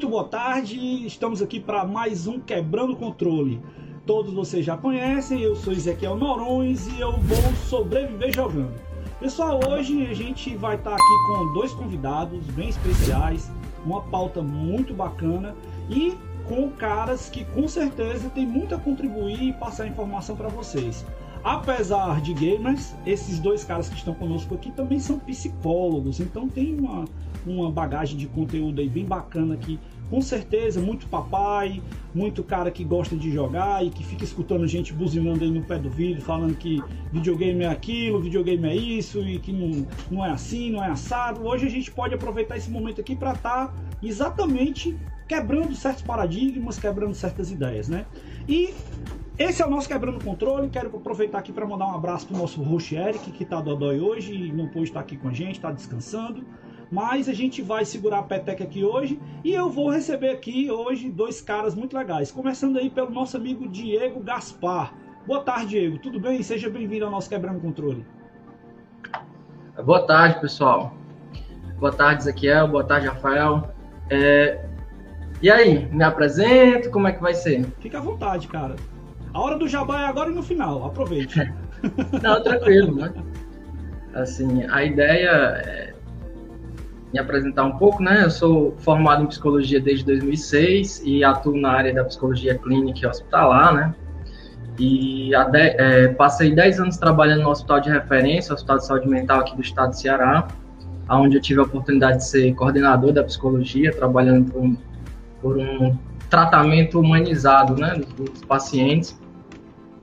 Muito boa tarde, estamos aqui para mais um Quebrando Controle. Todos vocês já conhecem, eu sou Ezequiel Norões e eu vou sobreviver jogando. Pessoal, hoje a gente vai estar aqui com dois convidados bem especiais, uma pauta muito bacana e com caras que com certeza tem muito a contribuir e passar informação para vocês. Apesar de gamers, esses dois caras que estão conosco aqui também são psicólogos, então tem uma, uma bagagem de conteúdo aí bem bacana aqui. Com certeza, muito papai, muito cara que gosta de jogar e que fica escutando gente buzinando aí no pé do vídeo, falando que videogame é aquilo, videogame é isso e que não, não é assim, não é assado. Hoje a gente pode aproveitar esse momento aqui para estar tá exatamente quebrando certos paradigmas, quebrando certas ideias, né? E esse é o nosso Quebrando Controle. Quero aproveitar aqui para mandar um abraço para o nosso host Eric, que está dodói hoje e não pôde estar aqui com a gente, está descansando. Mas a gente vai segurar a peteca aqui hoje e eu vou receber aqui hoje dois caras muito legais. Começando aí pelo nosso amigo Diego Gaspar. Boa tarde, Diego. Tudo bem? Seja bem-vindo ao nosso Quebrando Controle. Boa tarde, pessoal. Boa tarde, Ezequiel. Boa tarde, Rafael. É... E aí, me apresento? Como é que vai ser? Fica à vontade, cara. A hora do jabá é agora e no final, aproveite. Não, tranquilo, né? Assim, a ideia é me apresentar um pouco, né? Eu sou formado em psicologia desde 2006 e atuo na área da psicologia clínica e hospitalar, né? E de, é, passei 10 anos trabalhando no hospital de referência, Hospital de Saúde Mental aqui do estado de Ceará, onde eu tive a oportunidade de ser coordenador da psicologia, trabalhando por por um tratamento humanizado né, dos pacientes.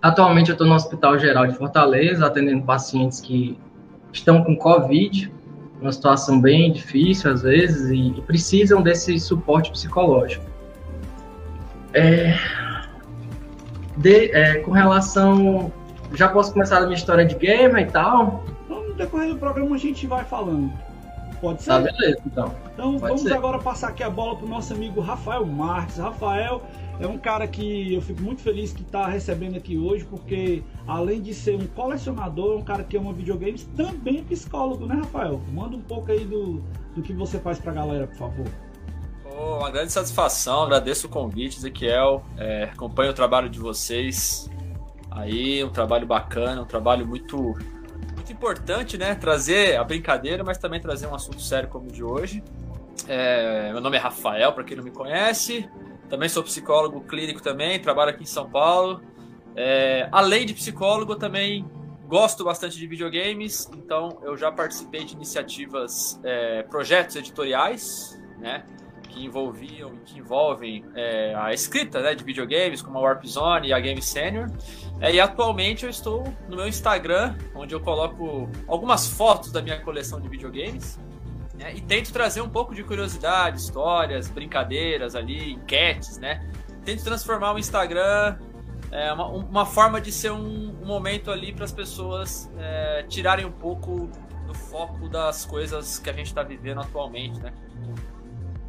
Atualmente eu estou no Hospital Geral de Fortaleza, atendendo pacientes que estão com Covid, uma situação bem difícil às vezes, e, e precisam desse suporte psicológico. É, de, é, com relação. Já posso começar a minha história de gamer e tal? Então, no decorrer do programa a gente vai falando. Pode ser? Tá, beleza, então. Então Pode vamos ser. agora passar aqui a bola para o nosso amigo Rafael Marques. Rafael é um cara que eu fico muito feliz que está recebendo aqui hoje, porque além de ser um colecionador, é um cara que ama videogames, também psicólogo, né, Rafael? Manda um pouco aí do, do que você faz para a galera, por favor. Oh, uma grande satisfação, agradeço o convite, Ezequiel. É, acompanho o trabalho de vocês aí, um trabalho bacana, um trabalho muito, muito importante, né? Trazer a brincadeira, mas também trazer um assunto sério como o de hoje. É, meu nome é Rafael, para quem não me conhece. Também sou psicólogo clínico também, trabalho aqui em São Paulo. É, além de psicólogo, também gosto bastante de videogames, então eu já participei de iniciativas, é, projetos editoriais, né, que envolviam e que envolvem é, a escrita né, de videogames, como a Warp Zone e a Game Senior. É, e atualmente eu estou no meu Instagram, onde eu coloco algumas fotos da minha coleção de videogames. Né? E tento trazer um pouco de curiosidade, histórias, brincadeiras ali, enquetes, né? Tento transformar o Instagram é, uma, uma forma de ser um, um momento ali para as pessoas é, tirarem um pouco do foco das coisas que a gente está vivendo atualmente, né?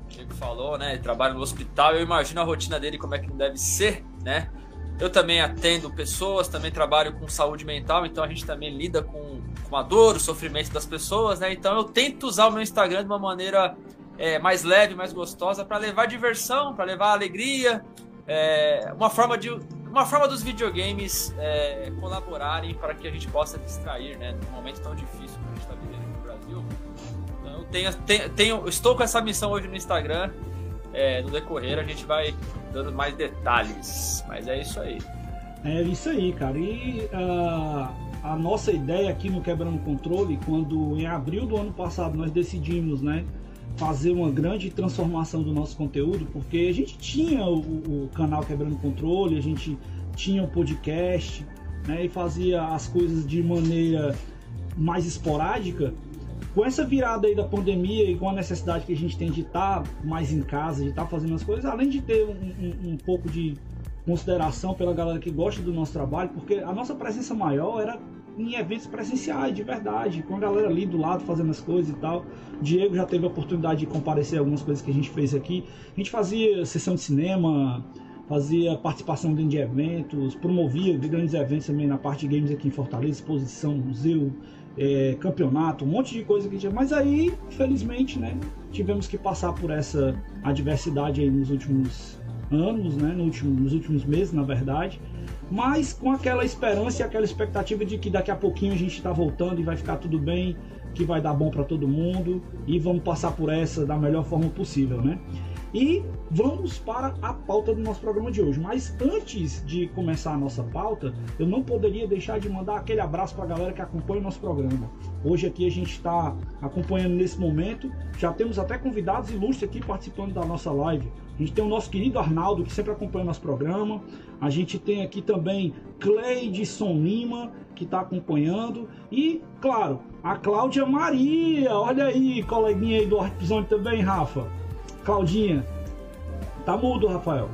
O Diego falou, né? Ele trabalha no hospital, eu imagino a rotina dele como é que não deve ser, né? Eu também atendo pessoas, também trabalho com saúde mental, então a gente também lida com, com a dor, o sofrimento das pessoas, né? Então eu tento usar o meu Instagram de uma maneira é, mais leve, mais gostosa, para levar diversão, para levar alegria, é, uma forma de uma forma dos videogames é, colaborarem para que a gente possa distrair, né? Num momento tão difícil que a gente está vivendo no Brasil. Então eu tenho, tenho, tenho, estou com essa missão hoje no Instagram. É, no decorrer a gente vai dando mais detalhes. Mas é isso aí. É isso aí, cara. E uh, a nossa ideia aqui no Quebrando Controle, quando em abril do ano passado nós decidimos, né? fazer uma grande transformação do nosso conteúdo, porque a gente tinha o, o, canal Quebrando Controle, a gente tinha o podcast, né, e fazia as coisas de maneira mais esporádica. Com essa virada aí da pandemia e com a necessidade que a gente tem de estar tá mais em casa, de estar tá fazendo as coisas, além de ter um, um, um pouco de consideração pela galera que gosta do nosso trabalho, porque a nossa presença maior era em eventos presenciais, de verdade, com a galera ali do lado fazendo as coisas e tal. Diego já teve a oportunidade de comparecer algumas coisas que a gente fez aqui. A gente fazia sessão de cinema, fazia participação dentro de eventos, promovia grandes eventos também na parte de games aqui em Fortaleza, exposição, museu, é, campeonato, um monte de coisa que tinha. Mas aí, infelizmente, né, tivemos que passar por essa adversidade aí nos últimos anos, né, no último, nos últimos meses, na verdade. Mas com aquela esperança e aquela expectativa de que daqui a pouquinho a gente está voltando e vai ficar tudo bem, que vai dar bom para todo mundo e vamos passar por essa da melhor forma possível, né? E vamos para a pauta do nosso programa de hoje. Mas antes de começar a nossa pauta, eu não poderia deixar de mandar aquele abraço para a galera que acompanha o nosso programa. Hoje aqui a gente está acompanhando nesse momento. Já temos até convidados ilustres aqui participando da nossa live. A gente tem o nosso querido Arnaldo, que sempre acompanha o nosso programa. A gente tem aqui também Cleidson Lima, que está acompanhando. E, claro, a Cláudia Maria. Olha aí, coleguinha aí do Artzone também, Rafa. Claudinha. Tá mudo, Rafael.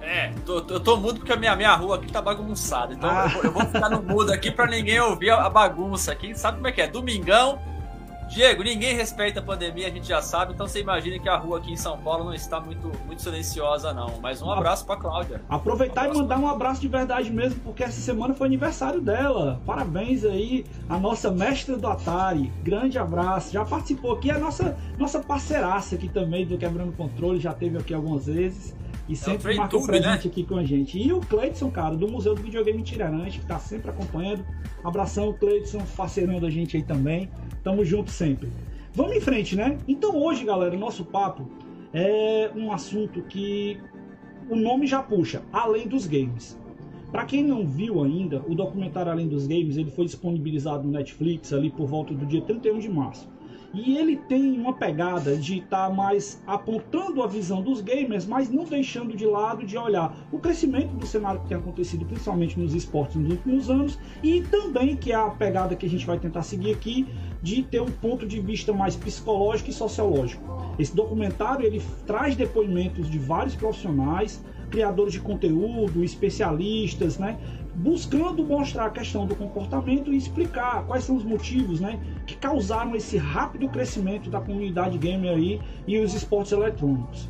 É, tô, eu tô mudo porque a minha, minha rua aqui tá bagunçada. Então ah. eu, eu, vou ficar no mudo aqui pra ninguém ouvir a, a bagunça aqui. Sabe como é que é? Domingão, Diego, ninguém respeita a pandemia, a gente já sabe, então você imagina que a rua aqui em São Paulo não está muito, muito silenciosa, não. Mas um abraço para Cláudia. Aproveitar um e mandar um abraço de verdade mesmo, porque essa semana foi aniversário dela. Parabéns aí, a nossa mestra do Atari. Grande abraço. Já participou aqui, a nossa, nossa parceiraça aqui também do Quebrando Controle, já teve aqui algumas vezes. E é sempre é marca presente né? aqui com a gente. E o Cleidson, cara, do Museu do Videogame Itinerante, que tá sempre acompanhando. Abração, Cleidson, parceirão da gente aí também. Tamo junto sempre. Vamos em frente, né? Então hoje, galera, o nosso papo é um assunto que o nome já puxa, além dos games. Para quem não viu ainda, o documentário Além dos Games, ele foi disponibilizado no Netflix ali por volta do dia 31 de março. E ele tem uma pegada de estar tá mais apontando a visão dos gamers, mas não deixando de lado de olhar o crescimento do cenário que tem acontecido, principalmente nos esportes nos últimos anos, e também que é a pegada que a gente vai tentar seguir aqui, de ter um ponto de vista mais psicológico e sociológico. Esse documentário ele traz depoimentos de vários profissionais, criadores de conteúdo, especialistas, né, buscando mostrar a questão do comportamento e explicar quais são os motivos, né, que causaram esse rápido crescimento da comunidade gamer aí e os esportes eletrônicos.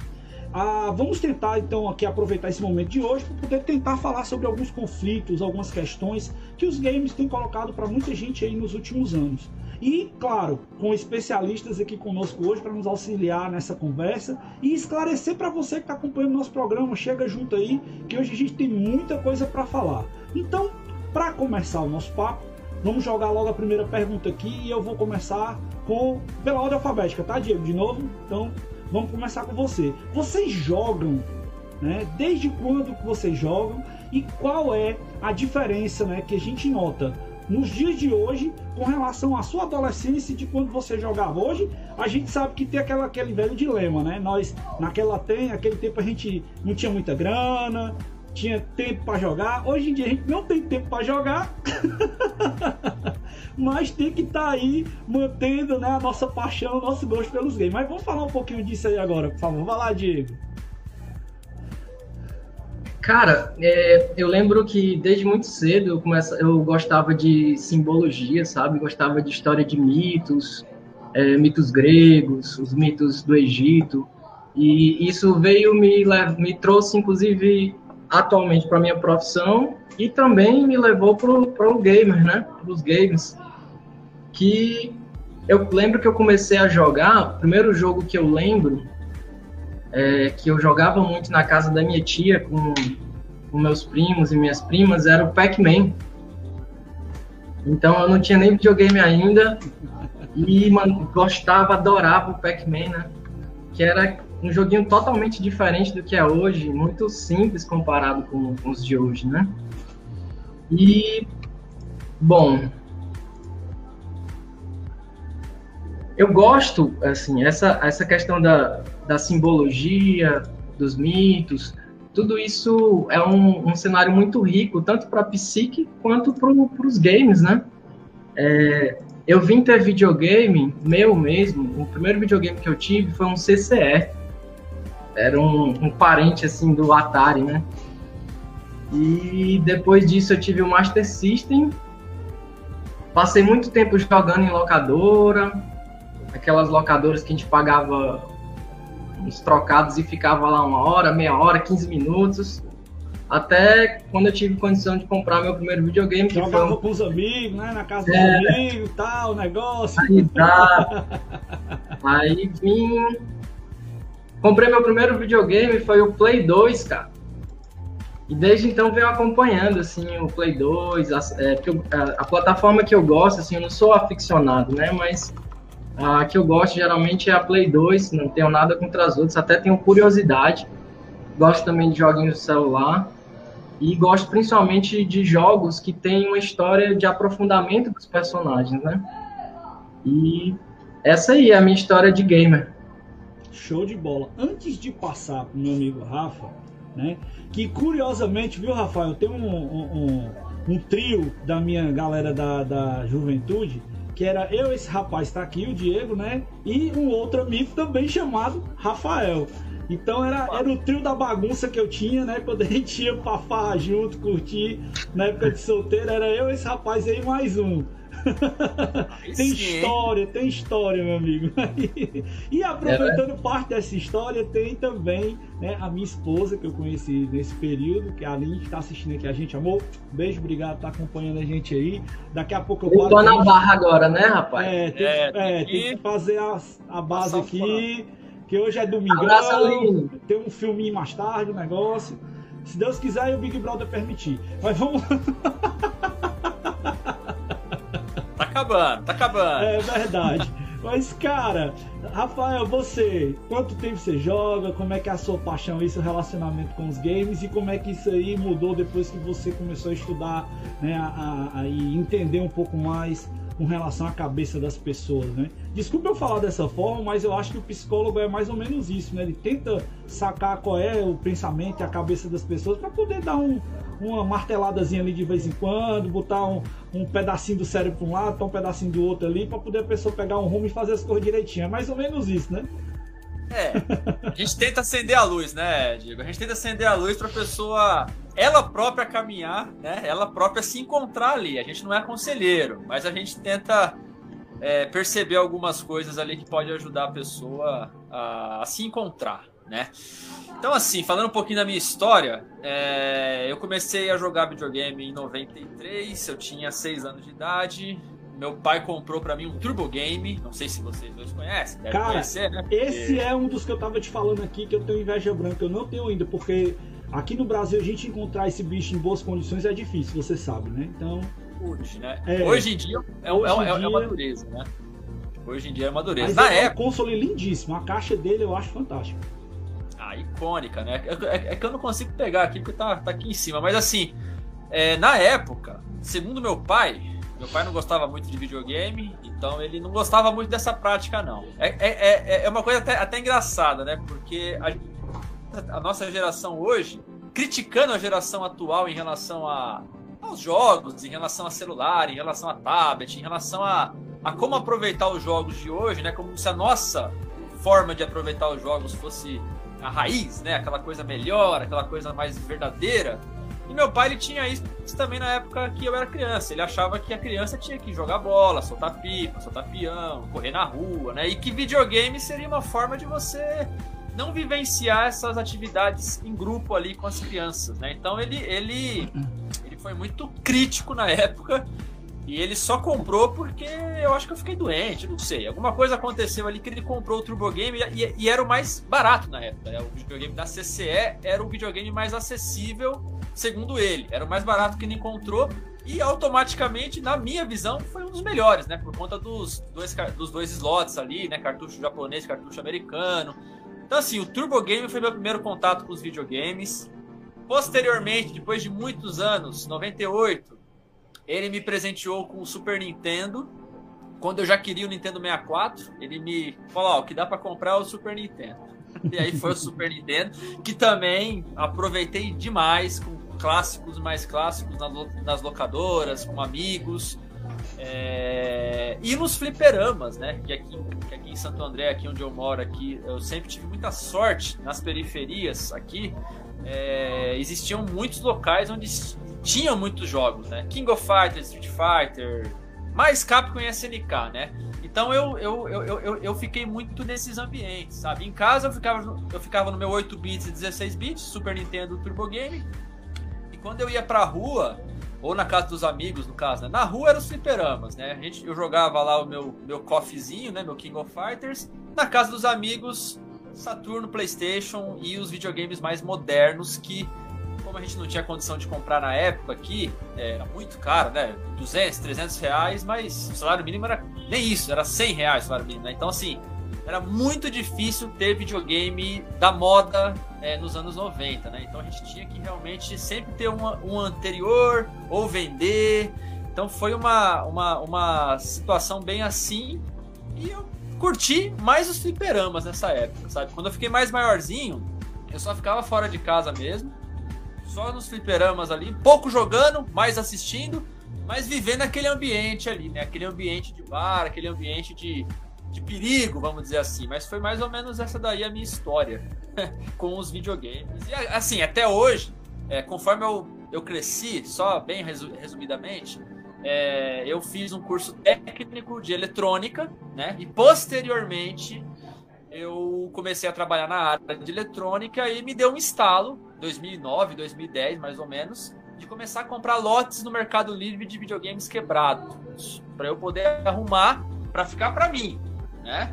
Ah, vamos tentar então aqui aproveitar esse momento de hoje para poder tentar falar sobre alguns conflitos, algumas questões que os games têm colocado para muita gente aí nos últimos anos. E, claro, com especialistas aqui conosco hoje para nos auxiliar nessa conversa e esclarecer para você que está acompanhando nosso programa. Chega junto aí, que hoje a gente tem muita coisa para falar. Então, para começar o nosso papo, vamos jogar logo a primeira pergunta aqui e eu vou começar com pela ordem alfabética, tá, Diego? De novo, então vamos começar com você. Vocês jogam, né? Desde quando vocês jogam e qual é a diferença, né, que a gente nota nos dias de hoje com relação à sua adolescência de quando você jogava hoje, a gente sabe que tem aquela, aquele velho dilema, né? Nós, naquela tem, aquele tempo a gente não tinha muita grana, tinha tempo para jogar. Hoje em dia a gente não tem tempo para jogar, mas tem que estar tá aí mantendo né, a nossa paixão, o nosso gosto pelos games. Mas vamos falar um pouquinho disso aí agora, por favor. Vai lá, Diego. Cara, é, eu lembro que desde muito cedo eu, começa, eu gostava de simbologia, sabe? Gostava de história de mitos, é, mitos gregos, os mitos do Egito. E isso veio me, me trouxe, inclusive, atualmente para minha profissão e também me levou para o gamer, né? Para os games. Que eu lembro que eu comecei a jogar, o primeiro jogo que eu lembro é, que eu jogava muito na casa da minha tia com, com meus primos e minhas primas era o Pac-Man. Então eu não tinha nem videogame ainda e gostava, adorava o Pac-Man, né? Que era um joguinho totalmente diferente do que é hoje, muito simples comparado com, com os de hoje, né? E bom, eu gosto, assim, essa, essa questão da, da simbologia, dos mitos, tudo isso é um, um cenário muito rico, tanto para a psique quanto para os games, né? É, eu vim ter videogame, meu mesmo, o primeiro videogame que eu tive foi um CCE, era um, um parente, assim, do Atari, né? E depois disso eu tive o Master System, passei muito tempo jogando em locadora, aquelas locadoras que a gente pagava uns trocados e ficava lá uma hora, meia hora, 15 minutos. até quando eu tive condição de comprar meu primeiro videogame. Que Jogava foi... com os amigos, né? Na casa é... dos amigos e tal, negócio. Aí, tá. Aí vim. Comprei meu primeiro videogame, foi o Play 2, cara. E desde então venho acompanhando, assim, o Play 2, a, é, a, a, plataforma que eu gosto, assim, eu não sou aficionado, né, mas a que eu gosto geralmente é a Play 2, não tenho nada contra as outras, até tenho curiosidade, gosto também de joguinhos de celular, e gosto principalmente de jogos que têm uma história de aprofundamento dos personagens, né, e essa aí é a minha história de gamer. Show de bola. Antes de passar pro meu amigo Rafa, né? Que curiosamente, viu, Rafael, tem um, um, um, um trio da minha galera da, da juventude que era eu, esse rapaz está aqui, o Diego, né? E um outro amigo também chamado Rafael. Então era, era o trio da bagunça que eu tinha, né? Quando a gente ia pra farra junto, curtir, na época de solteiro, era eu, esse rapaz aí mais um tem história, tem história, meu amigo. e aproveitando é, parte dessa história, tem também né, a minha esposa, que eu conheci nesse período, que é a Aline está assistindo aqui a gente, amor. Beijo, obrigado por estar acompanhando a gente aí. Daqui a pouco eu paro. tô na barra agora, né, rapaz? É, tem, é, é, tem que fazer a, a base aqui, que hoje é domingão. Tem um filminho mais tarde, o um negócio. Se Deus quiser e o Big Brother permitir. Mas vamos. acabando, tá acabando. É verdade. Mas, cara, Rafael, você, quanto tempo você joga? Como é que é a sua paixão e seu relacionamento com os games? E como é que isso aí mudou depois que você começou a estudar né, a, a, a entender um pouco mais com relação à cabeça das pessoas, né? Desculpa eu falar dessa forma, mas eu acho que o psicólogo é mais ou menos isso, né? Ele tenta sacar qual é o pensamento e a cabeça das pessoas para poder dar um, uma marteladazinha ali de vez em quando, botar um, um pedacinho do cérebro para um lado, um pedacinho do outro ali, para poder a pessoa pegar um rumo e fazer as coisas direitinho. É mais ou menos isso, né? É, a gente tenta acender a luz, né, Diego? A gente tenta acender a luz para a pessoa, ela própria caminhar, né? Ela própria se encontrar ali. A gente não é conselheiro, mas a gente tenta é, perceber algumas coisas ali que pode ajudar a pessoa a, a, se encontrar, né? Então, assim, falando um pouquinho da minha história, é, eu comecei a jogar videogame em 93, eu tinha 6 anos de idade, meu pai comprou para mim um Turbo Game. Não sei se vocês dois conhecem. Deve Cara, conhecer, né? Porque... Esse é um dos que eu tava te falando aqui que eu tenho inveja branca. Eu não tenho ainda, porque aqui no Brasil a gente encontrar esse bicho em boas condições é difícil, você sabe, né? Então. Hoje, né? É, hoje em dia é, hoje é, é, dia... é uma dureza, né? Hoje em dia é uma dureza. Mas Na é época... um console lindíssimo. A caixa dele eu acho fantástico. Ah, icônica, né? É, é, é, que eu não consigo pegar aqui porque tá, tá aqui em cima. Mas assim, é, na época, segundo meu pai, meu pai não gostava muito de videogame, então ele não gostava muito dessa prática, não. É, é, é, é uma coisa até, até engraçada, né? Porque a, a, nossa geração hoje, criticando a geração atual em relação a, aos jogos, em relação a celular, em relação a tablet, em relação a, a como aproveitar os jogos de hoje, né? Como se a nossa forma de aproveitar os jogos fosse a raiz, né? Aquela coisa melhor, aquela coisa mais verdadeira. E meu pai ele tinha isso também na época que eu era criança. Ele achava que a criança tinha que jogar bola, soltar pipa, soltar peão, correr na rua, né? E que videogame seria uma forma de você não vivenciar essas atividades em grupo ali com as crianças, né? Então ele ele ele foi muito crítico na época e ele só comprou porque eu acho que eu fiquei doente, não sei. Alguma coisa aconteceu ali que ele comprou o Turbo Game e, e era o mais barato na época. Né? O videogame da CCE era o videogame mais acessível, segundo ele. Era o mais barato que ele encontrou e automaticamente, na minha visão, foi um dos melhores, né? Por conta dos dois, dos dois slots ali, né? Cartucho japonês, cartucho americano. Então, assim, o Turbo Game foi meu primeiro contato com os videogames. Posteriormente, depois de muitos anos, 98, ele me presenteou com o Super Nintendo. Quando eu já queria o Nintendo 64, ele me falou: Ó, o que dá para comprar é o Super Nintendo. E aí foi o Super Nintendo, que também aproveitei demais com clássicos mais clássicos nas locadoras, com amigos. É... E nos fliperamas, né? Que aqui, que aqui em Santo André, aqui onde eu moro, aqui, eu sempre tive muita sorte nas periferias aqui. É... Existiam muitos locais onde tinha muitos jogos, né? King of Fighters, Street Fighter, mais Capcom e SNK, né? Então eu, eu, eu, eu, eu fiquei muito nesses ambientes, sabe? Em casa eu ficava, eu ficava no meu 8 bits e 16 bits, Super Nintendo Turbo Game. quando eu ia pra rua, ou na casa dos amigos, no caso, né? Na rua eram os fliperamas, né? A gente, eu jogava lá o meu, meu coffeezinho, né? Meu King of Fighters. Na casa dos amigos, Saturno, Playstation e os videogames mais modernos que, como a gente não tinha condição de comprar na época aqui, é, era muito caro, né? 200, 300 reais, mas o salário mínimo era nem isso, era 100 reais o salário mínimo, né? Então, assim, era muito difícil ter videogame da moda é, nos anos 90, né? Então a gente tinha que realmente sempre ter uma, um anterior ou vender. Então foi uma, uma, uma situação bem assim. E eu curti mais os fliperamas nessa época, sabe? Quando eu fiquei mais maiorzinho, eu só ficava fora de casa mesmo. Só nos fliperamas ali, pouco jogando, mais assistindo, mas vivendo aquele ambiente ali, né? Aquele ambiente de bar, aquele ambiente de, de perigo, vamos dizer assim. Mas foi mais ou menos essa daí a minha história com os videogames. E assim, até hoje, é, conforme eu, eu cresci, só bem resumidamente, é, eu fiz um curso técnico de eletrônica, né? E posteriormente eu comecei a trabalhar na área de eletrônica e me deu um estalo, 2009, 2010 mais ou menos, de começar a comprar lotes no Mercado Livre de videogames quebrados, para eu poder arrumar para ficar para mim, né?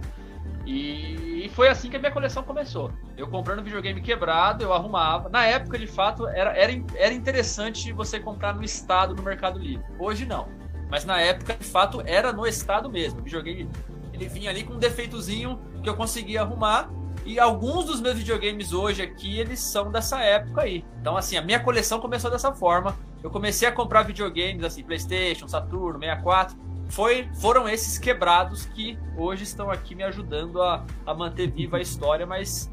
E foi assim que a minha coleção começou. Eu comprando videogame quebrado, eu arrumava. Na época, de fato, era, era, era interessante você comprar no estado no Mercado Livre. Hoje não. Mas na época, de fato, era no estado mesmo. O videogame ele vinha ali com um defeitozinho que eu conseguia arrumar. E alguns dos meus videogames hoje aqui, eles são dessa época aí. Então, assim, a minha coleção começou dessa forma. Eu comecei a comprar videogames, assim, PlayStation, Saturno, 64 foi, foram esses quebrados que hoje estão aqui me ajudando a, a manter viva a história, mas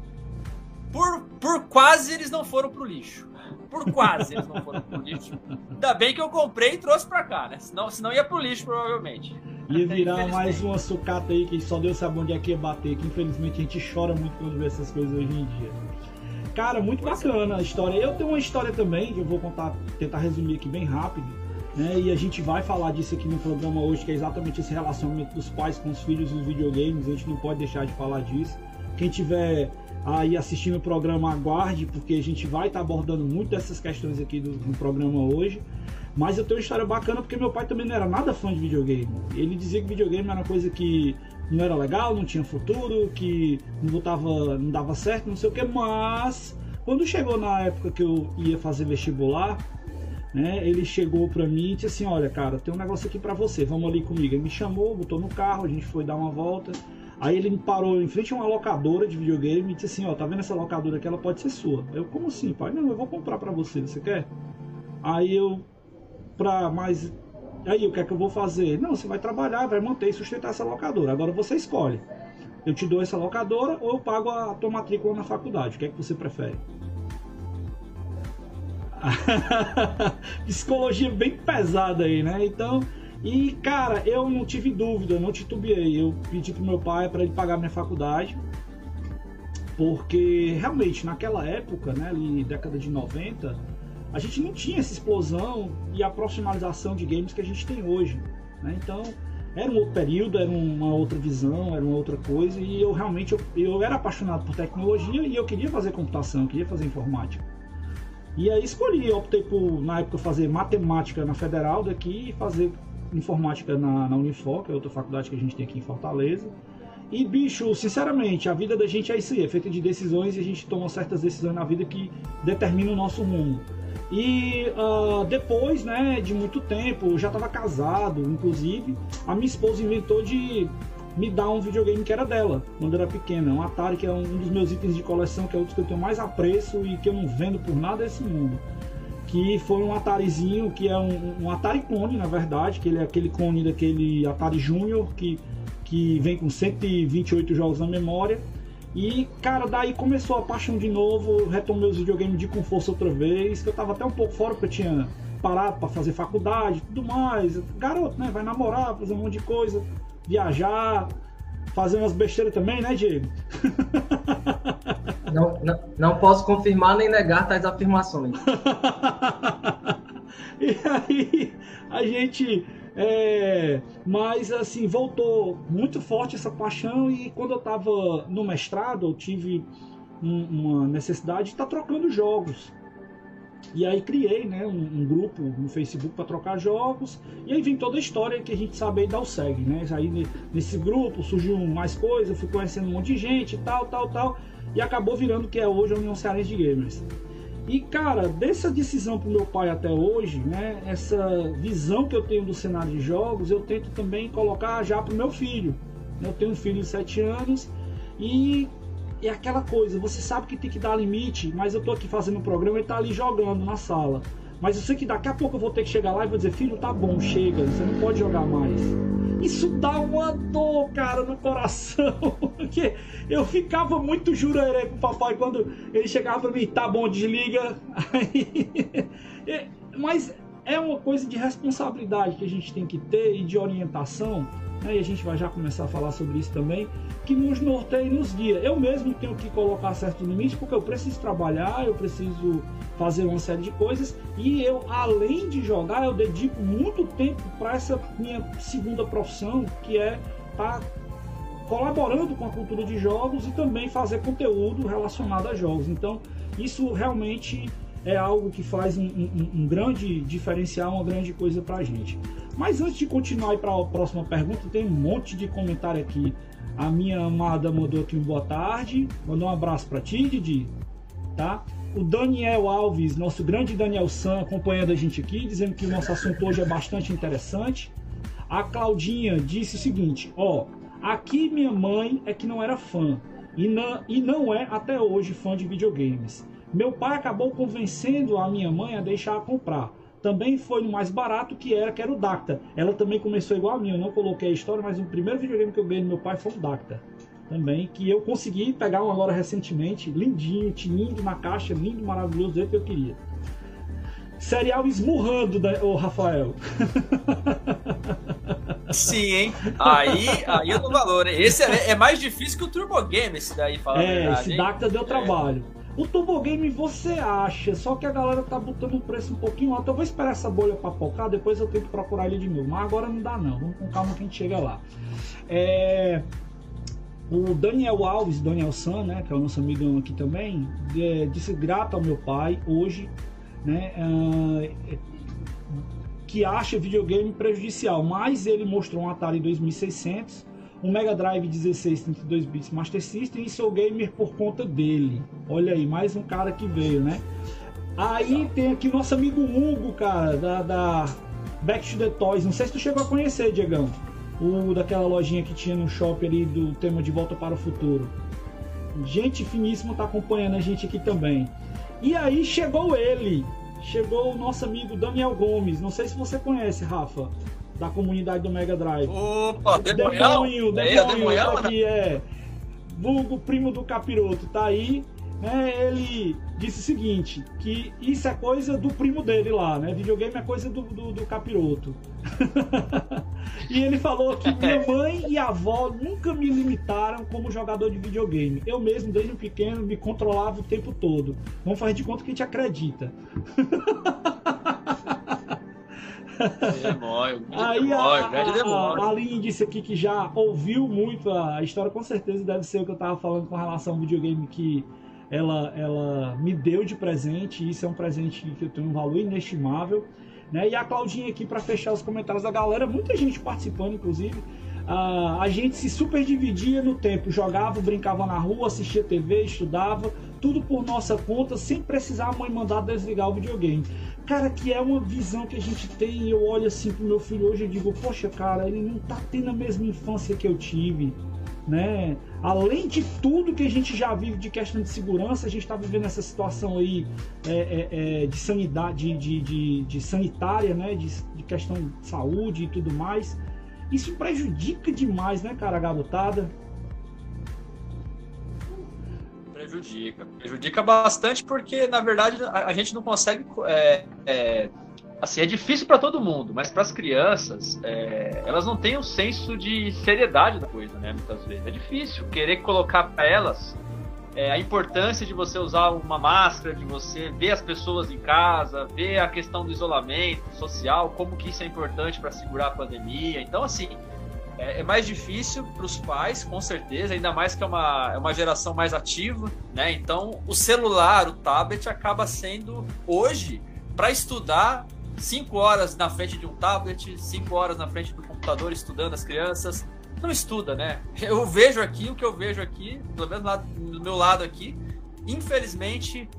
por, por quase eles não foram pro lixo. Por quase eles não foram pro lixo. Ainda bem que eu comprei e trouxe pra cá, né? Senão, senão ia pro lixo, provavelmente. Ia virar mais uma sucata aí que só Deus sabe onde é que ia bater. Que infelizmente a gente chora muito quando vê essas coisas hoje em dia. Cara, muito bacana a história. Eu tenho uma história também que eu vou contar, tentar resumir aqui bem rápido né? E a gente vai falar disso aqui no programa hoje, que é exatamente esse relacionamento dos pais com os filhos e os videogames. A gente não pode deixar de falar disso. Quem tiver aí assistindo o programa, aguarde, porque a gente vai estar tá abordando muito dessas questões aqui do, no programa hoje. Mas eu tenho uma história bacana porque meu pai também não era nada fã de videogame. Ele dizia que videogame era uma coisa que não era legal, não tinha futuro, que não, botava, não dava certo, não sei o que, mas quando chegou na época que eu ia fazer vestibular, né? Ele chegou para mim e disse assim: Olha, cara, tem um negócio aqui para você, vamos ali comigo. Ele me chamou, botou no carro, a gente foi dar uma volta. Aí ele me parou em frente a uma locadora de videogame e disse assim: Ó, tá vendo essa locadora aqui? Ela pode ser sua. Eu, como assim, pai? Não, eu vou comprar para você, você quer? Aí eu, pra mais. Aí o que é que eu vou fazer? Não, você vai trabalhar, vai manter e sustentar essa locadora. Agora você escolhe. Eu te dou essa locadora ou eu pago a tua matrícula na faculdade. O que é que você prefere? Psicologia bem pesada aí, né? Então, e cara, eu não tive dúvida, não titubeei. Eu pedi pro meu pai para ele pagar minha faculdade. Porque realmente naquela época, né, ali década de 90, a gente não tinha essa explosão e a profissionalização de games que a gente tem hoje, né? Então, era um outro período, era uma outra visão, era uma outra coisa e eu realmente eu, eu era apaixonado por tecnologia e eu queria fazer computação, eu queria fazer informática. E aí escolhi, optei por, na época, fazer matemática na Federal daqui e fazer informática na, na Unifor, que é outra faculdade que a gente tem aqui em Fortaleza. E, bicho, sinceramente, a vida da gente é isso aí, é feita de decisões e a gente toma certas decisões na vida que determinam o nosso rumo. E uh, depois, né, de muito tempo, eu já estava casado, inclusive, a minha esposa inventou de me dar um videogame que era dela, quando era pequena. Um Atari, que é um dos meus itens de coleção, que é outro que eu tenho mais apreço e que eu não vendo por nada desse mundo. Que foi um Atarizinho, que é um, um Atari clone, na verdade, que ele é aquele clone daquele Atari Júnior, que, que vem com 128 jogos na memória. E, cara, daí começou a paixão de novo, retomei os videogames de com força outra vez, que eu tava até um pouco fora, porque eu tinha parado para fazer faculdade tudo mais. Garoto, né? Vai namorar, fazer um monte de coisa viajar, fazer umas besteiras também, né, Diego? Não, não, não posso confirmar nem negar tais afirmações. e aí, a gente. É, mas assim, voltou muito forte essa paixão e quando eu estava no mestrado, eu tive um, uma necessidade de estar tá trocando jogos. E aí criei né, um, um grupo no Facebook para trocar jogos. E aí vem toda a história que a gente sabe aí da USEG, né? Aí nesse grupo surgiu mais coisas, fui conhecendo um monte de gente, tal, tal, tal. E acabou virando o que é hoje a União Cearense de Gamers. E cara, dessa decisão pro meu pai até hoje, né? Essa visão que eu tenho do cenário de jogos, eu tento também colocar já pro meu filho. Eu tenho um filho de 7 anos e é aquela coisa, você sabe que tem que dar limite, mas eu tô aqui fazendo um programa e tá ali jogando na sala. Mas eu sei que daqui a pouco eu vou ter que chegar lá e vou dizer, filho, tá bom, chega, você não pode jogar mais. Isso dá uma dor, cara, no coração. Porque eu ficava muito jurerê com o papai quando ele chegava pra mim, tá bom, desliga. Aí... Mas é uma coisa de responsabilidade que a gente tem que ter e de orientação né, e a gente vai já começar a falar sobre isso também, que nos norteia e nos guia. Eu mesmo tenho que colocar certo limite porque eu preciso trabalhar, eu preciso fazer uma série de coisas e eu, além de jogar, eu dedico muito tempo para essa minha segunda profissão, que é estar tá colaborando com a cultura de jogos e também fazer conteúdo relacionado a jogos. Então, isso realmente é algo que faz um, um, um grande diferencial, uma grande coisa para a gente. Mas antes de continuar para a próxima pergunta, tem um monte de comentário aqui. A minha amada mandou aqui um boa tarde, mandou um abraço para ti, Didi, tá? O Daniel Alves, nosso grande Daniel San, acompanhando a gente aqui, dizendo que o nosso assunto hoje é bastante interessante. A Claudinha disse o seguinte: ó, aqui minha mãe é que não era fã e não, e não é até hoje fã de videogames. Meu pai acabou convencendo a minha mãe a deixar a comprar também foi no mais barato que era, que era o Dacta. Ela também começou igual a mim, eu não coloquei a história, mas o primeiro videogame que eu ganhei do meu pai foi o Dacta. Também, que eu consegui pegar um agora recentemente, lindinho, tinindo na caixa, lindo, maravilhoso, do que eu queria. Serial esmurrando, né, o Rafael. Sim, hein? Aí, aí eu dou valor, hein? Esse é, é, mais difícil que o Turbo Game, esse daí, fala É, esse Dacta deu é. O Turbo Game você acha, só que a galera tá botando o preço um pouquinho alto. Eu vou esperar essa bolha papocar, depois eu tento procurar ele de novo. Mas agora não dá não, vamos com calma que a gente chega lá. É... O Daniel Alves, Daniel San, né, que é o nosso amigão aqui também, é, disse grato ao meu pai hoje, né, é, que acha videogame prejudicial, mas ele mostrou um Atari 2600 um Mega Drive 16 32 bits Master System e sou gamer por conta dele. Olha aí, mais um cara que veio, né? Aí tem aqui nosso amigo Hugo, cara, da, da Back to the Toys. Não sei se tu chegou a conhecer, Diegão. O daquela lojinha que tinha no shopping ali do tema de Volta para o Futuro. Gente finíssima tá acompanhando a gente aqui também. E aí chegou ele. Chegou o nosso amigo Daniel Gomes. Não sei se você conhece, Rafa da comunidade do Mega Drive. Opa, demônio, demônio, é, aqui é vulgo primo do capiroto, tá aí, né? Ele disse o seguinte, que isso é coisa do primo dele lá, né? Videogame é coisa do, do, do capiroto. e ele falou que minha mãe e avó nunca me limitaram como jogador de videogame. Eu mesmo, desde pequeno, me controlava o tempo todo. Vamos fazer de conta que a gente acredita. Demônio, Aí demônio, a, a, a Aline disse aqui que já ouviu muito a história, com certeza deve ser o que eu tava falando com relação ao videogame que ela, ela me deu de presente. E isso é um presente que eu tenho um valor inestimável. Né? E a Claudinha aqui para fechar os comentários da galera, muita gente participando, inclusive. Uh, a gente se super dividia no tempo, jogava, brincava na rua, assistia TV, estudava, tudo por nossa conta, sem precisar a mãe mandar desligar o videogame. Cara, que é uma visão que a gente tem e eu olho assim pro meu filho hoje e digo, poxa, cara, ele não tá tendo a mesma infância que eu tive, né? Além de tudo que a gente já vive de questão de segurança, a gente está vivendo essa situação aí é, é, é, de sanidade, de, de, de, sanitária, né? De, de, questão de saúde e tudo mais. Isso prejudica demais, né, cara, a garotada? Prejudica. Prejudica bastante porque, na verdade, a, a gente não consegue. É, é, assim, é difícil para todo mundo, mas para as crianças, é, elas não têm o um senso de seriedade da coisa, né? Muitas vezes. É difícil querer colocar para elas é, a importância de você usar uma máscara, de você ver as pessoas em casa, ver a questão do isolamento social, como que isso é importante para segurar a pandemia. Então, assim, é, é mais difícil para os pais, com certeza, ainda mais que é uma, é uma geração mais ativa, né? Então, o celular, o tablet acaba sendo hoje para estudar cinco horas na frente de um tablet, cinco horas na frente do computador estudando as crianças. Não estuda, né? Eu vejo aqui o que eu vejo aqui, pelo menos do meu lado aqui, infelizmente,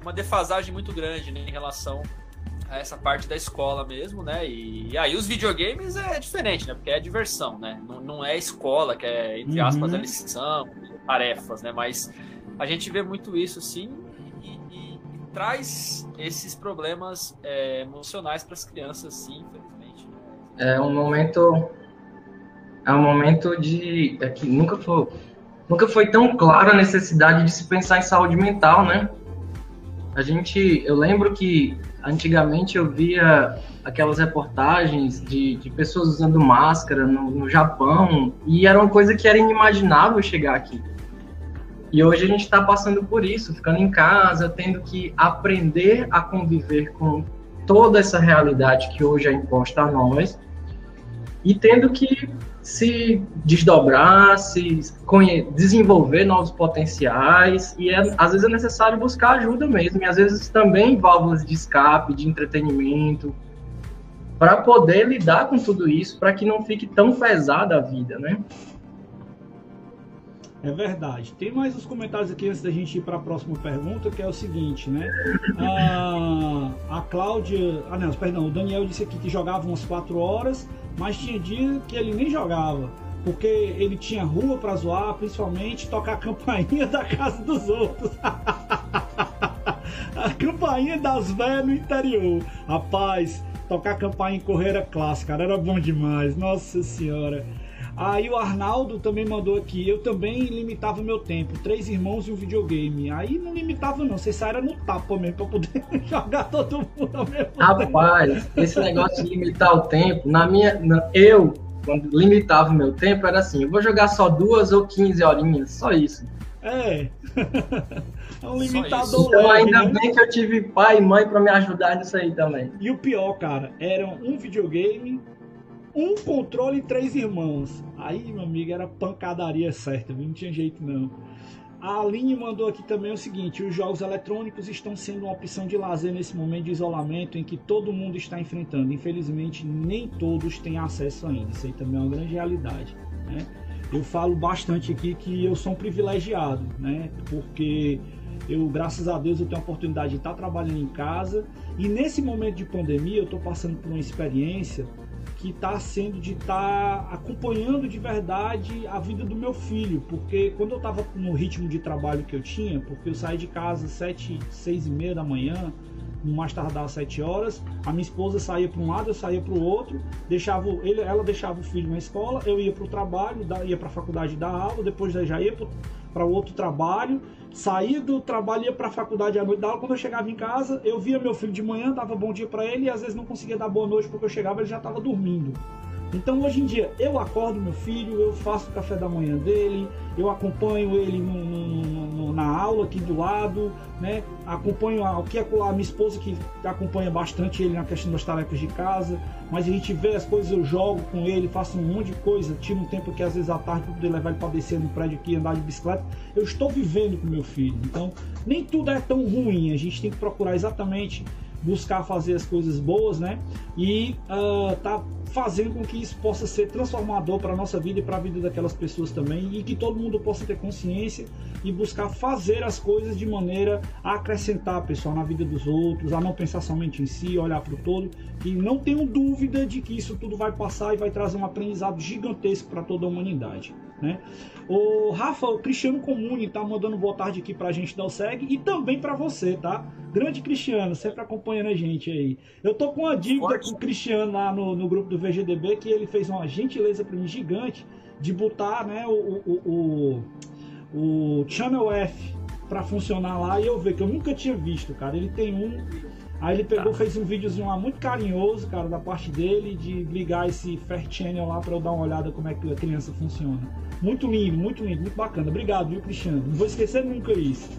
uma defasagem muito grande né, em relação essa parte da escola mesmo, né? E, e, aí os videogames é diferente, né? Porque é diversão, né? Não, não é escola, que é, entre aspas, uhum. a lição, tarefas, né? Mas a gente vê muito isso, sim, e, e, e traz esses problemas é, emocionais para as crianças, sim, infelizmente. Né? É um momento... É um momento de... É que nunca foi, nunca foi tão clara a necessidade de se pensar em saúde mental, né? A gente... Eu lembro que Antigamente eu via aquelas reportagens de, de pessoas usando máscara no, no Japão e era uma coisa que era inimaginável chegar aqui. E hoje a gente está passando por isso, ficando em casa, tendo que aprender a conviver com toda essa realidade que hoje é imposta a nós e tendo que se desdobrar, se desenvolver novos potenciais e é, às vezes é necessário buscar ajuda mesmo e às vezes também válvulas de escape, de entretenimento para poder lidar com tudo isso, para que não fique tão pesada a vida, né? É verdade. Tem mais uns comentários aqui antes da gente ir para a próxima pergunta, que é o seguinte, né? A, a Cláudia. Ah, não, perdão. O Daniel disse aqui que jogava umas 4 horas, mas tinha dia que ele nem jogava. Porque ele tinha rua para zoar, principalmente tocar a campainha da casa dos outros. a campainha das velhas no interior. Rapaz, tocar campainha em correira clássica, cara, era bom demais. Nossa senhora. Aí o Arnaldo também mandou aqui. Eu também limitava meu tempo. Três irmãos e um videogame. Aí não limitava, não. Você saia no tapa mesmo pra poder jogar todo mundo ao mesmo Rapaz, esse negócio de limitar o tempo, na minha. Na, eu, quando limitava o meu tempo, era assim: eu vou jogar só duas ou quinze horinhas, só isso. É. é um limitador. Então, ainda né? bem que eu tive pai e mãe para me ajudar nisso aí também. E o pior, cara, era um videogame um controle e três irmãos. Aí, meu amigo, era pancadaria certa, não tinha jeito não. A Aline mandou aqui também o seguinte: os jogos eletrônicos estão sendo uma opção de lazer nesse momento de isolamento em que todo mundo está enfrentando. Infelizmente, nem todos têm acesso ainda. Isso aí também é uma grande realidade. Né? Eu falo bastante aqui que eu sou um privilegiado, né? Porque eu, graças a Deus, eu tenho a oportunidade de estar trabalhando em casa e nesse momento de pandemia eu estou passando por uma experiência que está sendo de estar tá acompanhando de verdade a vida do meu filho, porque quando eu estava no ritmo de trabalho que eu tinha, porque eu saí de casa sete, seis e meia da manhã, mais tardar às sete horas, a minha esposa saía para um lado, eu saía para o outro, deixava ele, ela deixava o filho na escola, eu ia para o trabalho, ia para a faculdade dar aula, depois já ia para outro trabalho, saía do trabalho ia para a faculdade à noite da aula. Quando eu chegava em casa, eu via meu filho de manhã, dava bom dia para ele e às vezes não conseguia dar boa noite porque eu chegava ele já estava dormindo. Então hoje em dia eu acordo meu filho, eu faço o café da manhã dele, eu acompanho ele no, no, no, na aula aqui do lado, né? Acompanho a, o que é a minha esposa que acompanha bastante ele na questão das tarefas de casa, mas a gente vê as coisas, eu jogo com ele, faço um monte de coisa, tiro um tempo que às vezes à tarde para poder levar ele para descer no prédio aqui, andar de bicicleta. Eu estou vivendo com meu filho, então nem tudo é tão ruim. A gente tem que procurar exatamente buscar fazer as coisas boas, né? E uh, tá fazendo com que isso possa ser transformador para a nossa vida e para a vida daquelas pessoas também, e que todo mundo possa ter consciência e buscar fazer as coisas de maneira a acrescentar, pessoal, na vida dos outros, a não pensar somente em si, olhar para o todo, e não tenho dúvida de que isso tudo vai passar e vai trazer um aprendizado gigantesco para toda a humanidade. Né? O Rafa, o Cristiano Comune, tá mandando boa tarde aqui pra gente dar o segue e também para você, tá? Grande Cristiano, sempre acompanhando a gente aí. Eu tô com uma dívida com o Cristiano lá no, no grupo do VGDB que ele fez uma gentileza para mim gigante de botar né, o, o, o, o Channel F para funcionar lá e eu ver que eu nunca tinha visto, cara. Ele tem um Aí ele pegou, tá. fez um videozinho lá muito carinhoso, cara, da parte dele, de ligar esse Fair Channel lá para eu dar uma olhada como é que a criança funciona. Muito lindo, muito lindo, muito bacana. Obrigado, viu, Cristiano? Não vou esquecer nunca isso.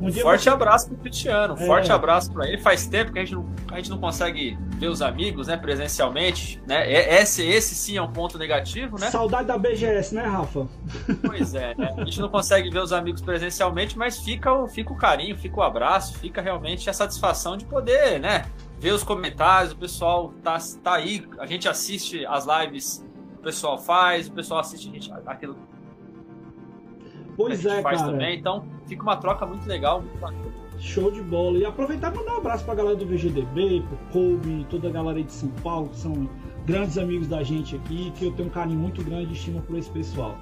Um forte você... abraço pro Cristiano, é. forte abraço para ele. Faz tempo que a gente, não, a gente não consegue ver os amigos, né, presencialmente, né? Esse, esse sim é um ponto negativo, né? Saudade da BGS, né, Rafa? Pois é, né? A gente não consegue ver os amigos presencialmente, mas fica o, fica o carinho, fica o abraço, fica realmente a satisfação de poder, né? Ver os comentários, o pessoal tá, tá aí, a gente assiste as lives, o pessoal faz, o pessoal assiste a gente, aquilo Pois é, faz cara. também. Então fica uma troca muito legal, muito bacana. Show de bola. E aproveitar e mandar um abraço pra galera do VGDB, pro Kobe, toda a galera aí de São Paulo, que são grandes amigos da gente aqui, que eu tenho um carinho muito grande e estima por esse pessoal.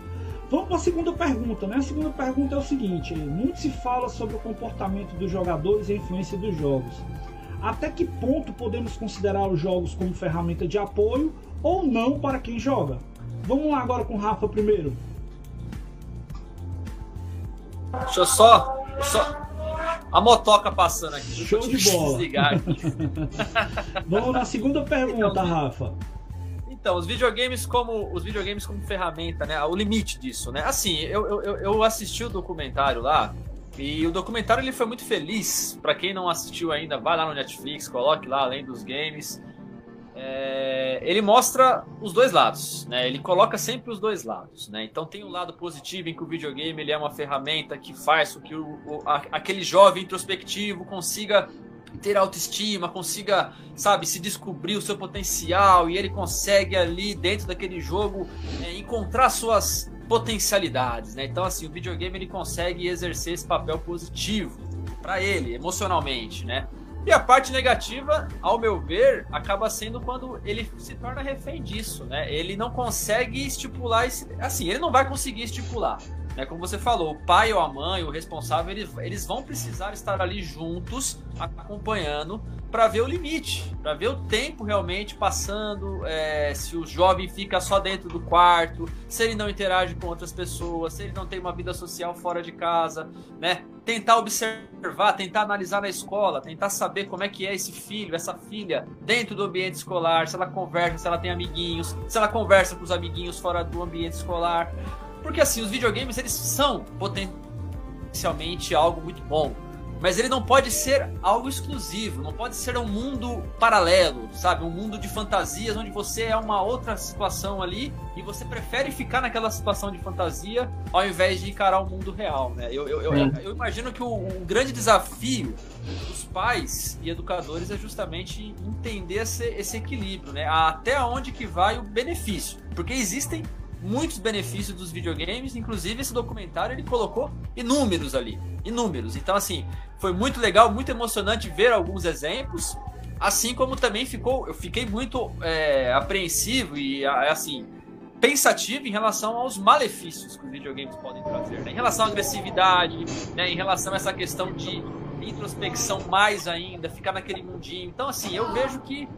Vamos para a segunda pergunta, né? A segunda pergunta é o seguinte: muito se fala sobre o comportamento dos jogadores e a influência dos jogos. Até que ponto podemos considerar os jogos como ferramenta de apoio ou não para quem joga? Vamos lá agora com o Rafa primeiro. Deixa eu só, só. A motoca passando aqui. Show de bola. Vamos na segunda pergunta, então, Rafa. Então, os videogames como os videogames como ferramenta, né? O limite disso, né? Assim, eu, eu, eu assisti o documentário lá e o documentário ele foi muito feliz. Para quem não assistiu ainda, vai lá no Netflix, coloque lá além dos games é, ele mostra os dois lados, né? Ele coloca sempre os dois lados, né? Então tem um lado positivo em que o videogame ele é uma ferramenta que faz com que o, o a, aquele jovem introspectivo consiga ter autoestima, consiga, sabe, se descobrir o seu potencial e ele consegue ali dentro daquele jogo é, encontrar suas potencialidades, né? Então assim, o videogame ele consegue exercer esse papel positivo para ele emocionalmente, né? E a parte negativa, ao meu ver, acaba sendo quando ele se torna refém disso, né? Ele não consegue estipular esse, assim, ele não vai conseguir estipular. Né? Como você falou, o pai ou a mãe, o responsável, eles, eles vão precisar estar ali juntos, acompanhando, para ver o limite, para ver o tempo realmente passando, é, se o jovem fica só dentro do quarto, se ele não interage com outras pessoas, se ele não tem uma vida social fora de casa, né? Tentar observar, tentar analisar na escola, tentar saber como é que é esse filho, essa filha dentro do ambiente escolar, se ela conversa, se ela tem amiguinhos, se ela conversa com os amiguinhos fora do ambiente escolar. Porque assim, os videogames eles são potencialmente algo muito bom mas ele não pode ser algo exclusivo, não pode ser um mundo paralelo, sabe? Um mundo de fantasias onde você é uma outra situação ali e você prefere ficar naquela situação de fantasia ao invés de encarar o mundo real, né? Eu, eu, eu, eu imagino que o, o, grande desafio dos pais e educadores é justamente entender esse, esse equilíbrio, né? Até onde que vai o benefício. Porque existem muitos benefícios dos videogames, inclusive esse documentário ele colocou inúmeros ali, inúmeros. Então assim, foi muito legal, muito emocionante ver alguns exemplos, assim como também ficou, eu fiquei muito é, apreensivo e assim pensativo em relação aos malefícios que os videogames podem trazer, né? em relação à agressividade, né? em relação a essa questão de introspecção mais ainda, ficar naquele mundinho. Então assim, eu vejo que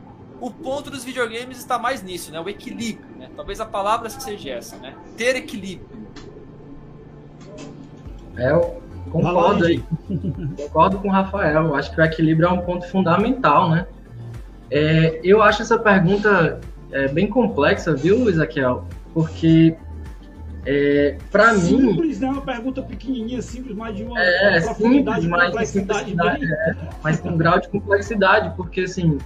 o ponto dos videogames está mais nisso, né? O equilíbrio, né? Talvez a palavra seja essa, né? Ter equilíbrio. É, eu concordo aí. concordo com o Rafael. Eu acho que o equilíbrio é um ponto fundamental, né? É, eu acho essa pergunta é, bem complexa, viu, Isaquiel? Porque é, para mim. Simples, né? Uma pergunta pequenininha, simples, mas de uma, é, uma profundidade, simples, mas complexidade. Bem... É, mas com um grau de complexidade, porque assim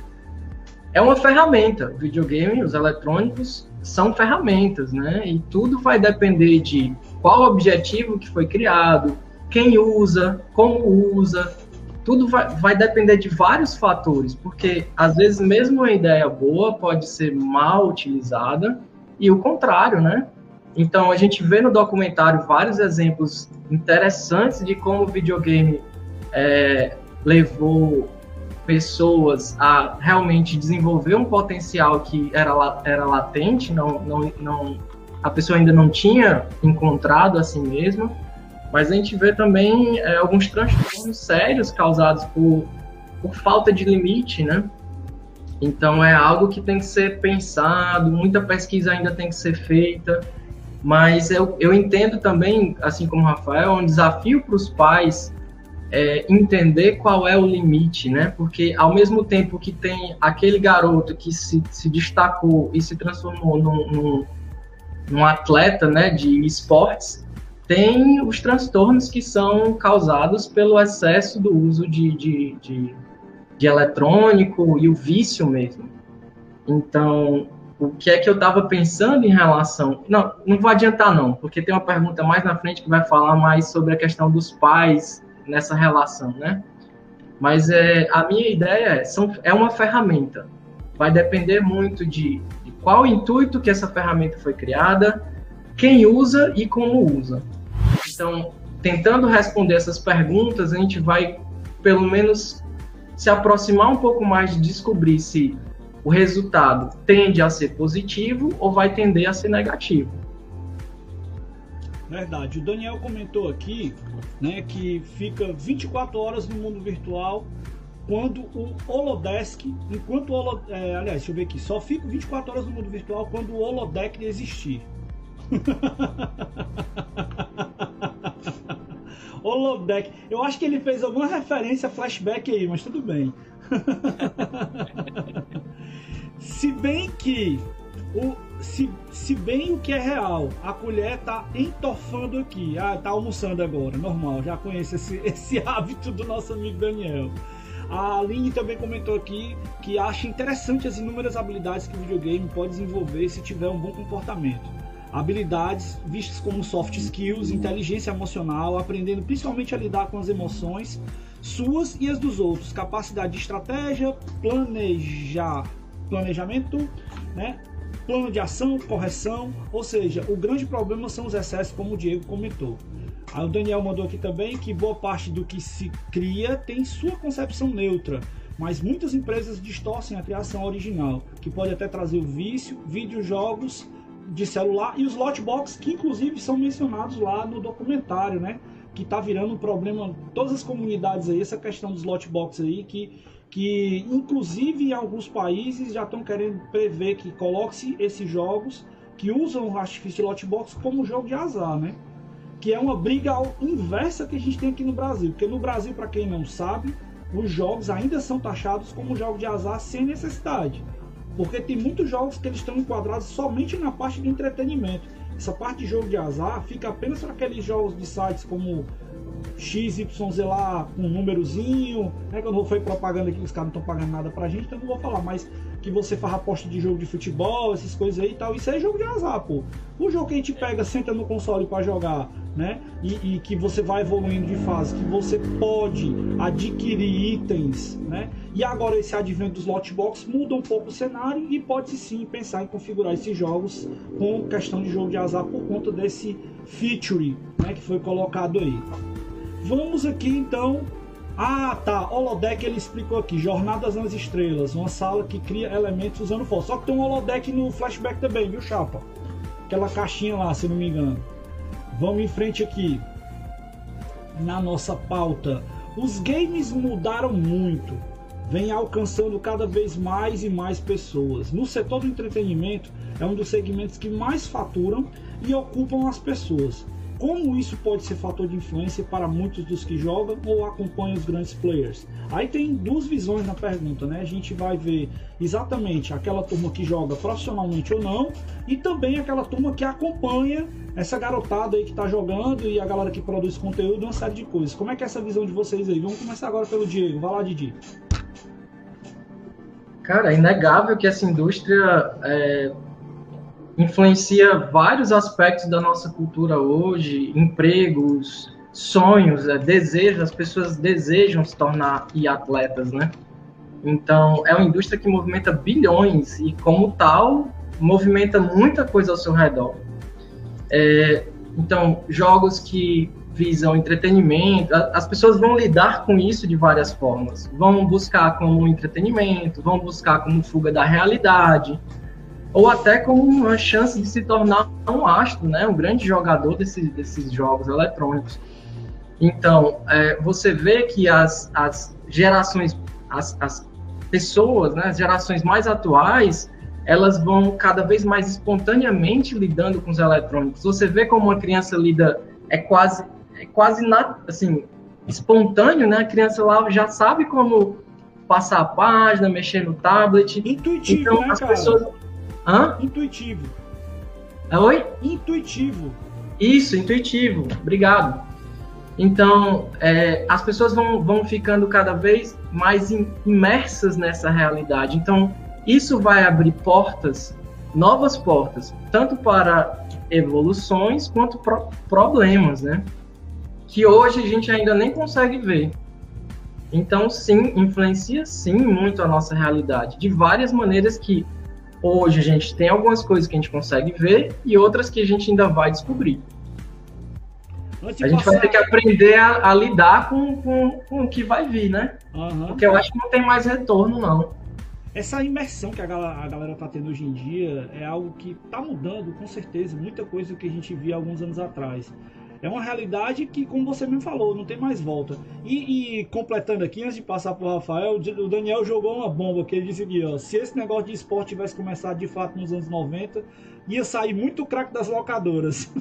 é uma ferramenta. O videogame, os eletrônicos são ferramentas, né? E tudo vai depender de qual objetivo que foi criado, quem usa, como usa. Tudo vai, vai depender de vários fatores, porque às vezes mesmo uma ideia boa pode ser mal utilizada e o contrário, né? Então a gente vê no documentário vários exemplos interessantes de como o videogame é, levou pessoas a realmente desenvolver um potencial que era, era latente, não, não, não, a pessoa ainda não tinha encontrado a si mesma, mas a gente vê também é, alguns transtornos sérios causados por, por falta de limite, né? Então é algo que tem que ser pensado, muita pesquisa ainda tem que ser feita, mas eu, eu entendo também, assim como o Rafael, é um desafio para os pais é, entender qual é o limite, né? Porque ao mesmo tempo que tem aquele garoto que se, se destacou e se transformou num, num, num atleta, né, de esportes, tem os transtornos que são causados pelo excesso do uso de, de, de, de eletrônico e o vício mesmo. Então, o que é que eu estava pensando em relação. Não, não vou adiantar, não, porque tem uma pergunta mais na frente que vai falar mais sobre a questão dos pais nessa relação, né? Mas é, a minha ideia é, são, é uma ferramenta. Vai depender muito de, de qual intuito que essa ferramenta foi criada, quem usa e como usa. Então, tentando responder essas perguntas, a gente vai, pelo menos, se aproximar um pouco mais de descobrir se o resultado tende a ser positivo ou vai tender a ser negativo. Verdade. O Daniel comentou aqui né, que fica 24 horas no mundo virtual quando o Holodesk, enquanto o Holodesk, é, aliás, deixa eu ver aqui, só fica 24 horas no mundo virtual quando o Holodeck existir. Holodeck. Eu acho que ele fez alguma referência flashback aí, mas tudo bem. se bem que o, se, se bem o que é real, a colher tá entofando aqui. Ah, tá almoçando agora, normal. Já conheço esse, esse hábito do nosso amigo Daniel. A Aline também comentou aqui que acha interessante as inúmeras habilidades que o videogame pode desenvolver se tiver um bom comportamento. Habilidades vistas como soft skills, inteligência emocional, aprendendo principalmente a lidar com as emoções suas e as dos outros, capacidade de estratégia, planejar, planejamento, né? Plano de ação, correção, ou seja, o grande problema são os excessos, como o Diego comentou. Aí o Daniel mandou aqui também que boa parte do que se cria tem sua concepção neutra, mas muitas empresas distorcem a criação original, que pode até trazer o vício, videojogos de celular e os lotbox, que inclusive são mencionados lá no documentário, né? Que está virando um problema, todas as comunidades aí, essa questão dos lotbox aí, que que inclusive em alguns países já estão querendo prever que coloque-se esses jogos que usam o artifício Lotbox como jogo de azar, né? Que é uma briga inversa que a gente tem aqui no Brasil. Porque no Brasil, para quem não sabe, os jogos ainda são taxados como jogo de azar sem necessidade. Porque tem muitos jogos que eles estão enquadrados somente na parte de entretenimento. Essa parte de jogo de azar fica apenas para aqueles jogos de sites como XYZ lá com um númerozinho, né? Quando não foi propaganda aqui, os caras não estão pagando nada pra gente, então não vou falar, mas que você faz aposta de jogo de futebol, essas coisas aí e tal, isso é jogo de azar, pô. O jogo que a gente pega, senta no console para jogar, né? E, e, que você vai evoluindo de fase, que você pode adquirir itens, né? E agora esse advento dos lotbox muda um pouco o cenário e pode sim pensar em configurar esses jogos com questão de jogo de azar por conta desse feature, né? Que foi colocado aí. Vamos aqui então. Ah, tá. Holodeck ele explicou aqui. Jornadas nas Estrelas. Uma sala que cria elementos usando foto. Só que tem um holodeck no flashback também, viu, Chapa? Aquela caixinha lá, se não me engano. Vamos em frente aqui. Na nossa pauta. Os games mudaram muito. Vem alcançando cada vez mais e mais pessoas. No setor do entretenimento, é um dos segmentos que mais faturam e ocupam as pessoas como isso pode ser fator de influência para muitos dos que jogam ou acompanham os grandes players? Aí tem duas visões na pergunta, né? A gente vai ver exatamente aquela turma que joga profissionalmente ou não, e também aquela turma que acompanha essa garotada aí que está jogando e a galera que produz conteúdo, uma série de coisas. Como é que é essa visão de vocês aí? Vamos começar agora pelo Diego. Vai lá, Didi. Cara, é inegável que essa indústria é, influencia vários aspectos da nossa cultura hoje, empregos, sonhos, é, desejos, as pessoas desejam se tornar atletas, né? Então, é uma indústria que movimenta bilhões e, como tal, movimenta muita coisa ao seu redor. É, então, jogos que visam entretenimento, as pessoas vão lidar com isso de várias formas. Vão buscar como entretenimento, vão buscar como fuga da realidade, ou até como uma chance de se tornar um astro, né, um grande jogador desse, desses jogos eletrônicos. Então, é, você vê que as, as gerações, as, as pessoas, né, as gerações mais atuais, elas vão cada vez mais espontaneamente lidando com os eletrônicos. Você vê como uma criança lida, é quase, é quase na, assim, espontâneo, né? A criança lá já sabe como passar a página, mexer no tablet. Intuitivo, então, né, as cara? pessoas Hã? Intuitivo. É, oi? Intuitivo. Isso, intuitivo. Obrigado. Então, é, as pessoas vão, vão ficando cada vez mais imersas nessa realidade. Então, isso vai abrir portas, novas portas, tanto para evoluções quanto pro problemas, né? Que hoje a gente ainda nem consegue ver. Então, sim, influencia sim muito a nossa realidade, de várias maneiras que hoje a gente tem algumas coisas que a gente consegue ver e outras que a gente ainda vai descobrir. A gente vai ter que aprender a, a lidar com, com, com, o que vai vir, né? Uhum. Porque eu acho que não tem mais retorno, não. Essa imersão que a galera, a galera tá tendo hoje em dia é algo que tá mudando, com certeza, muita coisa que a gente via alguns anos atrás. É uma realidade que, como você mesmo falou, não tem mais volta. E, e completando aqui, antes de passar para o Rafael, o Daniel jogou uma bomba que ele disse aqui, ó, se esse negócio de esporte tivesse começado de fato nos anos 90, ia sair muito craque das locadoras.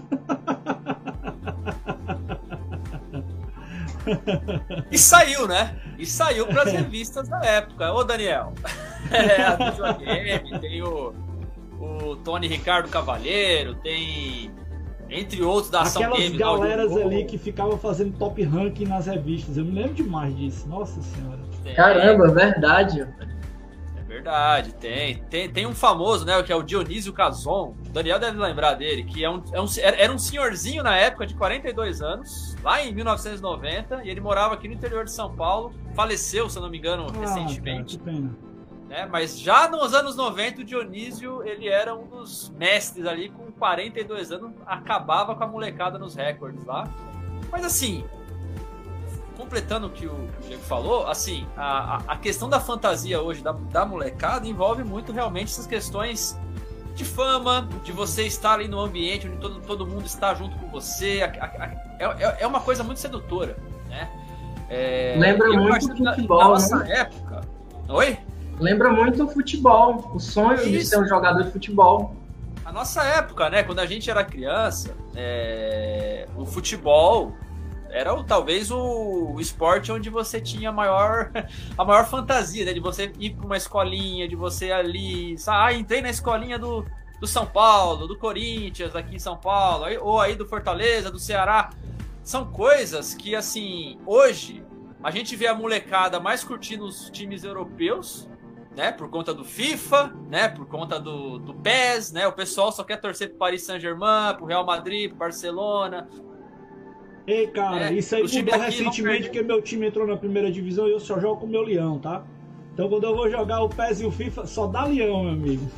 E saiu, né? E saiu para as revistas da época. Ô, Daniel. É, tem o, o Tony Ricardo Cavalheiro, tem. Entre outros da Ação Aquelas Game, galeras ali que ficavam fazendo top ranking nas revistas. Eu me lembro demais disso. Nossa senhora. Caramba, verdade. Verdade, tem. tem. Tem um famoso, né, que é o Dionísio Cason. O Daniel deve lembrar dele, que é um, é um, era um senhorzinho na época de 42 anos, lá em 1990, e ele morava aqui no interior de São Paulo. Faleceu, se eu não me engano, ah, recentemente. Cara, que pena. Né, mas já nos anos 90, o Dionísio, ele era um dos mestres ali, com 42 anos, acabava com a molecada nos recordes lá. Mas assim, completando o que o Diego falou, assim, a, a questão da fantasia hoje da, da molecada envolve muito realmente essas questões de fama, de você estar ali no ambiente onde todo, todo mundo está junto com você. A, a, é, é uma coisa muito sedutora, né? É, Lembra muito o futebol, na, nossa né? época. Oi? Lembra muito o futebol, o sonho Isso. de ser um jogador de futebol. A nossa época, né? Quando a gente era criança, é, o futebol era o, talvez o, o, esporte onde você tinha a maior, a maior fantasia, né? De você ir para uma escolinha, de você ali. Ah, entrei na escolinha do, do São Paulo, do Corinthians aqui em São Paulo, ou aí do Fortaleza, do Ceará. São coisas que, assim, hoje a gente vê a molecada mais curtindo os times europeus, né? Por conta do FIFA, né? Por conta do, do PES, né? O pessoal só quer torcer pro Paris Saint-Germain, pro Real Madrid, pro Barcelona. Ei, cara, é, isso aí mudou recentemente porque meu time entrou na primeira divisão e eu só jogo com o meu leão, tá? Então quando eu vou jogar o PES e o FIFA, só dá leão, meu amigo.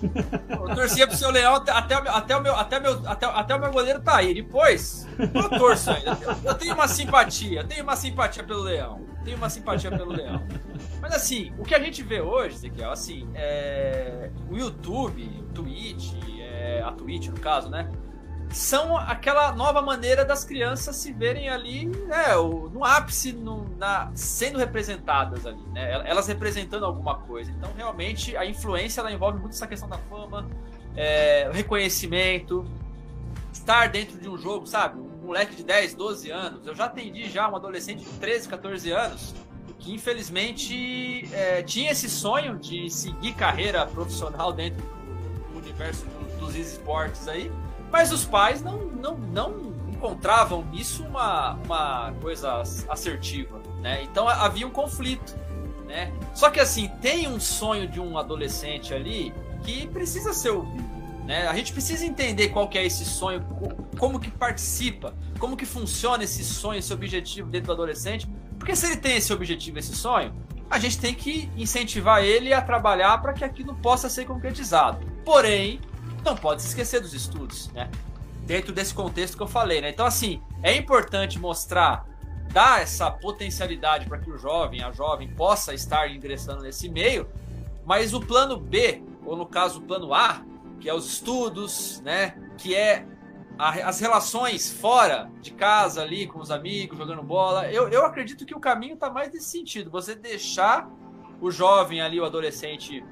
Eu torcia pro seu leão até, até, até, o, meu, até, meu, até, até o meu goleiro tá aí. Depois, eu torço ainda. Eu, tenho uma simpatia, eu tenho uma simpatia pelo leão. Tenho uma simpatia pelo leão. Mas assim, o que a gente vê hoje, Ezequiel, assim, é... o YouTube, o Twitch, é... a Twitch no caso, né? São aquela nova maneira das crianças se verem ali né, no ápice, no, na, sendo representadas ali, né, elas representando alguma coisa. Então, realmente, a influência ela envolve muito essa questão da fama, é, reconhecimento, estar dentro de um jogo, sabe? Um moleque de 10, 12 anos. Eu já atendi já um adolescente de 13, 14 anos que infelizmente é, tinha esse sonho de seguir carreira profissional dentro do universo dos esportes aí mas os pais não, não, não encontravam nisso uma, uma coisa assertiva, né? Então havia um conflito, né? Só que assim, tem um sonho de um adolescente ali que precisa ser ouvido, né? A gente precisa entender qual que é esse sonho, como que participa, como que funciona esse sonho, esse objetivo dentro do adolescente. Porque se ele tem esse objetivo, esse sonho, a gente tem que incentivar ele a trabalhar para que aquilo possa ser concretizado. Porém, não pode se esquecer dos estudos, né? Dentro desse contexto que eu falei, né? Então, assim, é importante mostrar, dar essa potencialidade para que o jovem, a jovem, possa estar ingressando nesse meio, mas o plano B, ou no caso o plano A, que é os estudos, né? Que é a, as relações fora de casa ali com os amigos, jogando bola. Eu, eu acredito que o caminho está mais nesse sentido. Você deixar o jovem ali, o adolescente,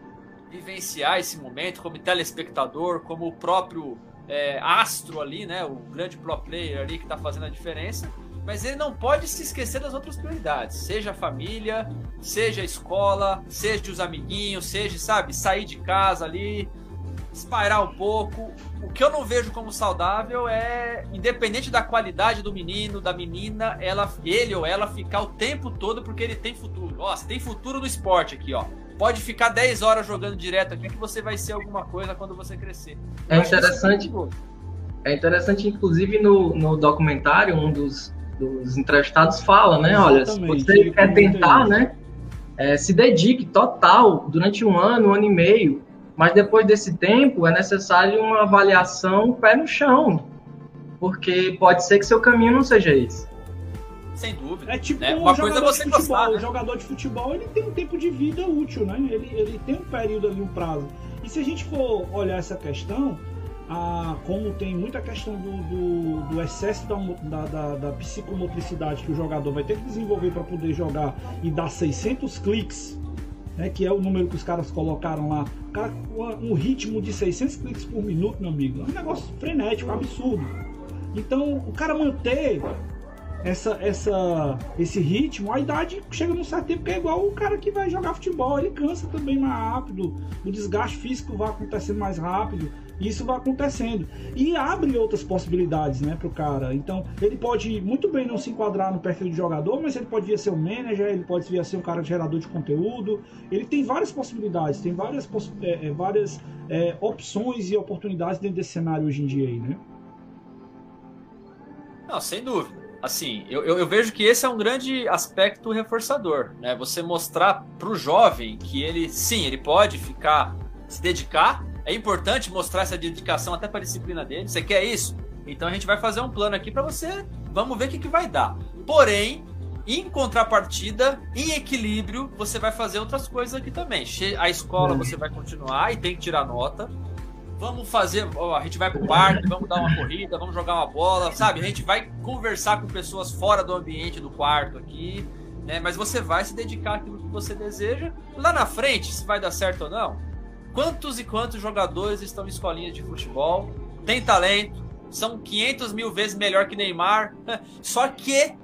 vivenciar esse momento como telespectador, como o próprio é, astro ali, né? O grande pro player ali que está fazendo a diferença. Mas ele não pode se esquecer das outras prioridades, seja a família, seja a escola, seja os amiguinhos, seja, sabe, sair de casa ali. espairar um pouco. O que eu não vejo como saudável é, independente da qualidade do menino, da menina, ela, ele ou ela ficar o tempo todo porque ele tem futuro. Ó, você tem futuro no esporte aqui, ó. Pode ficar 10 horas jogando direto aqui que você vai ser alguma coisa quando você crescer. É interessante. É interessante, inclusive, no, no documentário, um dos, dos entrevistados fala, né? Olha, se você quer tentar, né? É, se dedique total durante um ano, um ano e meio, mas depois desse tempo é necessário uma avaliação pé no chão, porque pode ser que seu caminho não seja esse. Sem dúvida. É tipo né? um uma coisa é você futebol. Gostar, né? O jogador de futebol ele tem um tempo de vida útil, né? Ele, ele tem um período ali, um prazo. E se a gente for olhar essa questão, a, como tem muita questão do, do, do excesso da, da, da, psicomotricidade que o jogador vai ter que desenvolver para poder jogar e dar 600 cliques, né, que é o número que os caras colocaram lá, cara, um ritmo de 600 cliques por minuto, meu amigo, é um negócio frenético, absurdo. Então, o cara manter essa, essa, esse ritmo, a idade chega num certo tempo que é igual o cara que vai jogar futebol, ele cansa também mais rápido, o desgaste físico vai acontecendo mais rápido, isso vai acontecendo. E abre outras possibilidades, né, pro cara. Então, ele pode muito bem não se enquadrar no perfil de jogador, mas ele pode vir a ser um manager, ele pode vir a ser um cara gerador de conteúdo. Ele tem várias possibilidades, tem várias, é, é, várias é, opções e oportunidades dentro desse cenário hoje em dia aí, né? Não, sem dúvida assim, eu, eu, eu, vejo que esse é um grande aspecto reforçador, né? Você mostrar para o jovem que ele, sim, ele pode ficar, se dedicar. É importante mostrar essa dedicação até para a disciplina dele. Você quer isso? Então a gente vai fazer um plano aqui para você. Vamos ver o que, que vai dar. Porém, em contrapartida, em equilíbrio, você vai fazer outras coisas aqui também. A escola você vai continuar e tem que tirar nota vamos fazer, ó, a gente vai pro parque, vamos dar uma corrida, vamos jogar uma bola, sabe? A gente vai conversar com pessoas fora do ambiente do quarto aqui, né? Mas você vai se dedicar àquilo que você deseja. Lá na frente, se vai dar certo ou não, quantos e quantos jogadores estão em escolinhas de futebol, tem talento, são 500 mil vezes melhor que Neymar, só que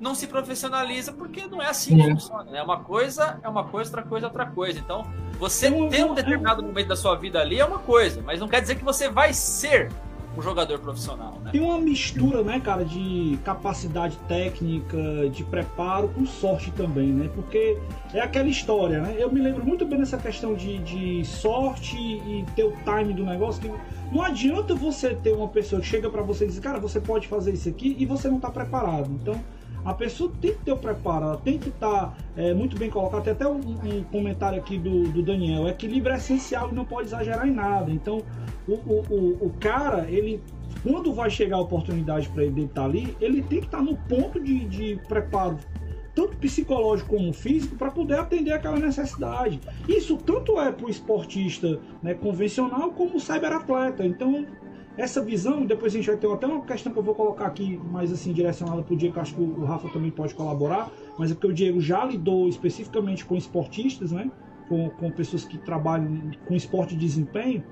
não se profissionaliza porque não é assim que funciona. Né? É uma coisa, é uma coisa, outra coisa, outra coisa. Então, você ter um determinado momento da sua vida ali é uma coisa, mas não quer dizer que você vai ser um jogador profissional. Né? Tem uma mistura, né, cara, de capacidade técnica, de preparo com sorte também, né? Porque é aquela história, né? Eu me lembro muito bem dessa questão de, de sorte e ter o time do negócio. Que não adianta você ter uma pessoa que chega para você e diz, cara, você pode fazer isso aqui e você não tá preparado. Então, a pessoa tem que ter o preparo, ela tem que estar tá, é, muito bem colocada. Tem até um, um comentário aqui do, do, Daniel: equilíbrio é essencial e não pode exagerar em nada. Então, o, o, o, o cara, ele quando vai chegar a oportunidade para ele estar ali, ele tem que estar tá no ponto de, de preparo tanto psicológico como físico para poder atender aquela necessidade. Isso tanto é para o esportista né, convencional como o cyberatleta. Então essa visão, depois a gente vai ter até uma questão que eu vou colocar aqui mais assim direcionada para o Diego, que acho que o Rafa também pode colaborar, mas é porque o Diego já lidou especificamente com esportistas, né? Com, com pessoas que trabalham com esporte de desempenho,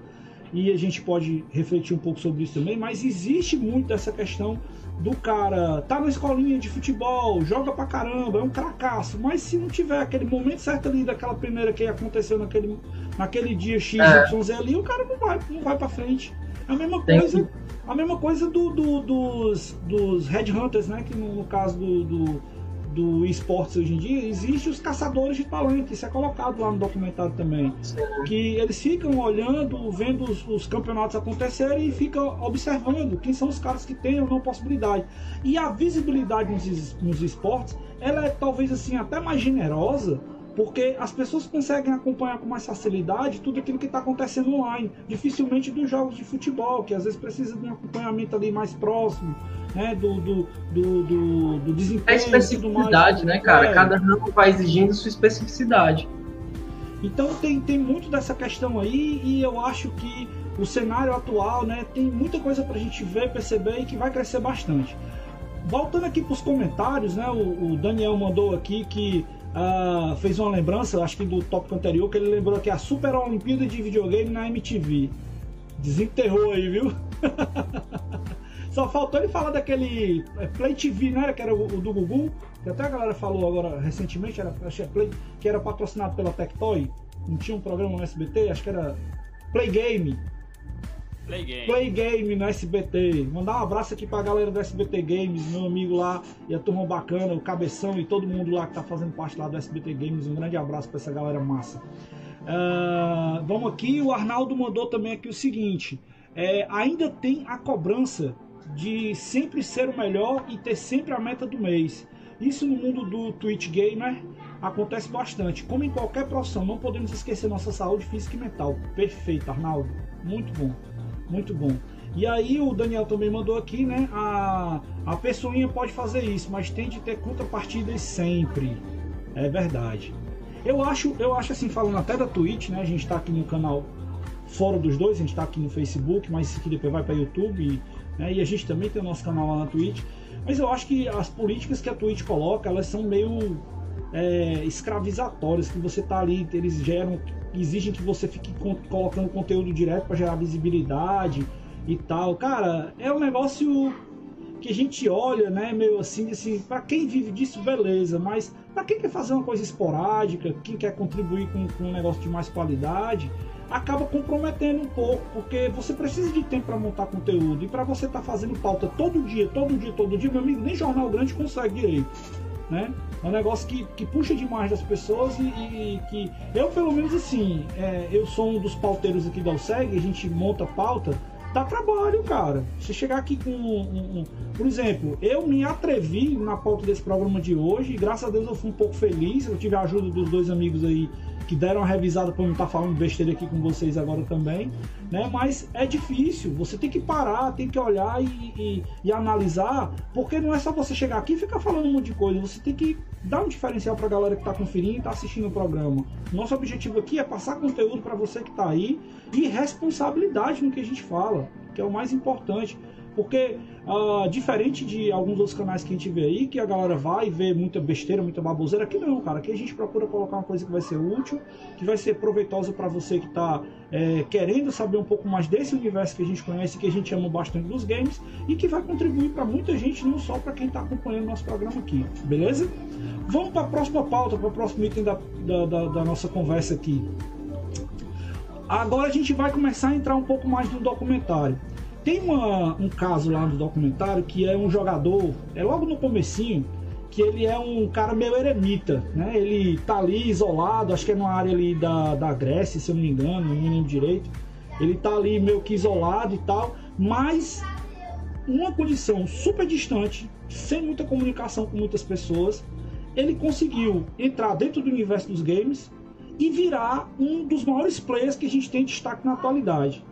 e a gente pode refletir um pouco sobre isso também, mas existe muito essa questão do cara tá na escolinha de futebol, joga pra caramba, é um cracaço, mas se não tiver aquele momento certo ali daquela peneira que aconteceu naquele, naquele dia X, é. Ali, o cara não vai, não vai pra frente. A mesma coisa, a mesma coisa do, do, dos, dos headhunters, né? Que no, no caso do, do, do esportes hoje em dia, existe os caçadores de talento, isso é colocado lá no documentário também. Que eles ficam olhando, vendo os, os, campeonatos acontecerem e ficam observando quem são os caras que têm ou não possibilidade. E a visibilidade nos, nos esportes, ela é talvez assim até mais generosa porque as pessoas conseguem acompanhar com mais facilidade tudo aquilo que está acontecendo online. Dificilmente dos jogos de futebol, que às vezes precisa de um acompanhamento ali mais próximo, né? Do, do, do, do, desempenho. É especificidade, né, cara? É. Cada ramo vai exigindo sua especificidade. Então tem, tem muito dessa questão aí e eu acho que o cenário atual, né, tem muita coisa para a gente ver, perceber e que vai crescer bastante. Voltando aqui para os comentários, né, o, o Daniel mandou aqui que uh, fez uma lembrança, acho que do tópico anterior, que ele lembrou que a Super Olimpíada de videogame na MTV. Desenterrou aí, viu? Só faltou ele falar daquele é, Play TV, né? Que era o, o do Google. Que até a galera falou agora recentemente, era, achei Play, que era patrocinado pela Tectoy. Não tinha um programa no SBT, acho que era. Play Game. Play Game. Play Game no SBT. Mandar um abraço aqui pra galera do SBT Games, meu amigo lá e a turma bacana, o Cabeção e todo mundo lá que tá fazendo parte lá do SBT Games. Um grande abraço pra essa galera massa. Uh, vamos aqui, o Arnaldo mandou também aqui o seguinte: é, ainda tem a cobrança de sempre ser o melhor e ter sempre a meta do mês. Isso no mundo do Twitch Gamer acontece bastante. Como em qualquer profissão, não podemos esquecer nossa saúde física e mental. Perfeito, Arnaldo. Muito bom. Muito bom. E aí o Daniel também mandou aqui, né? A, a pessoinha pode fazer isso, mas tem de ter contrapartidas sempre. É verdade. Eu acho, eu acho assim, falando até da Twitch, né? A gente está aqui no canal fora dos dois, a gente está aqui no Facebook, mas isso aqui depois vai para YouTube, né? E a gente também tem o nosso canal lá na Twitch. Mas eu acho que as políticas que a Twitch coloca, elas são meio é, escravizatórias, que você tá ali, eles geram, exigem que você fique colocando conteúdo direto para gerar visibilidade e tal. Cara, é um negócio que a gente olha, né, meio assim, assim, para quem vive disso, beleza, mas para quem quer fazer uma coisa esporádica, quem quer contribuir com, com um negócio de mais qualidade, acaba comprometendo um pouco, porque você precisa de tempo para montar conteúdo e para você estar tá fazendo pauta todo dia, todo dia, todo dia, meu amigo, nem jornal grande consegue direito, né? É um negócio que, que puxa demais das pessoas e, e que eu, pelo menos assim, é, eu sou um dos pauteiros aqui da OSEG, a gente monta pauta, dá trabalho, cara. Você chegar aqui com um, um, Por exemplo, eu me atrevi na pauta desse programa de hoje, e graças a Deus eu fui um pouco feliz, eu tive a ajuda dos dois amigos aí que deram uma revisada para não estar tá falando besteira aqui com vocês agora também, né? Mas é difícil, você tem que parar, tem que olhar e, e, e analisar, porque não é só você chegar aqui e ficar falando um monte de coisa, você tem que dar um diferencial para a galera que está conferindo e está assistindo o programa. Nosso objetivo aqui é passar conteúdo para você que está aí e responsabilidade no que a gente fala, que é o mais importante. Porque, uh, diferente de alguns outros canais que a gente vê aí, que a galera vai vê muita besteira, muita baboseira, aqui não, cara. Aqui a gente procura colocar uma coisa que vai ser útil, que vai ser proveitosa para você que está é, querendo saber um pouco mais desse universo que a gente conhece, que a gente ama bastante dos games, e que vai contribuir para muita gente, não só para quem está acompanhando nosso programa aqui, beleza? Vamos para a próxima pauta, para o próximo item da, da, da, da nossa conversa aqui. Agora a gente vai começar a entrar um pouco mais no documentário. Tem uma, um caso lá no documentário que é um jogador, é logo no comecinho, que ele é um cara meio eremita, né? Ele tá ali isolado, acho que é numa área ali da, da Grécia, se eu não me engano, não me lembro direito. Ele tá ali meio que isolado e tal, mas uma condição super distante, sem muita comunicação com muitas pessoas, ele conseguiu entrar dentro do universo dos games e virar um dos maiores players que a gente tem destaque na atualidade.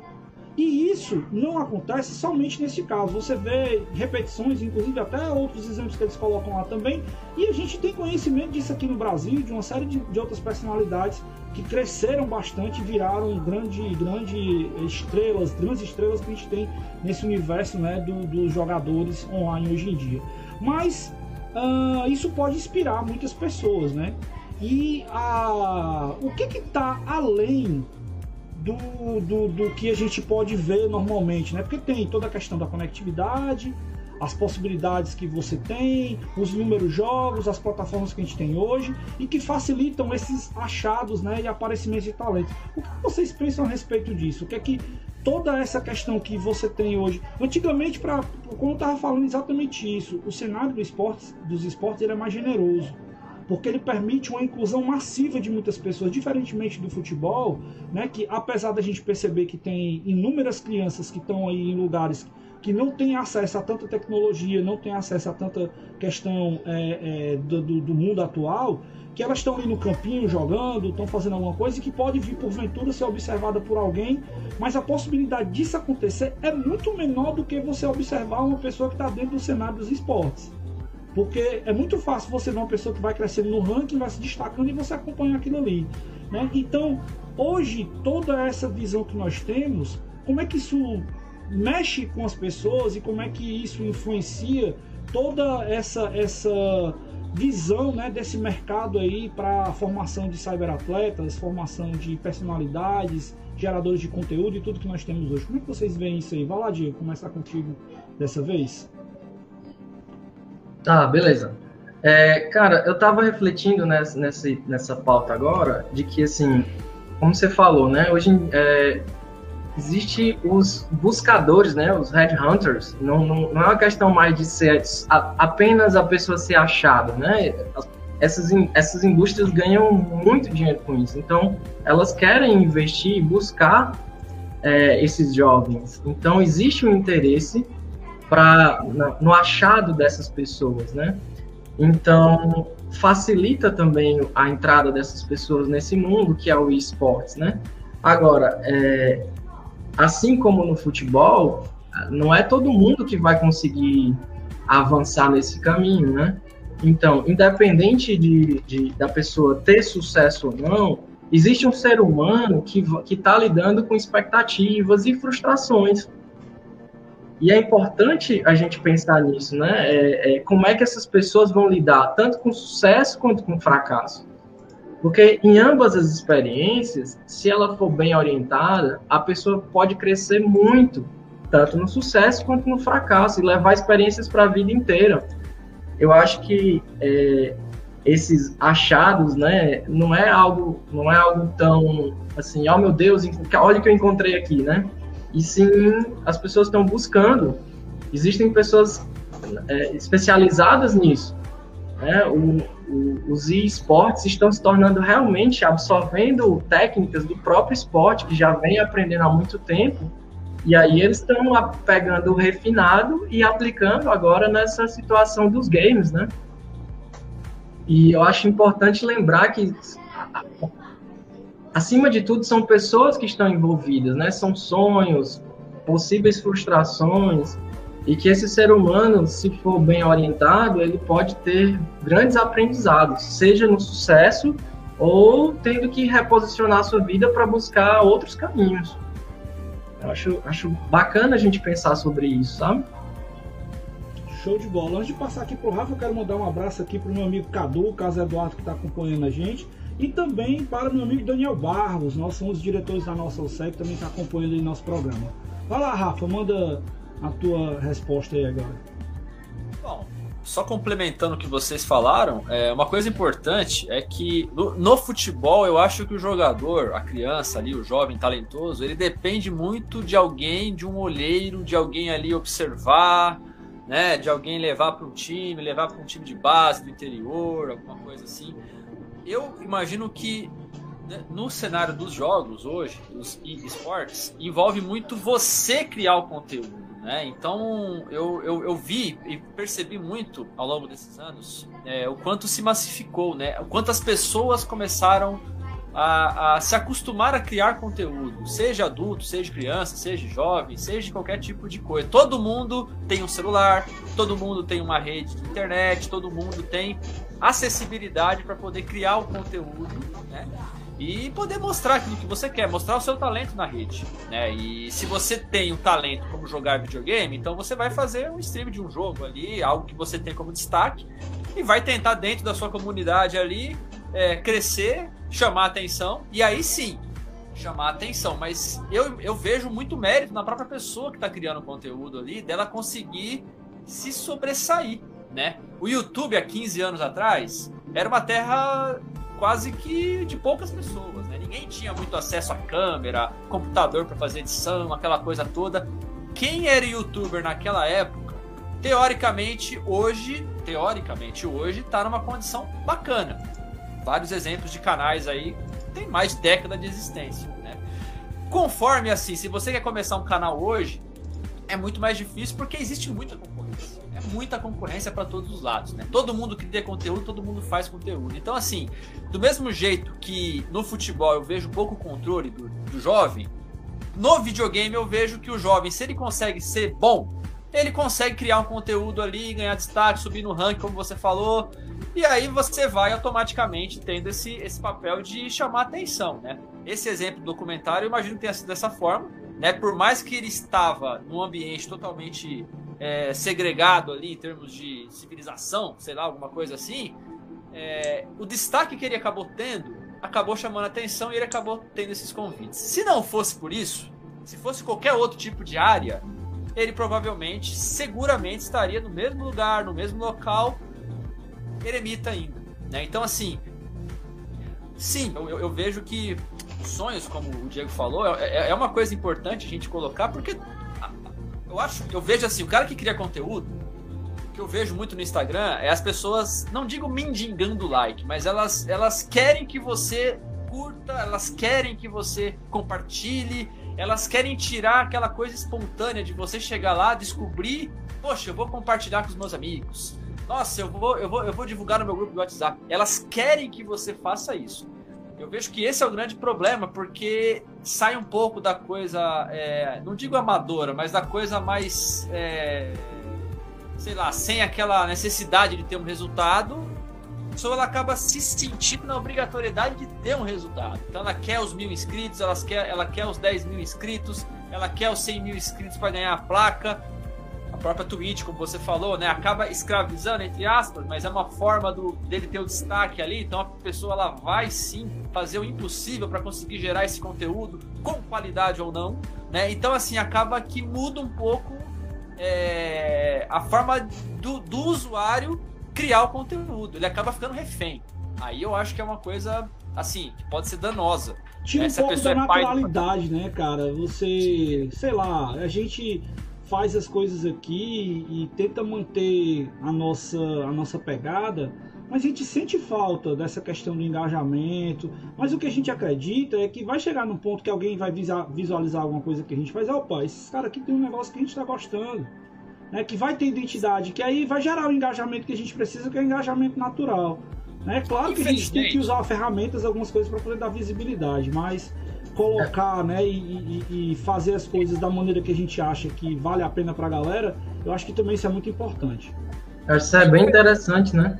E isso não acontece somente nesse caso. Você vê repetições, inclusive até outros exemplos que eles colocam lá também. E a gente tem conhecimento disso aqui no Brasil, de uma série de, de outras personalidades que cresceram bastante viraram grande, grande estrelas, grandes estrelas que a gente tem nesse universo né, do, dos jogadores online hoje em dia. Mas uh, isso pode inspirar muitas pessoas, né? E uh, o que está além do, do, do que a gente pode ver normalmente, né? Porque tem toda a questão da conectividade, as possibilidades que você tem, os números jogos, as plataformas que a gente tem hoje e que facilitam esses achados né, e aparecimentos de talento. O que vocês pensam a respeito disso? O que é que toda essa questão que você tem hoje. Antigamente, para como eu estava falando exatamente isso, o cenário do esportes, dos esportes ele é mais generoso porque ele permite uma inclusão massiva de muitas pessoas, diferentemente do futebol, né, que apesar da gente perceber que tem inúmeras crianças que estão aí em lugares que não têm acesso a tanta tecnologia, não têm acesso a tanta questão é, é, do, do, mundo atual, que elas estão ali no campinho jogando, estão fazendo alguma coisa e que pode vir porventura ser observada por alguém, mas a possibilidade disso acontecer é muito menor do que você observar uma pessoa que está dentro do cenário dos esportes. Porque é muito fácil você ver uma pessoa que vai crescendo no ranking, vai se destacando e você acompanha aquilo ali. Né? Então, hoje, toda essa visão que nós temos, como é que isso mexe com as pessoas e como é que isso influencia toda essa, essa visão né, desse mercado aí para a formação de cyberatletas, formação de personalidades, geradores de conteúdo e tudo que nós temos hoje. Como é que vocês veem isso aí? Vai lá, Diego, começar contigo dessa vez. Tá, beleza. É, cara, eu tava refletindo nessa, nessa, nessa pauta agora de que, assim, como você falou, né? Hoje, é, existe os buscadores, né, os headhunters. Não, não, não é uma questão mais de ser a, apenas a pessoa ser achada, né? Essas, essas indústrias ganham muito dinheiro com isso. Então, elas querem investir e buscar é, esses jovens. Então, existe um interesse para no achado dessas pessoas, né? Então, facilita também a entrada dessas pessoas nesse mundo que é o esportes, né? Agora, é, assim como no futebol, não é todo mundo que vai conseguir avançar nesse caminho, né? Então, independente de, de da pessoa ter sucesso ou não, existe um ser humano que está lidando com expectativas e frustrações. E é importante a gente pensar nisso, né? É, é, como é que essas pessoas vão lidar tanto com sucesso quanto com fracasso. Porque em ambas as experiências, se ela for bem orientada, a pessoa pode crescer muito, tanto no sucesso quanto no fracasso, e levar experiências para a vida inteira. Eu acho que é, esses achados, né, não é algo, não é algo tão assim, oh meu Deus, olha o que eu encontrei aqui, né? E sim, as pessoas estão buscando. Existem pessoas é, especializadas nisso. Né? O, o, os esportes estão se tornando realmente absorvendo técnicas do próprio esporte, que já vem aprendendo há muito tempo, e aí eles estão pegando o refinado e aplicando agora nessa situação dos games, né? E eu acho importante lembrar que, acima de tudo, são pessoas que estão envolvidas, né? São sonhos, possíveis frustrações, e que esse ser humano, se for bem orientado, ele pode ter grandes aprendizados, seja no sucesso ou tendo que reposicionar a sua vida para buscar outros caminhos. Eu acho, acho bacana a gente pensar sobre isso, sabe? Show de bola. Antes de passar aqui pro Rafa, eu quero mandar um abraço aqui pro meu amigo Cadu, o Carlos Eduardo que está acompanhando a gente. E também para meu amigo Daniel Barros, nós somos os diretores da nossa OSEC, também está acompanhando o nosso programa. Vai lá, Rafa, manda a tua resposta aí agora. Bom, só complementando o que vocês falaram, é, uma coisa importante é que no, no, futebol eu acho que o jogador, a criança ali, o jovem talentoso, ele depende muito de alguém, de um olheiro, de alguém ali observar, né, de alguém levar para um time, levar para um time de base do interior, alguma coisa assim. Eu imagino que né, no cenário dos jogos hoje, os esportes, envolve muito você criar o conteúdo. Né? Então eu, eu, eu, vi e percebi muito ao longo desses anos é, o quanto se massificou, né? o quanto as pessoas começaram a, a, se acostumar a criar conteúdo, seja adulto, seja criança, seja jovem, seja qualquer tipo de coisa. Todo mundo tem um celular, todo mundo tem uma rede de internet, todo mundo tem acessibilidade para poder criar o conteúdo, né? e poder mostrar aquilo que você quer, mostrar o seu talento na rede, né? E se você tem um talento como jogar videogame, então você vai fazer um stream de um jogo ali, algo que você tem como destaque, e vai tentar dentro da sua comunidade ali é, crescer, chamar atenção, e aí sim chamar atenção. Mas eu, eu vejo muito mérito na própria pessoa que está criando conteúdo ali, dela conseguir se sobressair, né? O YouTube há 15 anos atrás era uma terra quase que de poucas pessoas, né? Ninguém tinha muito acesso à câmera, computador para fazer edição, aquela coisa toda. Quem era youtuber naquela época, teoricamente hoje, teoricamente hoje está numa condição bacana. Vários exemplos de canais aí tem mais década de existência, né? Conforme assim, se você quer começar um canal hoje, é muito mais difícil porque existe muita muita concorrência para todos os lados, né? Todo mundo que cria conteúdo, todo mundo faz conteúdo. Então, assim, do mesmo jeito que no futebol eu vejo pouco controle do, do jovem, no videogame eu vejo que o jovem, se ele consegue ser bom, ele consegue criar um conteúdo ali, ganhar destaque, subir no ranking, como você falou, e aí você vai automaticamente tendo esse, esse papel de chamar atenção, né? Esse exemplo do documentário, eu imagino que tenha sido dessa forma, né? Por mais que ele estava num ambiente totalmente é, segregado ali em termos de civilização, sei lá, alguma coisa assim, é, o destaque que ele acabou tendo acabou chamando a atenção e ele acabou tendo esses convites. Se não fosse por isso, se fosse qualquer outro tipo de área, ele provavelmente, seguramente estaria no mesmo lugar, no mesmo local, eremita ainda. Né? Então, assim, sim, eu, eu vejo que sonhos, como o Diego falou, é, é, é uma coisa importante a gente colocar, porque eu acho, eu vejo assim, o cara que cria conteúdo, que eu vejo muito no Instagram é as pessoas, não digo mendigando like, mas elas, elas querem que você curta, elas querem que você compartilhe, elas querem tirar aquela coisa espontânea de você chegar lá, descobrir, poxa, eu vou compartilhar com os meus amigos. Nossa, eu vou, eu vou, eu vou divulgar no meu grupo do WhatsApp. Elas querem que você faça isso. Eu vejo que esse é o grande problema, porque sai um pouco da coisa, é, não digo amadora, mas da coisa mais, é, sei lá, sem aquela necessidade de ter um resultado. A pessoa ela acaba se sentindo na obrigatoriedade de ter um resultado. Então ela quer os mil inscritos, ela quer, ela quer os 10 mil inscritos, ela quer os 100 mil inscritos para ganhar a placa própria Twitch, como você falou, né, acaba escravizando, entre aspas, mas é uma forma do, dele ter o destaque ali, então a pessoa ela vai sim fazer o impossível para conseguir gerar esse conteúdo, com qualidade ou não, né? Então, assim, acaba que muda um pouco é, a forma do, do usuário criar o conteúdo, ele acaba ficando refém. Aí eu acho que é uma coisa, assim, que pode ser danosa. Tira um pouco da é naturalidade, né, cara? Você, sei lá, a gente faz as coisas aqui e tenta manter a nossa, a nossa pegada, mas a gente sente falta dessa questão do engajamento. Mas o que a gente acredita é que vai chegar num ponto que alguém vai visualizar alguma coisa que a gente faz. Opa, esses caras aqui tem um negócio que a gente está gostando. Né, que vai ter identidade, que aí vai gerar o engajamento que a gente precisa, que é o engajamento natural. É né? claro que a gente tem que usar ferramentas, algumas coisas para poder dar visibilidade, mas colocar, né, e, e, fazer as coisas da maneira que a gente acha que vale a pena para a galera, eu acho que também isso é muito importante. Eu acho isso é bem interessante, né?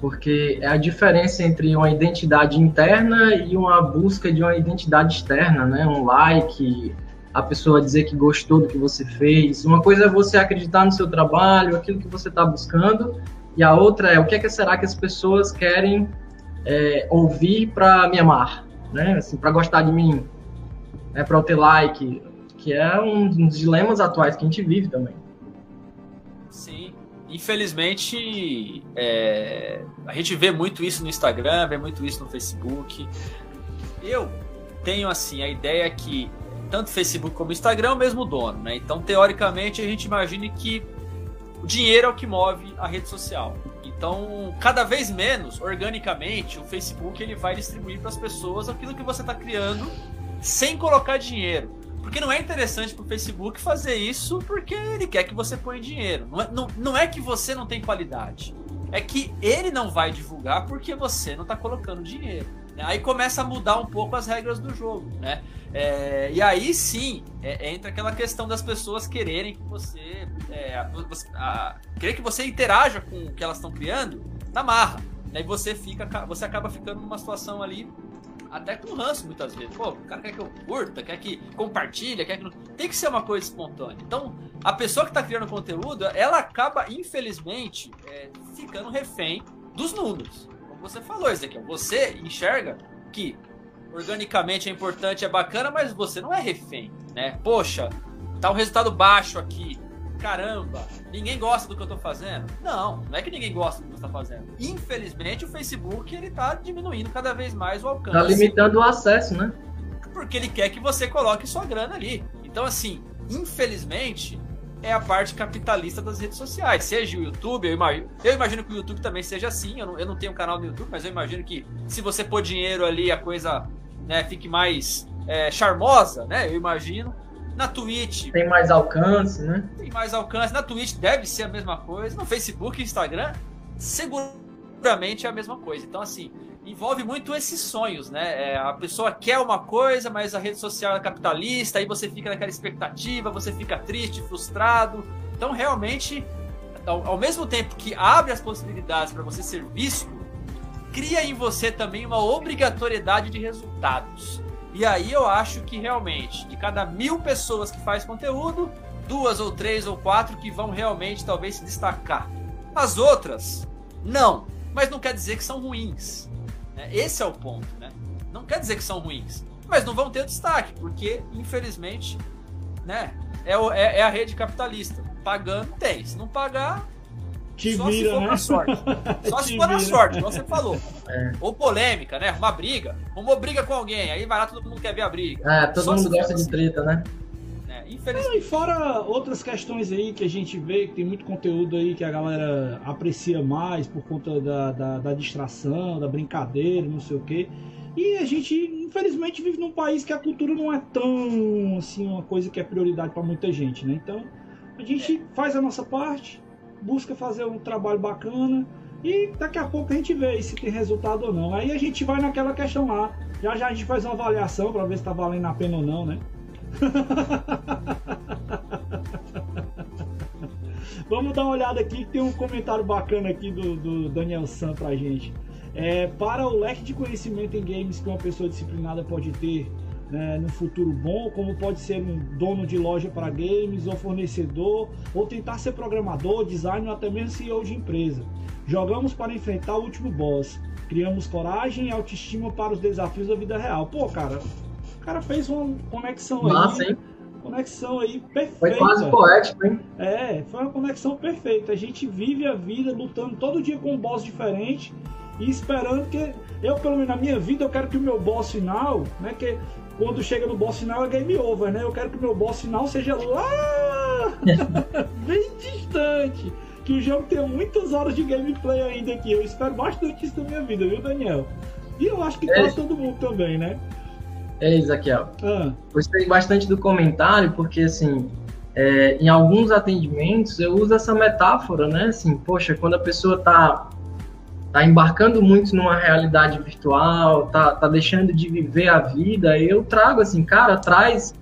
Porque é a diferença entre uma identidade interna e uma busca de uma identidade externa, né? Um like, a pessoa dizer que gostou do que você fez. Uma coisa é você acreditar no seu trabalho, aquilo que você está buscando, e a outra é o que, é que será que as pessoas querem é, ouvir para me amar, né? Assim, para gostar de mim, né? para eu ter like, que é um dos dilemas atuais que a gente vive também. Sim, infelizmente é, a gente vê muito isso no Instagram, vê muito isso no Facebook. Eu tenho assim a ideia que tanto Facebook como Instagram é o mesmo dono, né? Então teoricamente a gente imagine que o dinheiro é o que move a rede social. Então, cada vez menos, organicamente, o Facebook ele vai distribuir para as pessoas aquilo que você está criando sem colocar dinheiro. Porque não é interessante para o Facebook fazer isso porque ele quer que você ponha dinheiro. Não é, não, não é que você não tem qualidade. É que ele não vai divulgar porque você não está colocando dinheiro. Né? Aí começa a mudar um pouco as regras do jogo, né? É, e aí sim é, entra aquela questão das pessoas quererem que você, é, você a, querer que você interaja com o que elas estão criando na marra. Aí você fica, você acaba ficando numa situação ali até com ranço muitas vezes. Pô, o cara quer que eu curta, quer que compartilhe, quer que tem que ser uma coisa espontânea. Então, a pessoa que está criando conteúdo, ela acaba infelizmente é, ficando refém dos números você falou, Ezequiel. Você enxerga que organicamente é importante, é bacana, mas você não é refém, né? Poxa, tá um resultado baixo aqui. Caramba, ninguém gosta do que eu tô fazendo? Não, não é que ninguém gosta do que você tá fazendo. Infelizmente, o Facebook ele tá diminuindo cada vez mais o alcance. Tá limitando o acesso, né? Porque ele quer que você coloque sua grana ali. Então, assim, infelizmente, é a parte capitalista das redes sociais. Seja o YouTube, eu imagino, eu imagino que o YouTube também seja assim. Eu não, eu não tenho um canal no YouTube, mas eu imagino que se você pôr dinheiro ali, a coisa né, fique mais é, charmosa, né? Eu imagino. Na Twitch. Tem mais alcance, né? Tem mais alcance. Na Twitch deve ser a mesma coisa. No Facebook e Instagram, seguramente é a mesma coisa. Então, assim, envolve muito esses sonhos, né? É, a pessoa quer uma coisa, mas a rede social é capitalista, aí você fica naquela expectativa, você fica triste, frustrado. Então, realmente, ao, ao mesmo tempo que abre as possibilidades para você ser visto, cria em você também uma obrigatoriedade de resultados. E aí eu acho que realmente, de cada mil pessoas que faz conteúdo, duas ou três ou quatro que vão realmente talvez se destacar. As outras, não. Mas não quer dizer que são ruins. Né? Esse é o ponto, né? Não quer dizer que são ruins, mas não vão ter destaque, porque, infelizmente, né? É, é, é a rede capitalista. Pagando, tem. Se não pagar, Te Só vira, se for né? na sorte. Só se for na vira. sorte, igual você falou. É. Ou polêmica, né? Uma briga. Arrumou briga com alguém, aí vai lá, todo mundo quer ver a briga. É, todo Só mundo gosta de treta, né? né? Infelizmente. E fora outras questões aí que a gente vê, que tem muito conteúdo aí que a galera aprecia mais por conta da, da, da distração, da brincadeira, não sei o quê. E a gente, infelizmente, vive num país que a cultura não é tão, assim, uma coisa que é prioridade para muita gente, né? Então, a gente faz a nossa parte, busca fazer um trabalho bacana e daqui a pouco a gente vê se tem resultado ou não. Aí a gente vai naquela questão lá. Já já a gente faz uma avaliação para ver se tá valendo a pena ou não, né? Vamos dar uma olhada aqui, tem um comentário bacana aqui do, do Daniel San pra gente. É, para o leque de conhecimento em games que uma pessoa disciplinada pode ter né, no futuro bom, como pode ser um dono de loja para games, ou fornecedor, ou tentar ser programador, designer ou até mesmo CEO de empresa. Jogamos para enfrentar o último boss. Criamos coragem e autoestima para os desafios da vida real. Pô, cara, o cara fez uma conexão Massa, aí. hein? Conexão aí perfeita. Foi quase poético, hein? É, foi uma conexão perfeita. A gente vive a vida lutando todo dia com um boss diferente e esperando que. Eu, pelo menos na minha vida, eu quero que o meu boss final, né? Que quando chega no boss final é game over, né? Eu quero que o meu boss final seja lá bem distante. Que o jogo tenha muitas horas de gameplay ainda aqui. Eu espero bastante isso na minha vida, viu, Daniel? E eu acho que É. quase todo mundo também, né? É, Ezequiel. Ah, Gostei bastante do comentário, porque assim, é, em alguns atendimentos eu uso essa metáfora, né? Assim, poxa, quando a pessoa tá, tá embarcando muito numa realidade virtual, tá, tá deixando de viver a vida, eu trago assim, cara, traz,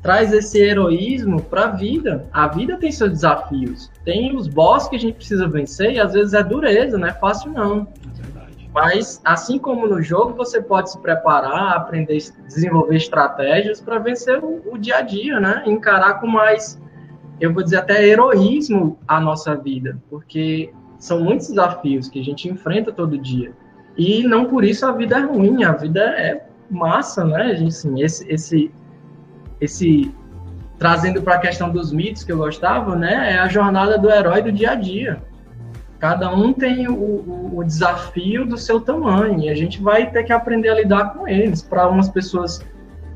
traz esse heroísmo pra vida. A vida tem seus desafios, tem os boss que a gente precisa vencer e às vezes é dureza, não é fácil não. verdade. Mas, assim como no jogo, você pode se preparar, aprender, desenvolver estratégias para vencer o, o dia a dia, né? Encarar com mais, eu vou dizer até heroísmo a nossa vida, porque são muitos desafios que a gente enfrenta todo dia. E não por isso a vida é ruim, a vida é massa, né? A gente, assim, esse, esse, esse trazendo para a questão dos mitos que eu gostava, né? É a jornada do herói do dia a dia. Cada um tem o, o, o desafio do seu tamanho e a gente vai ter que aprender a lidar com eles. Para umas pessoas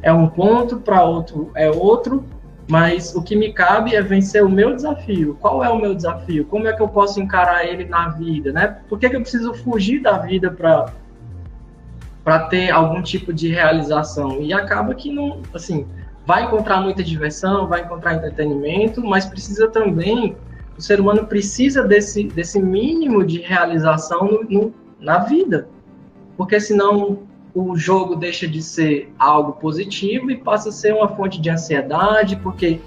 é um ponto, para outro é outro, mas o que me cabe é vencer o meu desafio. Qual é o meu desafio? Como é que eu posso encarar ele na vida, né? Por que, que eu preciso fugir da vida para para ter algum tipo de realização? E acaba que não, assim, vai encontrar muita diversão, vai encontrar entretenimento, mas precisa também o ser humano precisa desse, desse mínimo de realização no, no, na vida. Porque senão o jogo deixa de ser algo positivo e passa a ser uma fonte de ansiedade, porque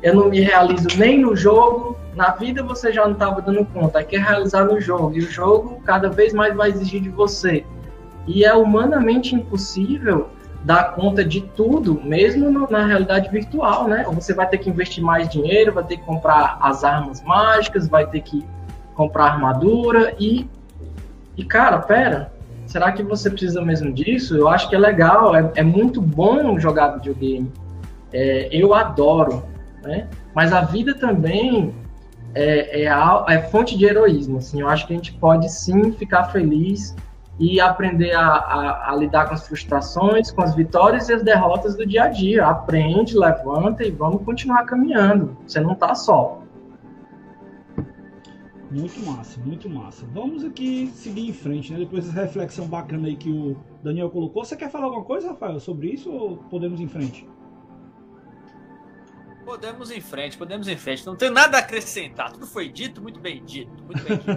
eu não me realizo nem no jogo, na vida você já não estava dando conta, aí quer realizar no jogo, e o jogo cada vez mais vai exigir de você. E é humanamente impossível dar conta de tudo, mesmo no, na realidade virtual, né? Você vai ter que investir mais dinheiro, vai ter que comprar as armas mágicas, vai ter que comprar armadura e e cara, pera, será que você precisa mesmo disso? Eu acho que é legal, é, é muito bom jogar videogame. É, eu adoro, né? Mas a vida também é, é, a, é fonte de heroísmo. Assim, eu acho que a gente pode sim ficar feliz e aprender a, a, a, lidar com as frustrações, com as vitórias e as derrotas do dia a dia. Aprende, levanta e vamos continuar caminhando. Você não está só. Muito massa, muito massa. Vamos aqui seguir em frente, né? Depois dessa reflexão bacana aí que o Daniel colocou. Você quer falar alguma coisa, Rafael, sobre isso ou podemos ir em frente? Podemos ir em frente, podemos ir em frente. Não tem nada a acrescentar. Tudo foi dito, muito bem dito. Muito bem dito.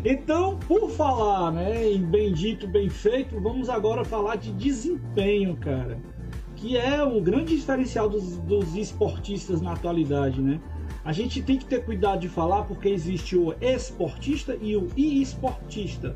então, por falar né, em bem dito, bem feito, vamos agora falar de desempenho, cara. Que é o grande diferencial dos, dos esportistas na atualidade, né? A gente tem que ter cuidado de falar porque existe o esportista e o e-esportista.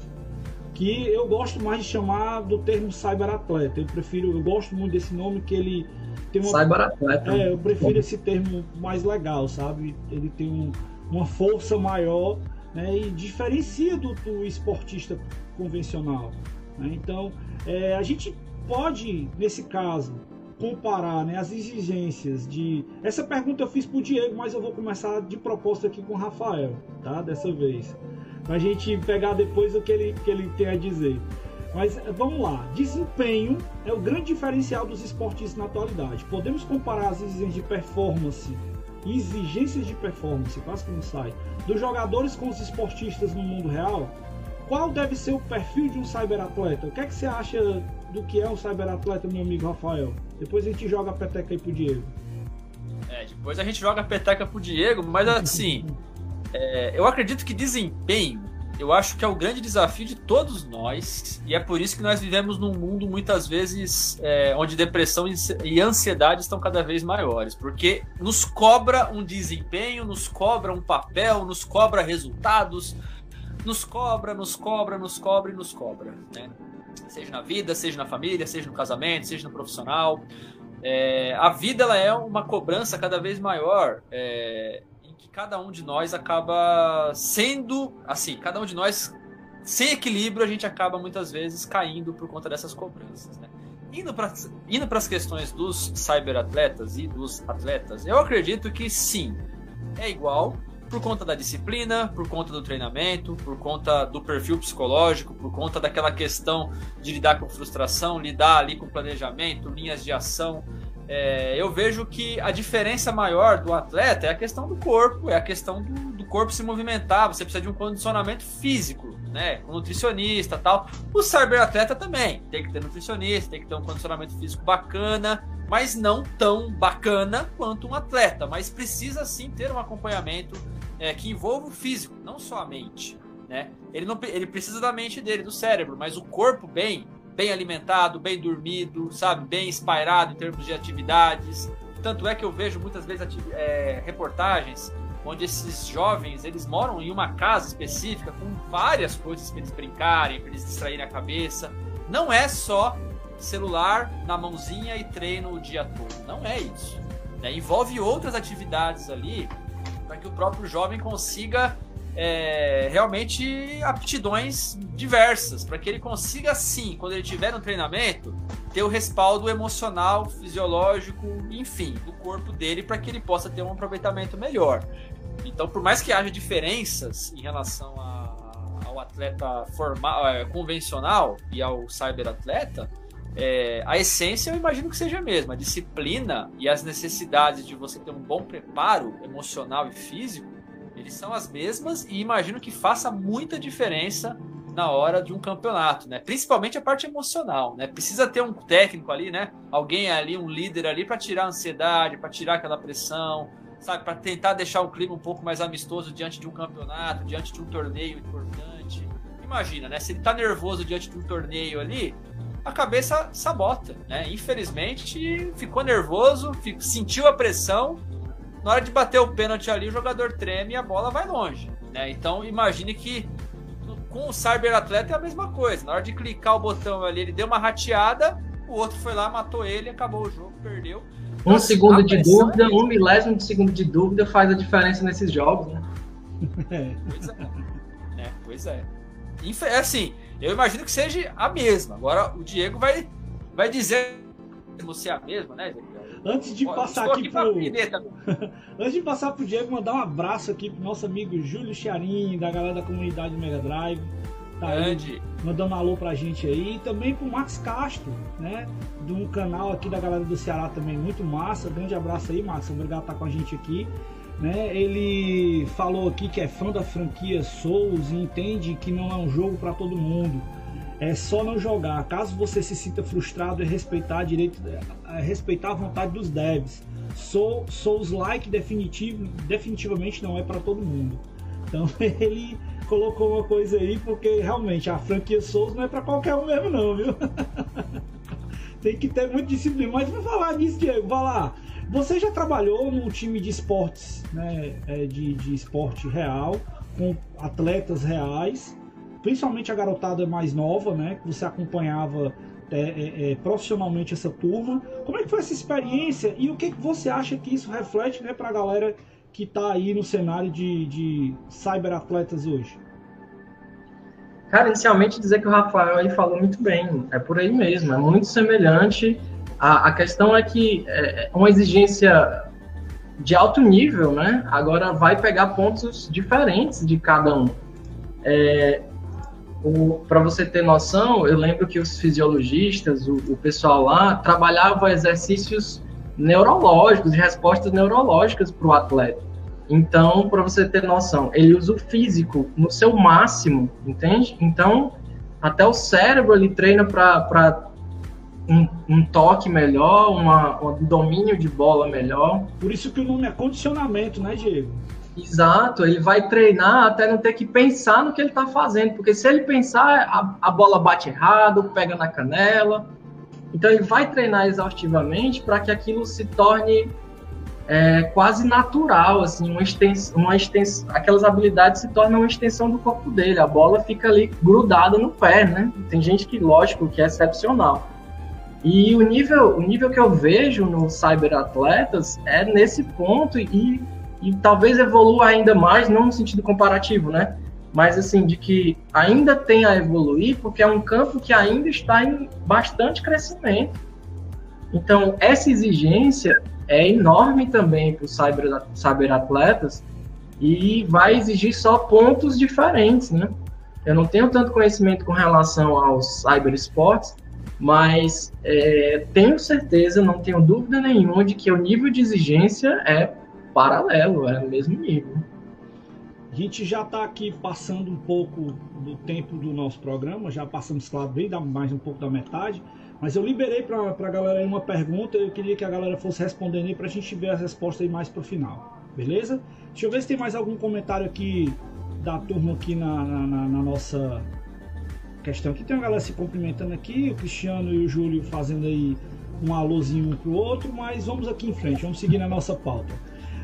Que eu gosto mais de chamar do termo cyberatleta. Eu prefiro, eu gosto muito desse nome que ele tem uma. Cyberatleta. É, eu prefiro esse termo mais legal, sabe? Ele tem um, uma força maior né? e diferencia do, do esportista convencional. Né? Então, é, a gente pode, nesse caso, comparar né, as exigências de. Essa pergunta eu fiz para o Diego, mas eu vou começar de propósito aqui com o Rafael, tá? Dessa vez. Para a gente pegar depois o que ele, que ele tem a dizer. Mas vamos lá, desempenho é o grande diferencial dos esportes na atualidade. Podemos comparar as exigências de performance, exigências de performance, quase que não sai, dos jogadores com os esportistas no mundo real? Qual deve ser o perfil de um cyberatleta? O que é que você acha do que é um cyberatleta, meu amigo Rafael? Depois a gente joga a peteca aí pro Diego. É, depois a gente joga a peteca pro Diego, mas assim, é, eu acredito que desempenho eu acho que é o grande desafio de todos nós, e é por isso que nós vivemos num mundo muitas vezes é, onde depressão e ansiedade estão cada vez maiores, porque nos cobra um desempenho, nos cobra um papel, nos cobra resultados, nos cobra, nos cobra, nos cobra e nos cobra, né? Seja na vida, seja na família, seja no casamento, seja no profissional. É, a vida ela é uma cobrança cada vez maior. É, cada um de nós acaba sendo assim, cada um de nós sem equilíbrio, a gente acaba muitas vezes caindo por conta dessas cobranças, né? Indo para indo as questões dos cyberatletas e dos atletas, eu acredito que sim, é igual por conta da disciplina, por conta do treinamento, por conta do perfil psicológico, por conta daquela questão de lidar com frustração, lidar ali com planejamento, linhas de ação, é, eu vejo que a diferença maior do atleta é a questão do corpo, é a questão do, do, corpo se movimentar. Você precisa de um condicionamento físico, né? Com nutricionista tal. O cyberatleta também tem que ter nutricionista, tem que ter um condicionamento físico bacana, mas não tão bacana quanto um atleta. Mas precisa sim ter um acompanhamento é, que envolva o físico, não só a mente. Né? Ele, não, ele precisa da mente dele, do cérebro, mas o corpo bem bem alimentado, bem dormido, sabe, bem espairado em termos de atividades. Tanto é que eu vejo muitas vezes é, reportagens onde esses jovens eles moram em uma casa específica com várias coisas para eles brincarem, para eles distraírem a cabeça. Não é só celular na mãozinha e treino o dia todo. Não é isso. Né? Envolve outras atividades ali para que o próprio jovem consiga é, realmente aptidões diversas, para que ele consiga, sim, quando ele tiver no treinamento, ter o respaldo emocional, fisiológico, enfim, do corpo dele, para que ele possa ter um aproveitamento melhor. Então, por mais que haja diferenças em relação a, ao atleta formal, é, convencional e ao cyberatleta, é, a essência eu imagino que seja a mesma. A disciplina e as necessidades de você ter um bom preparo emocional e físico eles são as mesmas e imagino que faça muita diferença na hora de um campeonato, né? Principalmente a parte emocional, né? Precisa ter um técnico ali, né? Alguém ali, um líder ali para tirar a ansiedade, para tirar aquela pressão, sabe? Para tentar deixar o clima um pouco mais amistoso diante de um campeonato, diante de um torneio importante. Imagina, né? Se ele tá nervoso diante de um torneio ali, a cabeça sabota, né? Infelizmente, ficou nervoso, sentiu a pressão na hora de bater o pênalti ali, o jogador treme e a bola vai longe. Né? Então imagine que com o cyberatleta é a mesma coisa. Na hora de clicar o botão ali, ele deu uma rateada, o outro foi lá, matou ele, acabou o jogo, perdeu. Um então, segundo de dúvida, é um milésimo de segundo de dúvida faz a diferença nesses jogos, né? pois é. é pois é. é. Assim, eu imagino que seja a mesma. Agora o Diego vai, vai dizer se é a mesma, né, Antes de passar aqui, aqui pro. Antes de passar pro Diego, mandar um abraço aqui pro nosso amigo Júlio Chiarim, da galera da comunidade Mega Drive. Tá aí, mandando um alô pra gente aí. E também pro Max Castro, né? De um canal aqui da galera do Ceará também, muito massa. Grande abraço aí, Max. Obrigado por estar com a gente aqui. Né, ele falou aqui que é fã da franquia Souls e entende que não é um jogo para todo mundo é só não jogar. Caso você se sinta frustrado, é respeitar direito, é respeitar a vontade dos devs. Sou Souls like definitivo, definitivamente não é para todo mundo. Então ele colocou uma coisa aí porque realmente a franquia Souls não é para qualquer um mesmo não, viu? Tem que ter muito disciplina. Mas vamos falar disso, Diego. Vai lá. Você já trabalhou num time de esportes, né? É, de, de esporte real, com atletas reais principalmente a garotada mais nova, né? Que você acompanhava é, é, é, profissionalmente essa turma. Como é que foi essa experiência e o que, que você acha que isso reflete né, para a galera que está aí no cenário de, de cyberatletas hoje? Cara, inicialmente dizer que o Rafael aí falou muito bem, é por aí mesmo, é muito semelhante A, a questão é que é, é uma exigência de alto nível, né? Agora vai pegar pontos diferentes de cada um. É, para você ter noção, eu lembro que os fisiologistas, o, o pessoal lá, trabalhava exercícios neurológicos, de respostas neurológicas para o atleta. Então, para você ter noção, ele usa o físico no seu máximo, entende? Então, até o cérebro ele treina para um, um, toque melhor, uma, um domínio de bola melhor. Por isso que o nome é condicionamento, né, Diego? Exato, ele vai treinar até não ter que pensar no que ele está fazendo, porque se ele pensar, a, a, bola bate errado, pega na canela. Então ele vai treinar exaustivamente para que aquilo se torne é, quase natural, assim, uma extensão, uma extensão, aquelas habilidades se tornam uma extensão do corpo dele, a bola fica ali grudada no pé, né? Tem gente que, lógico, que é excepcional. E o nível, o nível que eu vejo no cyberatletas é nesse ponto e e talvez evolua ainda mais, não no sentido comparativo, né? Mas assim, de que ainda tem a evoluir, porque é um campo que ainda está em bastante crescimento. Então, essa exigência é enorme também para os cyber, cyberatletas e vai exigir só pontos diferentes, né? Eu não tenho tanto conhecimento com relação aos cyberesportes, mas é, tenho certeza, não tenho dúvida nenhuma de que o nível de exigência é paralelo, é o mesmo nível. A gente já está aqui passando um pouco do tempo do nosso programa, já passamos, claro, bem mais um pouco da metade, mas eu liberei para a galera uma pergunta, eu queria que a galera fosse respondendo aí para a gente ver as respostas aí mais para o final, beleza? Deixa eu ver se tem mais algum comentário aqui da turma aqui na, na, na nossa questão. Aqui tem uma galera se cumprimentando aqui, o Cristiano e o Júlio fazendo aí um alôzinho um pro outro, mas vamos aqui em frente, vamos seguir na nossa pauta.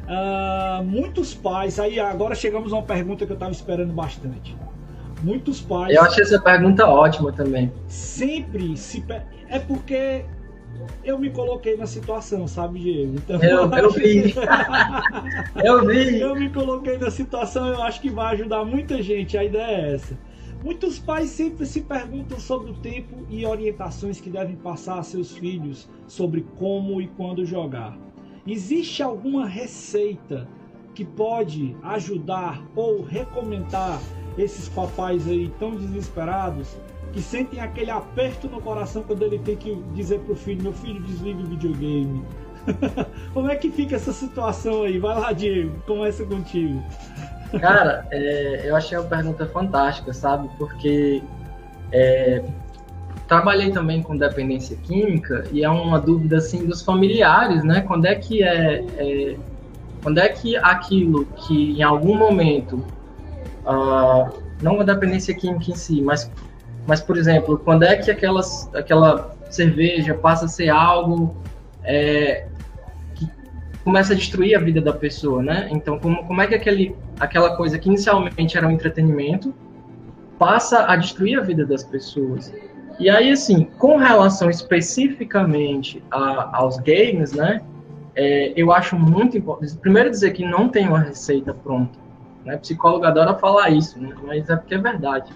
Uh, muitos pais, aí agora chegamos a uma pergunta que eu estava esperando bastante. Muitos pais. Eu achei essa pergunta ótima também. Sempre se. É porque eu me coloquei na situação, sabe, Diego? Então, eu, eu vi. eu vi. Eu me coloquei na situação, eu acho que vai ajudar muita gente. A ideia é essa. Muitos pais sempre se perguntam sobre o tempo e orientações que devem passar a seus filhos sobre como e quando jogar. Existe alguma receita que pode ajudar ou recomendar esses papais aí tão desesperados que sentem aquele aperto no coração quando ele tem que dizer pro filho: meu filho, desliga o videogame. Como é que fica essa situação aí? Vai lá, Diego, começa contigo. Cara, é, eu achei uma pergunta fantástica, sabe? Porque é, trabalhei também com dependência química e é uma dúvida assim dos familiares, né? Quando é que é, é quando é que aquilo que em algum momento uh, não a dependência química em si, mas mas por exemplo, quando é que aquelas, aquela cerveja passa a ser algo é, começa a destruir a vida da pessoa, né? Então como, como é que aquele, aquela coisa que inicialmente era um entretenimento passa a destruir a vida das pessoas? E aí, assim, com relação especificamente a, aos games, né? É, eu acho muito importante. Primeiro, dizer que não tem uma receita pronta. Né? Psicólogo adora falar isso, né? mas é porque é verdade.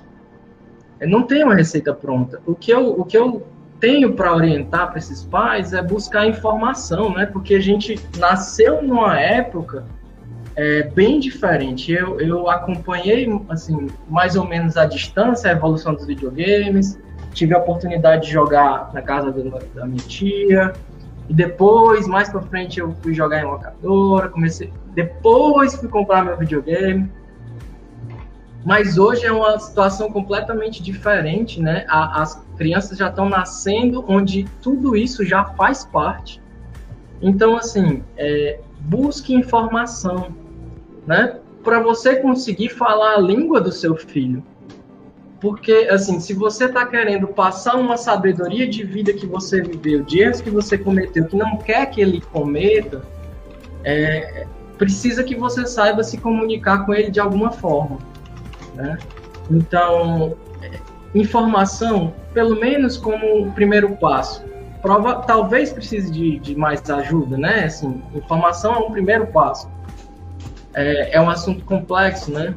É, não tem uma receita pronta. O que eu, o que eu tenho para orientar para esses pais é buscar informação, né? Porque a gente nasceu numa época é, bem diferente. Eu, eu acompanhei, assim, mais ou menos à distância a evolução dos videogames tive a oportunidade de jogar na casa da, minha tia. E depois, mais pra frente, eu fui jogar em locadora, comecei. Depois fui comprar meu videogame. Mas hoje é uma situação completamente diferente, né? as crianças já estão nascendo onde tudo isso já faz parte. Então, assim, é, busque informação, né? Para você conseguir falar a língua do seu filho. Porque, assim, se você está querendo passar uma sabedoria de vida que você viveu, de erros que você cometeu, que não quer que ele cometa, é, precisa que você saiba se comunicar com ele de alguma forma. Né? Então, informação, pelo menos como primeiro passo. Prova, talvez precise de, de mais ajuda, né? Assim, informação é um primeiro passo. É, é um assunto complexo, né?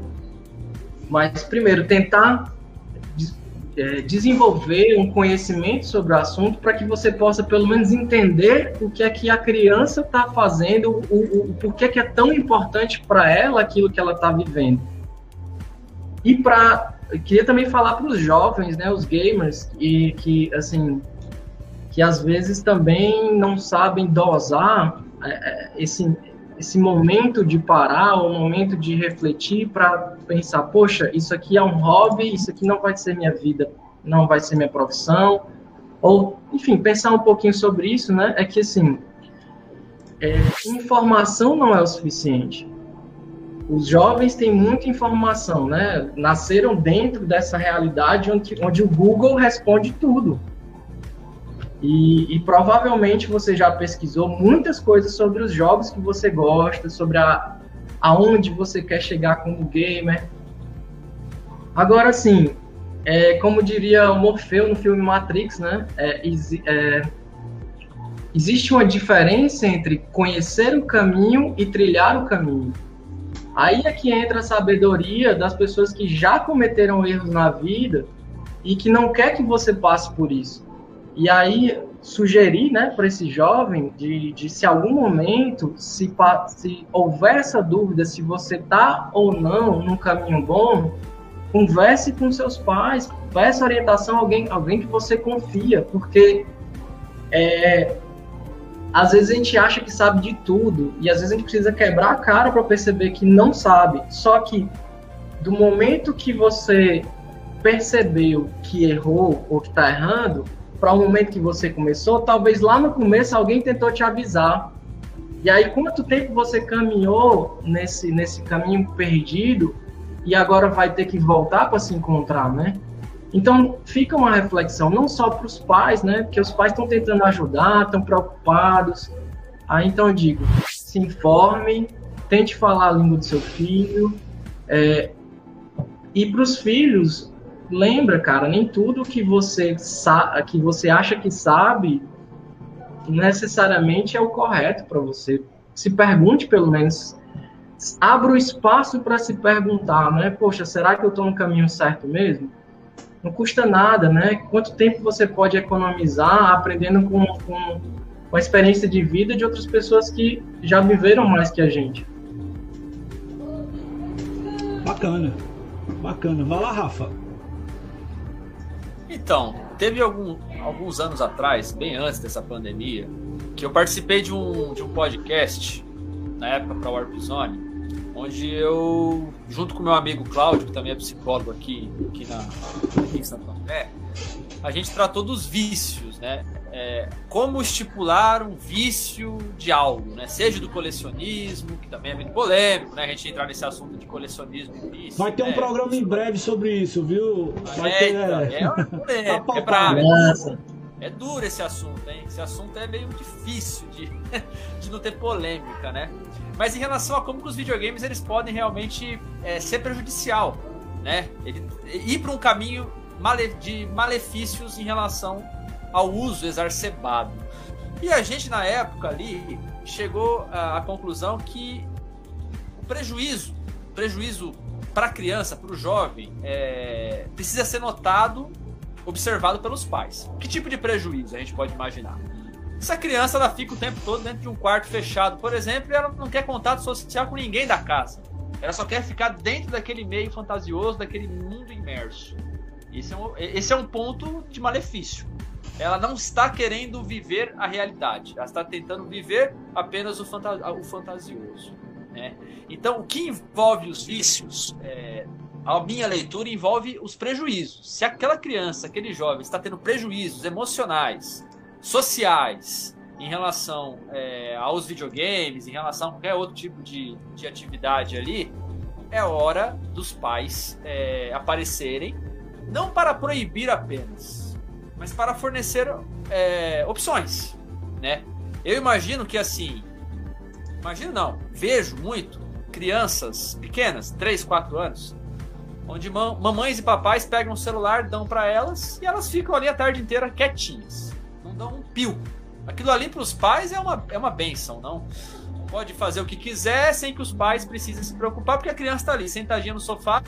Mas, primeiro, tentar é, desenvolver um conhecimento sobre o assunto para que você possa pelo menos entender o que é que a criança está fazendo, o, o, o porquê que é tão importante para ela aquilo que ela está vivendo. E para queria também falar para os jovens, né, os gamers, e que assim que às vezes também não sabem dosar é, é esse esse momento de parar, um momento de refletir para pensar, poxa, isso aqui é um hobby, isso aqui não vai ser minha vida, não vai ser minha profissão, ou, enfim, pensar um pouquinho sobre isso, né? É que assim, é, informação não é o suficiente. Os jovens têm muita informação, né? Nasceram dentro dessa realidade onde, onde o Google responde tudo. E, e, provavelmente você já pesquisou muitas coisas sobre os jogos que você gosta, sobre a, aonde você quer chegar como gamer. Agora, sim, é, como diria o Morfeu no filme Matrix, né? É, é, existe uma diferença entre conhecer o caminho e trilhar o caminho. Aí é que entra a sabedoria das pessoas que já cometeram erros na vida e que não quer que você passe por isso. E aí sugerir né, para esse jovem de, de se algum momento, se, se houver essa dúvida se você está ou não num caminho bom, converse com seus pais, peça orientação a alguém, alguém que você confia, porque é, às vezes a gente acha que sabe de tudo e às vezes a gente precisa quebrar a cara para perceber que não sabe. Só que do momento que você percebeu que errou ou que está errando, para o momento que você começou, talvez lá no começo alguém tentou te avisar. E aí, quanto tempo você caminhou nesse, nesse caminho perdido e agora vai ter que voltar para se encontrar, né? Então, fica uma reflexão, não só para os pais, né? Porque os pais estão tentando ajudar, estão preocupados. Aí, então, eu digo, se informe, tente falar a língua do seu filho. É, e para os filhos, lembra, cara, nem tudo que você que você acha que sabe necessariamente é o correto para você. Se pergunte pelo menos, abra o espaço para se perguntar, né? Poxa, será que eu estou no caminho certo mesmo? Não custa nada, né? Quanto tempo você pode economizar aprendendo com, com, com a experiência de vida de outras pessoas que já viveram mais que a gente? Bacana, bacana. Vai lá, Rafa. Então, teve algum, alguns anos atrás, bem antes dessa pandemia, que eu participei de um, de um podcast, na época para o Warp Zone, onde eu, junto com meu amigo Cláudio, que também é psicólogo aqui, aqui, na, aqui em Santo André, a gente tratou dos vícios, né? é, como estipular um vício de algo, né? Seja do colecionismo, que também é muito polêmico, né? A gente entrar nesse assunto de colecionismo e vício. Vai ter né? um programa em breve sobre isso, viu? Vai é, ter, então, é, é, é, é bravo. É duro esse assunto, hein? Esse assunto é meio difícil de, de não ter polêmica, né? Mas em relação a como os videogames eles podem realmente é, ser prejudicial, né? Ele, ir para um caminho male, de malefícios em relação ao uso exacerbado. E a gente, na época ali, chegou à conclusão que o prejuízo, prejuízo para a criança, para o jovem, é, precisa ser notado, observado pelos pais. Que tipo de prejuízo a gente pode imaginar? Se a criança ela fica o tempo todo dentro de um quarto fechado, por exemplo, e ela não quer contato social com ninguém da casa. Ela só quer ficar dentro daquele meio fantasioso, daquele mundo imerso. Esse é um, esse é um ponto de malefício ela não está querendo viver a realidade, ela está tentando viver apenas o, fanta o fantasioso. Né? Então, o que envolve os vícios, é, a minha leitura envolve os prejuízos. Se aquela criança, aquele jovem está tendo prejuízos emocionais, sociais, em relação é, aos videogames, em relação a qualquer outro tipo de, de atividade ali, é hora dos pais é, aparecerem, não para proibir apenas, mas para fornecer é, opções, né? Eu imagino que assim, imagino não, vejo muito crianças pequenas, 3, 4 anos, onde mamães e papais pegam o celular, dão para elas e elas ficam ali a tarde inteira quietinhas, não dão um pio. Aquilo ali para os pais é uma, é uma benção, não? Pode fazer o que quiser sem que os pais precisem se preocupar, porque a criança está ali, sentadinha no sofá,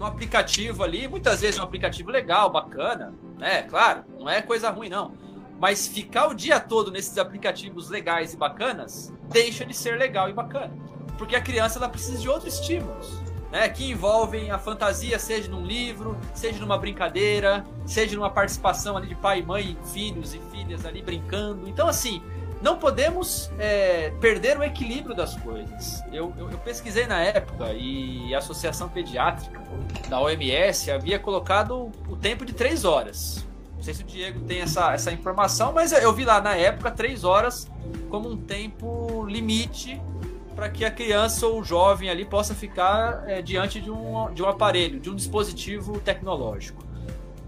no aplicativo ali, muitas vezes um aplicativo legal, bacana, né? Claro, não é coisa ruim, não. Mas ficar o dia todo nesses aplicativos legais e bacanas deixa de ser legal e bacana. Porque a criança ela precisa de outros estímulos. Né, que envolvem a fantasia, seja num livro, seja numa brincadeira, seja numa participação ali de pai, mãe, filhos e filhas ali brincando. Então, assim, não podemos é, perder o equilíbrio das coisas. Eu, eu, eu, pesquisei na época e a Associação Pediátrica da OMS havia colocado o tempo de três horas. Não sei se o Diego tem essa, essa informação, mas eu vi lá na época três horas como um tempo limite para que a criança ou o jovem ali possa ficar é, diante de um, de um aparelho, de um dispositivo tecnológico.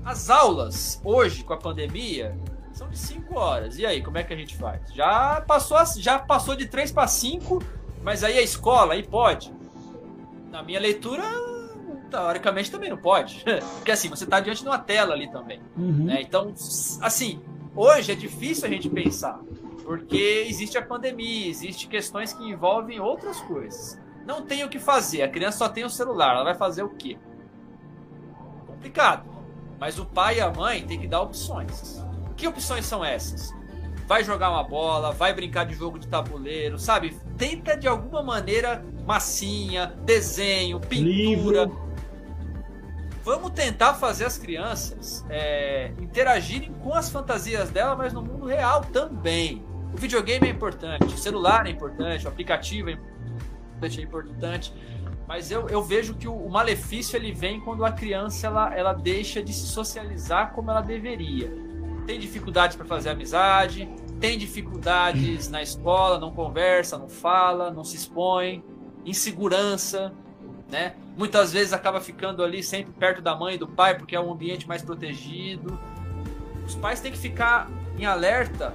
As aulas, hoje, com a pandemia, são de 5 horas. E aí, como é que a gente faz? Já passou, já passou de 3 para 5, mas aí a escola, aí pode. Na minha leitura, teoricamente também não pode. Porque assim, você está diante de uma tela ali também. Uhum. Né? Então, assim, hoje é difícil a gente pensar. Porque existe a pandemia, existe questões que envolvem outras coisas. Não tem o que fazer, a criança só tem o celular, ela vai fazer o quê? Complicado. Mas o pai e a mãe têm que dar opções. Que opções são essas? Vai jogar uma bola, vai brincar de jogo de tabuleiro, sabe? Tenta de alguma maneira massinha, desenho, pintura. Livro. Vamos tentar fazer as crianças é, interagirem com as fantasias dela, mas no mundo real também. O videogame é importante, o celular é importante, o aplicativo é importante, é importante mas eu, eu vejo que o, o, malefício ele vem quando a criança ela, ela deixa de se socializar como ela deveria tem dificuldades para fazer amizade, tem dificuldades na escola, não conversa, não fala, não se expõe, insegurança, né? Muitas vezes acaba ficando ali sempre perto da mãe e do pai porque é um ambiente mais protegido. Os pais têm que ficar em alerta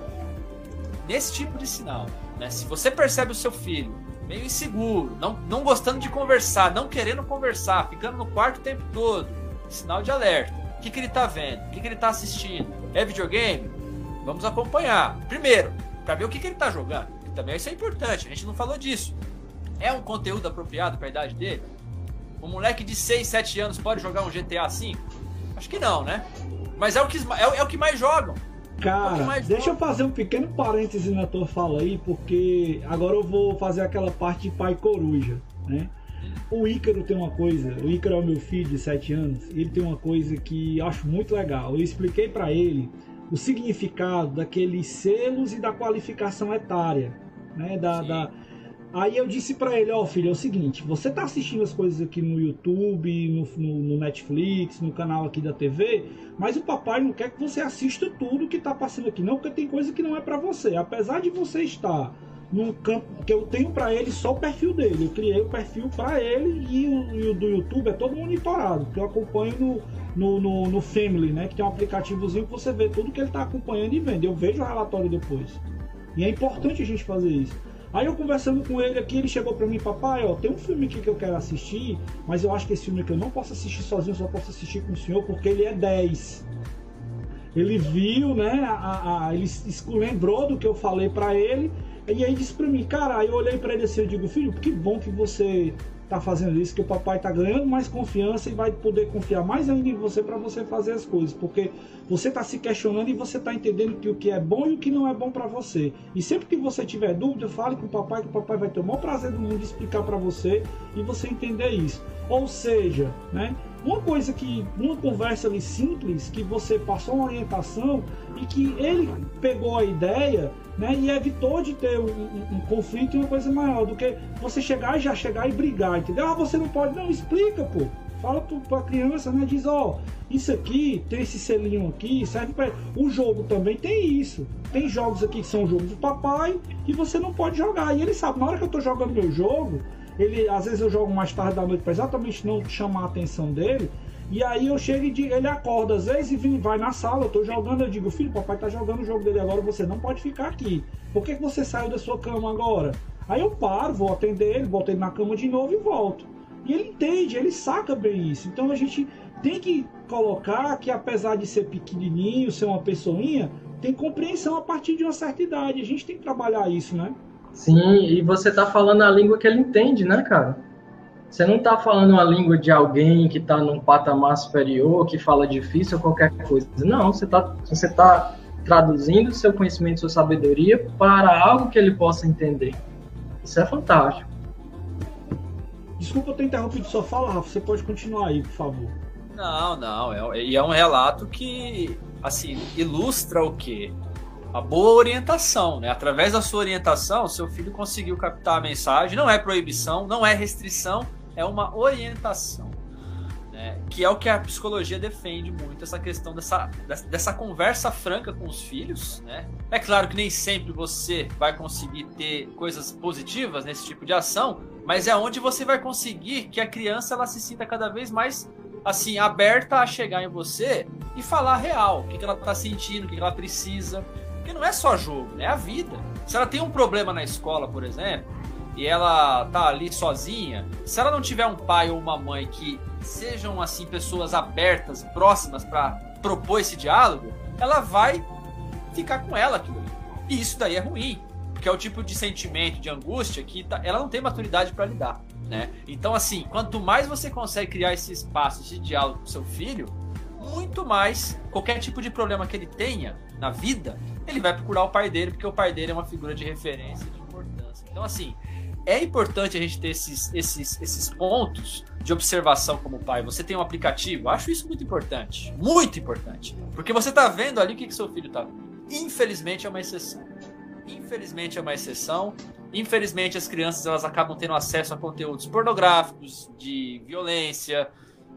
nesse tipo de sinal, né? Se você percebe o seu filho meio inseguro, não, não gostando de conversar, não querendo conversar, ficando no quarto o tempo todo, sinal de alerta. O que, que ele está vendo? O que, que ele está assistindo? É videogame? Vamos acompanhar. Primeiro, para ver o que, que ele está jogando. Também isso é importante, a gente não falou disso. É um conteúdo apropriado para a idade dele? Um moleque de 6, 7 anos pode jogar um GTA V? Acho que não, né? Mas é o que, é, é o que mais jogam. Cara, mais deixa eu fazer um pequeno parêntese na tua fala aí, porque agora eu vou fazer aquela parte de pai coruja, né? O Ícaro tem uma coisa, o Ícaro é o meu filho de 7 anos, ele tem uma coisa que eu acho muito legal. Eu expliquei para ele o significado daqueles selos e da qualificação etária, né? Da, da... Aí eu disse para ele, ó oh, filho, é o seguinte, você tá assistindo as coisas aqui no YouTube, no, no, no, Netflix, no canal aqui da TV, mas o papai não quer que você assista tudo que tá passando aqui, não, porque tem coisa que não é para você. Apesar de você estar num campo que eu tenho para ele só o perfil dele. Eu criei o perfil para ele e o, e o, do YouTube é todo monitorado, que eu acompanho no, no, no, no, Family, né? Que tem um aplicativozinho que você vê tudo que ele está acompanhando e vendo. Eu vejo o relatório depois. E é importante a gente fazer isso. Aí eu conversando com ele aqui, ele chegou para mim, papai, ó, tem um filme aqui que eu quero assistir, mas eu acho que esse filme aqui eu não posso assistir sozinho, só posso assistir com o senhor porque ele é 10. Ele viu, né? A, a, ele lembrou do que eu falei para ele e aí disse pra mim, cara, aí eu olhei pra ele assim, eu digo, filho, que bom que você tá fazendo isso, que o papai tá ganhando mais confiança e vai poder confiar mais ainda em você para você fazer as coisas, porque você tá se questionando e você tá entendendo que o que é bom e o que não é bom para você. E sempre que você tiver dúvida, fale com o papai, que o papai vai ter o maior prazer do mundo explicar para você e você entender isso. Ou seja, né, uma coisa que, uma conversa ali simples, que você passou uma orientação e que ele pegou a ideia né, e evitou de ter um, um, um, conflito e uma coisa maior do que você chegar e já chegar e brigar, entendeu? Ah, você não pode, não, explica, pô. Fala pra criança, né? Diz, ó, oh, isso aqui, tem esse selinho aqui, serve para O jogo também tem isso. Tem jogos aqui que são jogos do papai que você não pode jogar. E ele sabe, na hora que eu tô jogando meu jogo, ele às vezes eu jogo mais tarde da noite para exatamente não chamar a atenção dele. E aí eu chego e ele acorda às vezes e vai na sala, eu tô jogando, eu digo, filho, papai tá jogando o jogo dele agora, você não pode ficar aqui. Por que, que você saiu da sua cama agora? Aí eu paro, vou atender ele, boto ele na cama de novo e volto. E ele entende, ele saca bem isso. Então a gente tem que colocar que apesar de ser pequenininho, ser uma pessoinha, tem compreensão a partir de uma certa idade. A gente tem que trabalhar isso, né? Sim, e você tá falando a língua que ele entende, né, cara? Você não está falando uma língua de alguém que está num patamar superior, que fala difícil ou qualquer coisa. Não, você está você tá traduzindo seu conhecimento, sua sabedoria para algo que ele possa entender. Isso é fantástico. Desculpa eu ter interrompido sua fala, Rafa. Você pode continuar aí, por favor. Não, não. É, e é um relato que, assim, ilustra o quê? A boa orientação, né? Através da sua orientação, seu filho conseguiu captar a mensagem. Não é proibição, não é restrição, é uma orientação. Né? Que é o que a psicologia defende muito, essa questão dessa, dessa conversa franca com os filhos. Né? É claro que nem sempre você vai conseguir ter coisas positivas nesse tipo de ação, mas é onde você vai conseguir que a criança ela se sinta cada vez mais assim aberta a chegar em você e falar real, o que, que ela está sentindo, o que, que ela precisa. Porque não é só jogo, é a vida. Se ela tem um problema na escola, por exemplo, e ela tá ali sozinha, se ela não tiver um pai ou uma mãe que sejam assim pessoas abertas, próximas para propor esse diálogo, ela vai ficar com ela aquilo. E isso daí é ruim, porque é o tipo de sentimento de angústia que tá, ela não tem maturidade para lidar, né? Então assim, quanto mais você consegue criar esse espaço de diálogo com seu filho, muito mais qualquer tipo de problema que ele tenha na vida, ele vai procurar o pai dele, porque o pai dele é uma figura de referência, de importância. Então assim, é importante a gente ter esses, esses, esses pontos de observação como pai. Você tem um aplicativo, acho isso muito importante. Muito importante. Porque você está vendo ali o que, que seu filho está vendo. Infelizmente é uma exceção. Infelizmente é uma exceção. Infelizmente as crianças elas acabam tendo acesso a conteúdos pornográficos, de violência,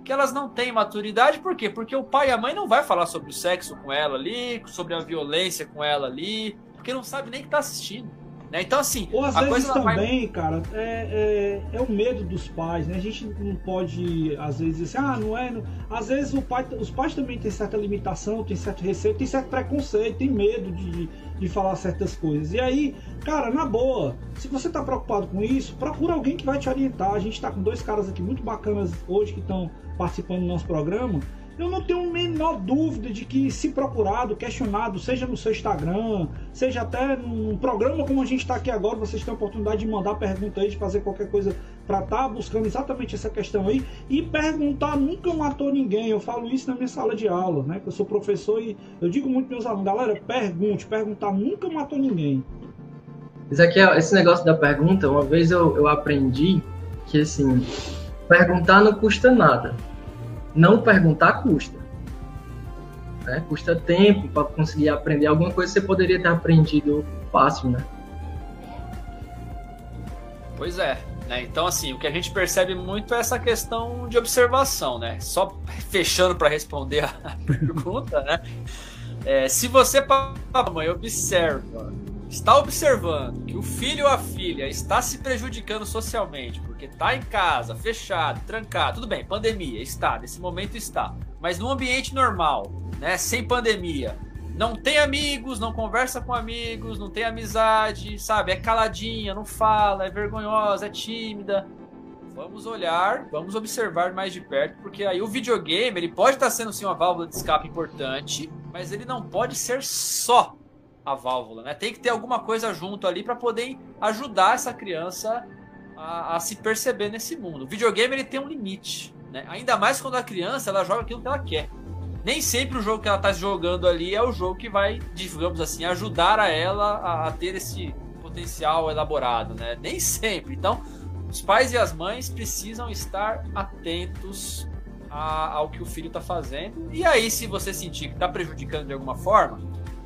que elas não têm maturidade, por quê? Porque o pai e a mãe não vai falar sobre o sexo com ela ali, sobre a violência com ela ali, porque não sabe nem que está assistindo. Né? Então, assim. Ou às vezes também, vai... cara, é, é, é, o medo dos pais, né? A gente não pode, às vezes, dizer assim, ah, não é. Não... Às vezes o pai, os pais também têm certa limitação, tem certo receio, tem certo preconceito, tem medo de, de falar certas coisas. E aí, cara, na boa, se você tá preocupado com isso, procura alguém que vai te orientar. A gente tá com dois caras aqui muito bacanas hoje que estão participando do nosso programa eu não tenho a menor dúvida de que, se procurado, questionado, seja no seu Instagram, seja até num programa como a gente está aqui agora, vocês têm a oportunidade de mandar pergunta aí, de fazer qualquer coisa para estar tá buscando exatamente essa questão aí. E perguntar nunca matou ninguém. Eu falo isso na minha sala de aula, né? Que eu sou professor e eu digo muito para meus alunos, galera, pergunte, perguntar nunca matou ninguém. Aqui, esse negócio da pergunta, uma vez eu, eu aprendi que assim, perguntar não custa nada não perguntar custa. Né? Custa tempo para conseguir aprender alguma coisa que você poderia ter aprendido fácil, né? Pois é. Né? Então, assim, o que a gente percebe muito é essa questão de observação, né? Só fechando para responder a pergunta, né? É, se você, mãe, observa está observando que o filho ou a filha está se prejudicando socialmente, porque está em casa, fechado, trancado, tudo bem, pandemia, está, nesse momento está, mas no ambiente normal, né, sem pandemia, não tem amigos, não conversa com amigos, não tem amizade, sabe, é caladinha, não fala, é vergonhosa, é tímida. Vamos olhar, vamos observar mais de perto, porque aí o videogame, ele pode estar sendo sim uma válvula de escape importante, mas ele não pode ser só a válvula, né? Tem que ter alguma coisa junto ali para poder ajudar essa criança a, a, se perceber nesse mundo. O videogame ele tem um limite, né? Ainda mais quando a criança ela joga aquilo que ela quer. Nem sempre o jogo que ela está jogando ali é o jogo que vai, digamos assim, ajudar a ela a, a ter esse potencial elaborado, né? Nem sempre. Então, os pais e as mães precisam estar atentos a, ao que o filho está fazendo. E aí, se você sentir que está prejudicando de alguma forma,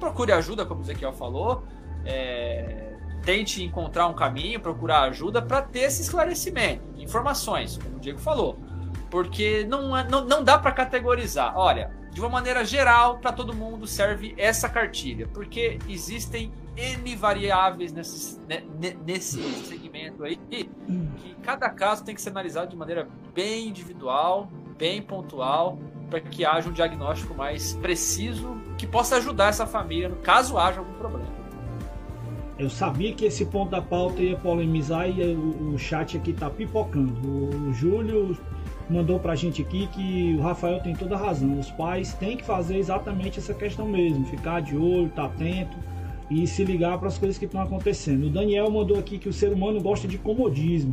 procure ajuda, como o Ezequiel falou. É, tente encontrar um caminho, procurar ajuda para ter esse esclarecimento, informações, como o Diego falou. Porque não, é, não, não dá para categorizar. Olha, de uma maneira geral, para todo mundo serve essa cartilha, porque existem N variáveis nesse, nesse segmento aí, que cada caso tem que ser analisado de maneira bem individual, bem pontual, para que haja um diagnóstico mais preciso que possa ajudar essa família caso haja algum problema. Eu sabia que esse ponto da pauta ia polemizar e o, chat aqui tá pipocando. O, Júlio mandou pra gente aqui que o Rafael tem toda a razão. Os pais têm que fazer exatamente essa questão mesmo, ficar de olho, estar tá atento e se ligar para as coisas que estão acontecendo. O Daniel mandou aqui que o ser humano gosta de comodismo.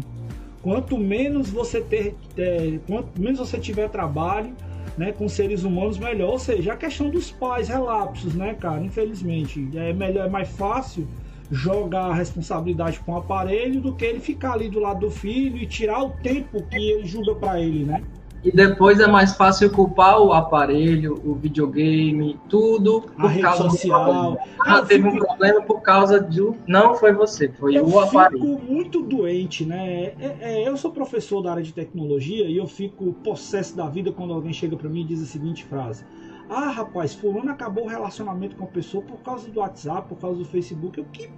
Quanto menos você ter, é, quanto menos você tiver trabalho, né, com seres humanos, melhor. Ou seja, a questão dos pais, relapsos, né, cara? Infelizmente, é melhor, é mais fácil jogar a responsabilidade com o aparelho do que ele ficar ali do lado do filho e tirar o tempo que ele julga para ele, né? E depois é mais fácil culpar o aparelho, o videogame, tudo a rede causa social. Ah, ah teve fico... um problema por causa de não foi você, foi eu o aparelho. Eu fico muito doente, né? É, é, eu sou professor da área de tecnologia e eu fico possesso da vida quando alguém chega para mim e diz a seguinte frase: Ah, rapaz, fulano acabou o relacionamento com a pessoa por causa do WhatsApp, por causa do Facebook. Eu que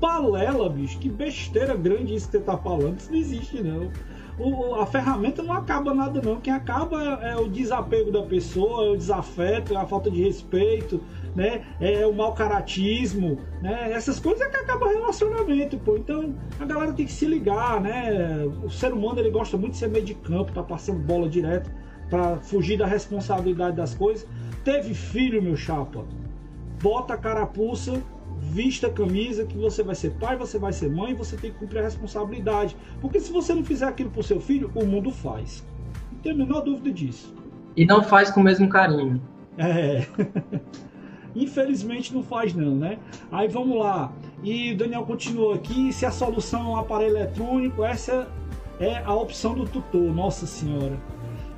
balela, bicho, que besteira grande isso que você tá falando. Isso não existe, não o, a ferramenta não acaba nada não. Quem acaba é, o desapego da pessoa, é o desafeto, é a falta de respeito, né? É o mau caratismo, né? Essas coisas é que acaba relacionamento, pô. Então a galera tem que se ligar, né? O ser humano ele gosta muito de ser meio de campo, tá passando bola direto para fugir da responsabilidade das coisas. Teve filho, meu chapa. Bota a carapuça vista a camisa que você vai ser pai, você vai ser mãe, você tem que cumprir a responsabilidade. Porque se você não fizer aquilo por seu filho, o mundo faz. Não tem a menor dúvida disso. E não faz com o mesmo carinho. É. Infelizmente não faz não, né? Aí vamos lá. E o Daniel continua aqui, se a solução é um aparelho eletrônico, essa é a opção do tutor, nossa senhora.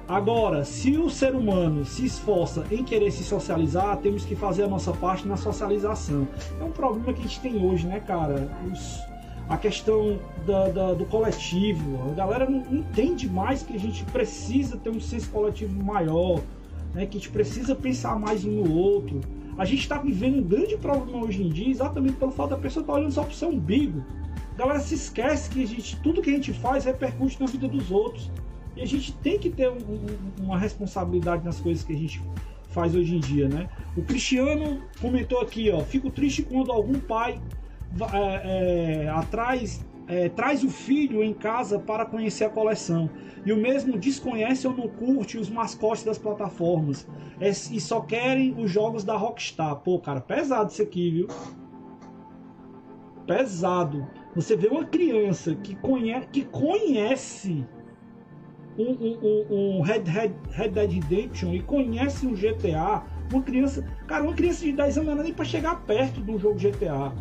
Agora, se o ser humano se esforça em querer se socializar, temos que fazer a nossa parte na socialização. É um problema que a gente tem hoje, né, cara? Os, a questão da, da, do coletivo. A galera não entende mais que a gente precisa ter um senso coletivo maior, né? que a gente precisa pensar mais um no outro. A gente está vivendo um grande problema hoje em dia exatamente pelo fato da pessoa estar tá olhando só para o seu umbigo. A galera se esquece que a gente, tudo que a gente faz repercute na vida dos outros. E a gente tem que ter um, uma responsabilidade nas coisas que a gente faz hoje em dia, né? O Cristiano comentou aqui, ó, fico triste quando algum pai é, é, atrás é, traz o filho em casa para conhecer a coleção e o mesmo desconhece ou não curte os mascotes das plataformas é, e só querem os jogos da Rockstar. Pô, cara, pesado isso aqui, viu? Pesado. Você vê uma criança que que conhece um, um, um Red, Red, Red Dead Redemption e conhece um GTA, uma criança. Cara, uma criança de 10 anos não é nem pra chegar perto de um jogo GTA.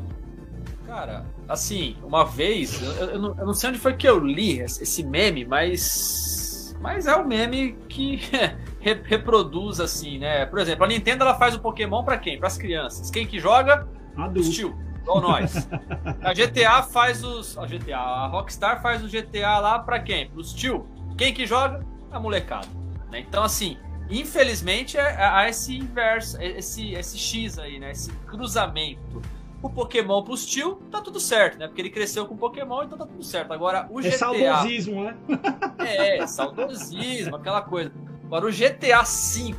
Cara, assim, uma vez, eu, eu, não, eu, não, sei onde foi que eu li esse meme, mas. Mas é o um meme que reproduz assim, né? Por exemplo, a Nintendo ela faz o Pokémon para quem? Para as crianças. Quem que joga? Adulto. Tio, igual nós. A GTA faz os. A GTA, a Rockstar faz o GTA lá para quem? Para os tio. Quem que joga? A molecada. Né? Então, assim, infelizmente é, é, há esse inverso, é, esse, esse X aí, né? Esse cruzamento. O Pokémon pros tio, tá tudo certo, né? Porque ele cresceu com Pokémon, então tá tudo certo. Agora, o GTA... É saudosismo, né? é, saudosismo, aquela coisa. Agora, o GTA V,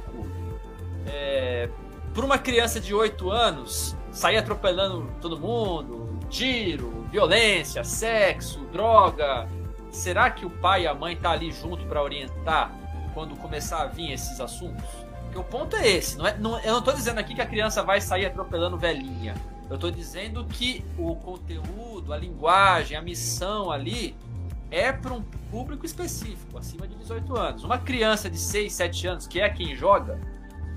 é, para uma criança de 8 anos, sair atropelando todo mundo, tiro, violência, sexo, droga, será que o pai e a mãe tá ali junto para orientar quando começar a vir esses assuntos? Porque o ponto é esse. Não é, não, eu não tô dizendo aqui que a criança vai sair atropelando velhinha. Eu tô dizendo que o conteúdo, a linguagem, a missão ali é para um público específico, acima de 18 anos. Uma criança de 6, 7 anos, que é quem joga,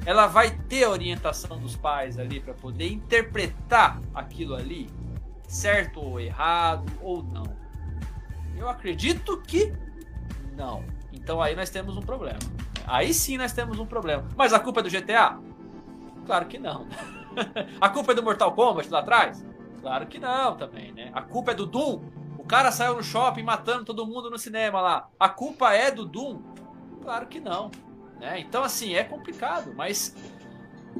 ela vai ter a orientação dos pais ali para poder interpretar aquilo ali, certo ou errado ou não. Eu acredito que não. Então aí nós temos um problema. Aí sim nós temos um problema. Mas a culpa é do GTA? Claro que não. a culpa é do Mortal Kombat lá atrás? Claro que não também, né? A culpa é do Doom? O cara saiu no shopping matando todo mundo no cinema lá. A culpa é do Doom? Claro que não. Né? Então, assim, é complicado, mas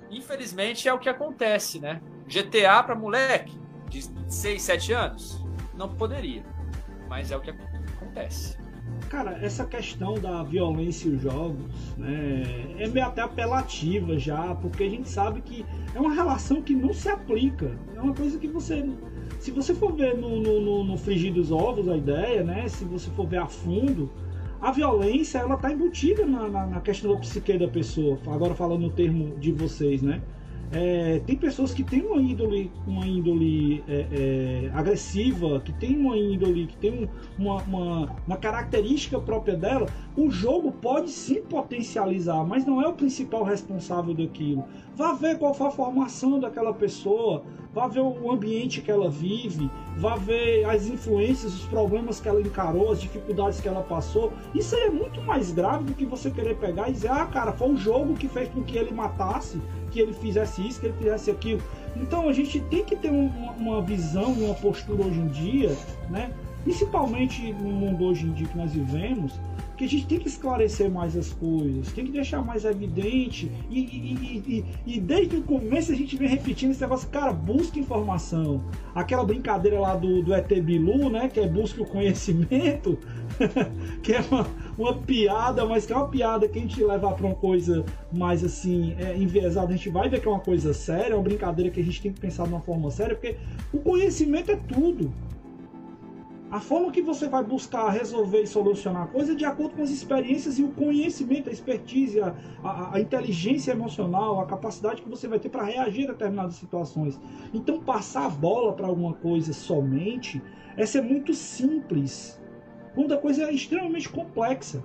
infelizmente é o que acontece, né? GTA para moleque de 6, 7 anos? Não poderia mas é o que acontece. Cara, essa questão da violência e os jogos né, é meio até apelativa já, porque a gente sabe que é uma relação que não se aplica. É uma coisa que você. Se você for ver no, no, no, no frigir dos ovos a ideia, né? Se você for ver a fundo, a violência ela tá embutida na, na, na questão da psique da pessoa. Agora falando no termo de vocês, né? É, tem pessoas que têm uma índole, uma índole é, é, agressiva, que tem uma índole, que tem uma, uma, uma, característica própria dela. O jogo pode sim potencializar, mas não é o principal responsável daquilo. Vá ver qual foi a formação daquela pessoa, vá ver o ambiente que ela vive, vá ver as influências, os problemas que ela encarou, as dificuldades que ela passou. Isso aí é muito mais grave do que você querer pegar e dizer, ah, cara, foi um jogo que fez com que ele matasse que ele fizesse isso, que ele fizesse aquilo. Então a gente tem que ter uma, uma visão, uma postura hoje em dia, né? Principalmente no mundo hoje em dia que nós vivemos, que a gente tem que esclarecer mais as coisas, tem que deixar mais evidente. E, e, e, e, desde o começo a gente vem repetindo esse negócio, cara, busca informação. Aquela brincadeira lá do, do ET Bilu, né? Que é busca o conhecimento, que é uma, uma piada, mas que é uma piada que a gente leva para uma coisa mais assim, é, enviesada, a gente vai ver que é uma coisa séria, é uma brincadeira que a gente tem que pensar de uma forma séria, porque o conhecimento é tudo. A forma que você vai buscar resolver e solucionar a coisa é de acordo com as experiências e o conhecimento, a expertise, a, a, a inteligência emocional, a capacidade que você vai ter para reagir a determinadas situações. Então, passar a bola para alguma coisa somente é ser muito simples, quando a coisa é extremamente complexa.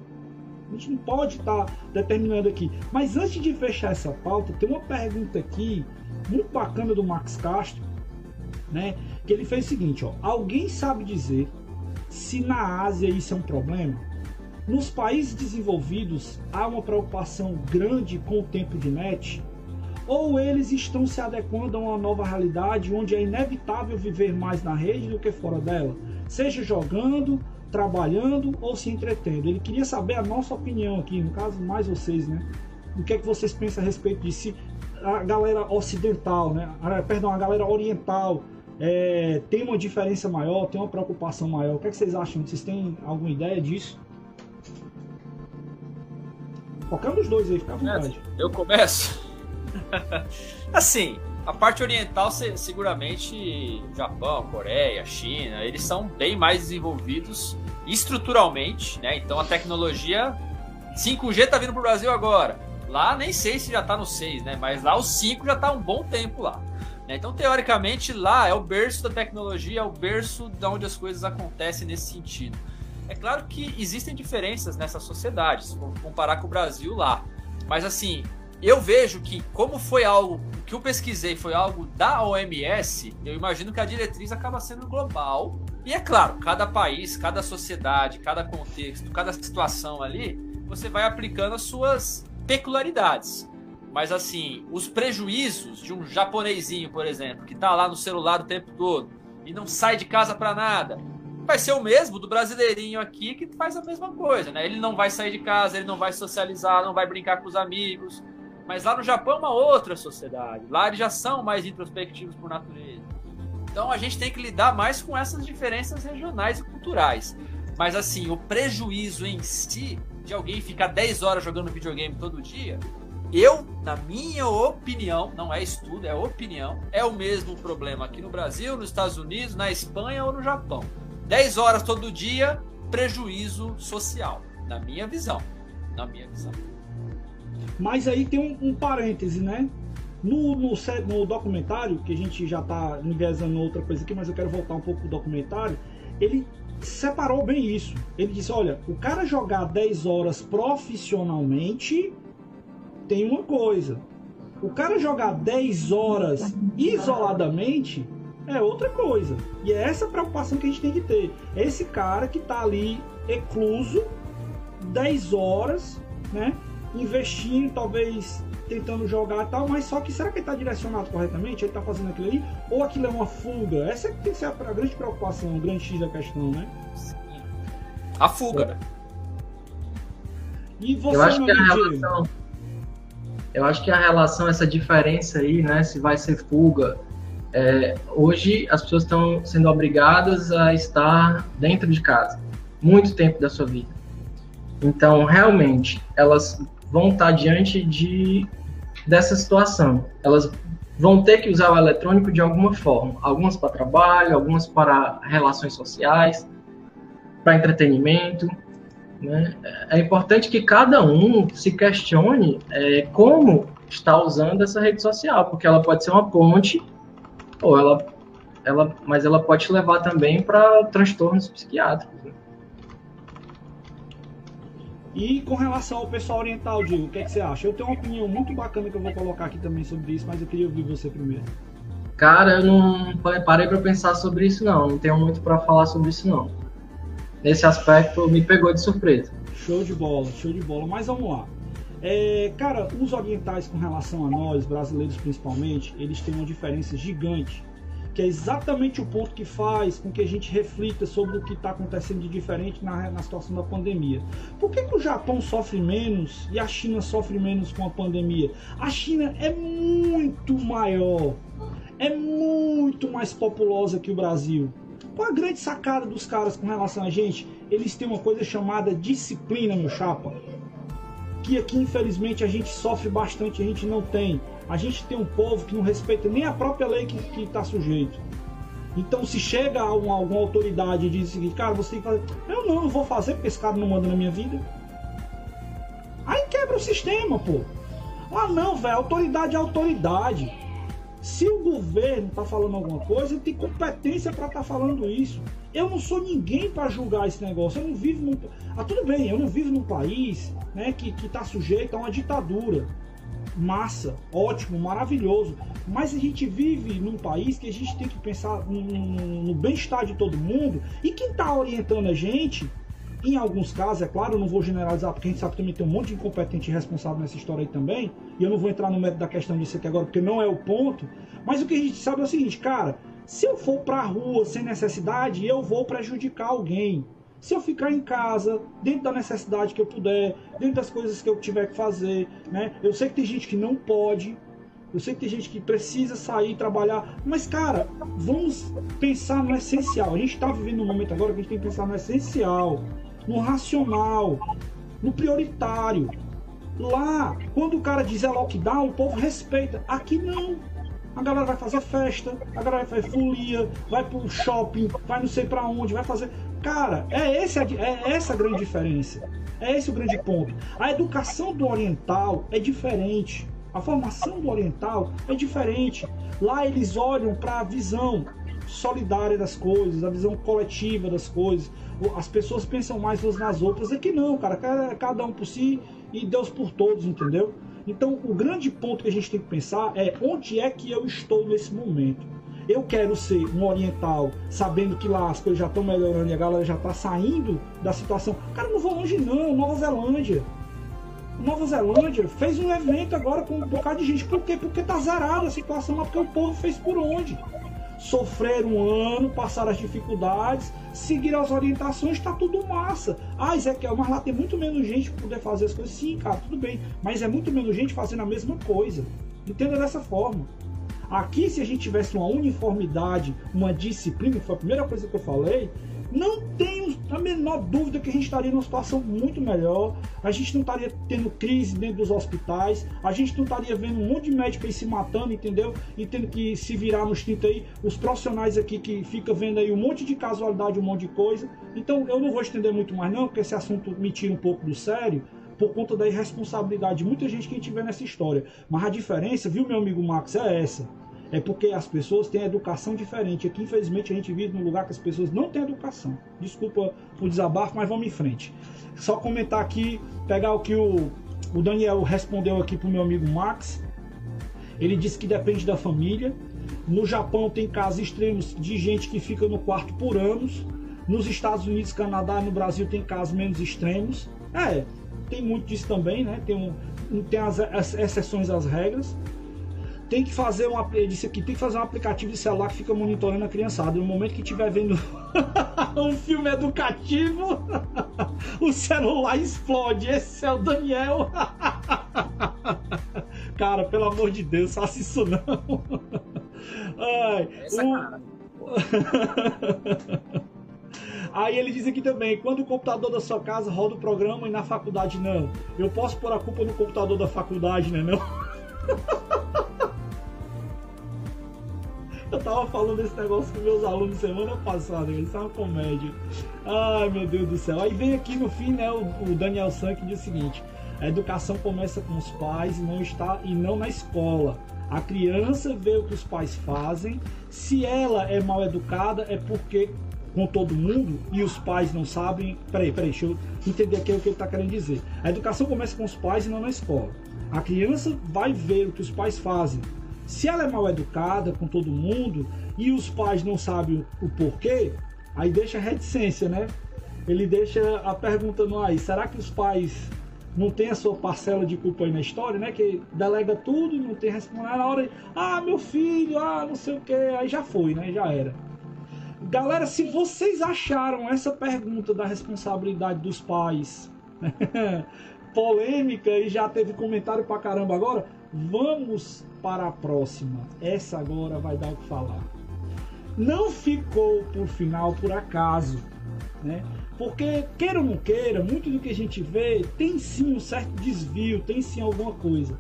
A gente não pode estar tá determinando aqui. Mas antes de fechar essa pauta, tem uma pergunta aqui muito bacana do Max Castro, né? que ele fez o seguinte, ó, alguém sabe dizer se na Ásia isso é um problema? Nos países desenvolvidos há uma preocupação grande com o tempo de net? Ou eles estão se adequando a uma nova realidade onde é inevitável viver mais na rede do que fora dela, seja jogando, trabalhando ou se entretendo? Ele queria saber a nossa opinião aqui, no caso mais vocês, né? O que é que vocês pensam a respeito disso? A galera ocidental, né? Perdão, a galera oriental é, tem uma diferença maior, tem uma preocupação maior. O que, é que vocês acham? Vocês têm alguma ideia disso? Qualquer um dos dois aí, fica à vontade. Eu começo? assim, a parte oriental, seguramente, Japão, Coreia, China, eles são bem mais desenvolvidos estruturalmente, né? Então a tecnologia 5G tá vindo pro Brasil agora. Lá nem sei se já tá no 6, né? Mas lá o 5 já tá um bom tempo lá. Né? Então, teoricamente, lá é o berço da tecnologia, é o berço de onde as coisas acontecem nesse sentido. É claro que existem diferenças nessa sociedade, se comparar com o Brasil lá. Mas assim, eu vejo que como foi algo que eu pesquisei, foi algo da OMS, eu imagino que a diretriz acaba sendo global. E é claro, cada país, cada sociedade, cada contexto, cada situação ali, você vai aplicando as suas peculiaridades. Mas assim, os prejuízos de um japonesinho, por exemplo, que tá lá no celular o tempo todo e não sai de casa para nada, vai ser o mesmo do brasileirinho aqui que faz a mesma coisa, né? Ele não vai sair de casa, ele não vai socializar, não vai brincar com os amigos. Mas lá no Japão é uma outra sociedade. Lá eles já são mais introspectivos por natureza. Então a gente tem que lidar mais com essas diferenças regionais e culturais. Mas assim, o prejuízo em si de alguém ficar 10 horas jogando videogame todo dia, eu, na minha opinião, não é estudo, é opinião, é o mesmo problema aqui no Brasil, nos Estados Unidos, na Espanha ou no Japão. 10 horas todo dia, prejuízo social, na minha visão. Na minha visão. Mas aí tem um, um parêntese, né? No, no, no, documentário, que a gente já está enviesando outra coisa aqui, mas eu quero voltar um pouco pro documentário, ele separou bem isso. Ele disse: olha, o cara jogar 10 horas profissionalmente tem uma coisa. O cara jogar 10 horas isoladamente é outra coisa. E é essa preocupação que a gente tem que ter. É esse cara que está ali ecluso 10 horas, né? Investindo, talvez tentando jogar e tal, mas só que será que ele está direcionado corretamente? Ele está fazendo aquilo ali? Ou aquilo é uma fuga? Essa é que tem que ser a, grande preocupação, o grande X da questão, né? A fuga. É. E você, Eu acho que a relação eu acho que a relação, essa diferença aí, né, se vai ser fuga, é, hoje as pessoas estão sendo obrigadas a estar dentro de casa muito tempo da sua vida. Então, realmente, elas vão estar diante de dessa situação. Elas vão ter que usar o eletrônico de alguma forma, algumas para trabalho, algumas para relações sociais, para entretenimento. Né? É importante que cada um se questione é, como está usando essa rede social, porque ela pode ser uma ponte, ou ela, ela mas ela pode levar também para transtornos psiquiátricos. Né? E com relação ao pessoal oriental, Diego, o que, é que você acha? Eu tenho uma opinião muito bacana que eu vou colocar aqui também sobre isso, mas eu queria ouvir você primeiro. Cara, eu não parei para pensar sobre isso não, não tenho muito para falar sobre isso não. Nesse aspecto me pegou de surpresa. Show de bola, show de bola. Mas vamos lá. É, cara, os orientais com relação a nós, brasileiros principalmente, eles têm uma diferença gigante que é exatamente o ponto que faz com que a gente reflita sobre o que está acontecendo de diferente na, na situação da pandemia. Por que, que o Japão sofre menos e a China sofre menos com a pandemia? A China é muito maior, é muito mais populosa que o Brasil. Qual a grande sacada dos caras com relação a gente? Eles têm uma coisa chamada disciplina, meu chapa. Que aqui, infelizmente, a gente sofre bastante, a gente não tem a gente tem um povo que não respeita nem a própria lei que está sujeito. Então, se chega a uma, alguma autoridade e diz o seguinte, cara, você tem que fazer. Eu não, não vou fazer porque esse cara não manda na minha vida. Aí quebra o sistema, pô. Ah, não, velho, autoridade é autoridade. Se o governo está falando alguma coisa, tem competência para estar tá falando isso. Eu não sou ninguém para julgar esse negócio. Eu não vivo num. Ah, tudo bem, eu não vivo num país né, que está sujeito a uma ditadura massa, ótimo, maravilhoso. Mas a gente vive num país que a gente tem que pensar no, no bem-estar de todo mundo. E quem está orientando a gente, em alguns casos, é claro, eu não vou generalizar, porque a gente sabe que também tem um monte de incompetente e responsável nessa história aí também. E eu não vou entrar no mérito da questão disso aqui agora, porque não é o ponto. Mas o que a gente sabe é o seguinte, cara, se eu for pra rua sem necessidade, eu vou prejudicar alguém. Se eu ficar em casa, dentro da necessidade que eu puder, dentro das coisas que eu tiver que fazer, né? Eu sei que tem gente que não pode, eu sei que tem gente que precisa sair trabalhar, mas cara, vamos pensar no essencial. A gente está vivendo um momento agora que a gente tem que pensar no essencial, no racional, no prioritário. Lá, quando o cara diz é lockdown, o povo respeita. Aqui não. A galera vai fazer festa, a galera vai fazer folia, vai pro shopping, vai não sei para onde, vai fazer. Cara, é, esse, é essa a grande diferença. É esse o grande ponto. A educação do oriental é diferente. A formação do oriental é diferente. Lá eles olham para a visão solidária das coisas, a visão coletiva das coisas. As pessoas pensam mais umas nas outras. Aqui não, cara. Cada um por si e Deus por todos, entendeu? Então, o grande ponto que a gente tem que pensar é onde é que eu estou nesse momento. Eu quero ser um oriental, sabendo que lá as coisas já estão melhorando e a galera já está saindo da situação. Cara, não vou longe não, Nova Zelândia. Nova Zelândia fez um evento agora com um bocado de gente. Por quê? Porque tá zerada a situação lá, porque o povo fez por onde? Sofreram um ano, passaram as dificuldades, seguir as orientações, tá tudo massa. Ah, Ezequiel, mas lá tem muito menos gente para poder fazer as coisas. Sim, cara, tudo bem. Mas é muito menos gente fazendo a mesma coisa. Entenda dessa forma. Aqui, se a gente tivesse uma uniformidade, uma disciplina, que foi a primeira coisa que eu falei, não tenho a menor dúvida que a gente estaria numa situação muito melhor. A gente não estaria tendo crise dentro dos hospitais, a gente não estaria vendo um monte de médico aí se matando, entendeu? E tendo que se virar nos 30 aí, os profissionais aqui que fica vendo aí um monte de casualidade, um monte de coisa. Então eu não vou estender muito mais não, porque esse assunto me tira um pouco do sério por conta da irresponsabilidade de muita gente que a gente vê nessa história. Mas a diferença, viu, meu amigo Max, é essa. É porque as pessoas têm educação diferente. Aqui, infelizmente, a gente vive num lugar que as pessoas não têm educação. Desculpa o desabafo, mas vamos em frente. Só comentar aqui, pegar o que o, o Daniel respondeu aqui pro meu amigo Max. Ele disse que depende da família. No Japão tem casos extremos de gente que fica no quarto por anos. Nos Estados Unidos, Canadá e no Brasil tem casos menos extremos. É, tem muito disso também, né? Tem, um, tem as, as exceções às regras. Tem que fazer um ele disse aqui, tem que fazer um aplicativo de celular que fica monitorando a criançada. No momento que estiver vendo um filme educativo, o celular explode. Esse é o Daniel. cara, pelo amor de Deus, faça isso não. Ai, Essa o... cara. Aí ele diz aqui também, quando o computador da sua casa roda o programa e na faculdade não. Eu posso pôr a culpa no computador da faculdade, né não? Eu tava falando esse negócio com meus alunos semana passada, isso é uma comédia. Ai meu Deus do céu. Aí vem aqui no fim, né, o, Daniel Sank diz o seguinte: A educação começa com os pais não está e não na escola. A criança vê o que os pais fazem. Se ela é mal educada, é porque com todo mundo e os pais não sabem. Peraí, peraí, deixa eu entender aqui o que ele está querendo dizer. A educação começa com os pais e não na escola. A criança vai ver o que os pais fazem. Se ela é mal educada com todo mundo e os pais não sabem o porquê, aí deixa reticência, né? Ele deixa a pergunta no ar: será que os pais não têm a sua parcela de culpa aí na história, né? Que delega tudo, não tem responsabilidade na hora, ah, meu filho, ah, não sei o que, aí já foi, né? Já era. Galera, se vocês acharam essa pergunta da responsabilidade dos pais polêmica e já teve comentário pra caramba agora, vamos para a próxima. Essa agora vai dar o que falar. Não ficou por final por acaso, né? Porque, queira ou não queira, muito do que a gente vê tem sim um certo desvio, tem sim alguma coisa.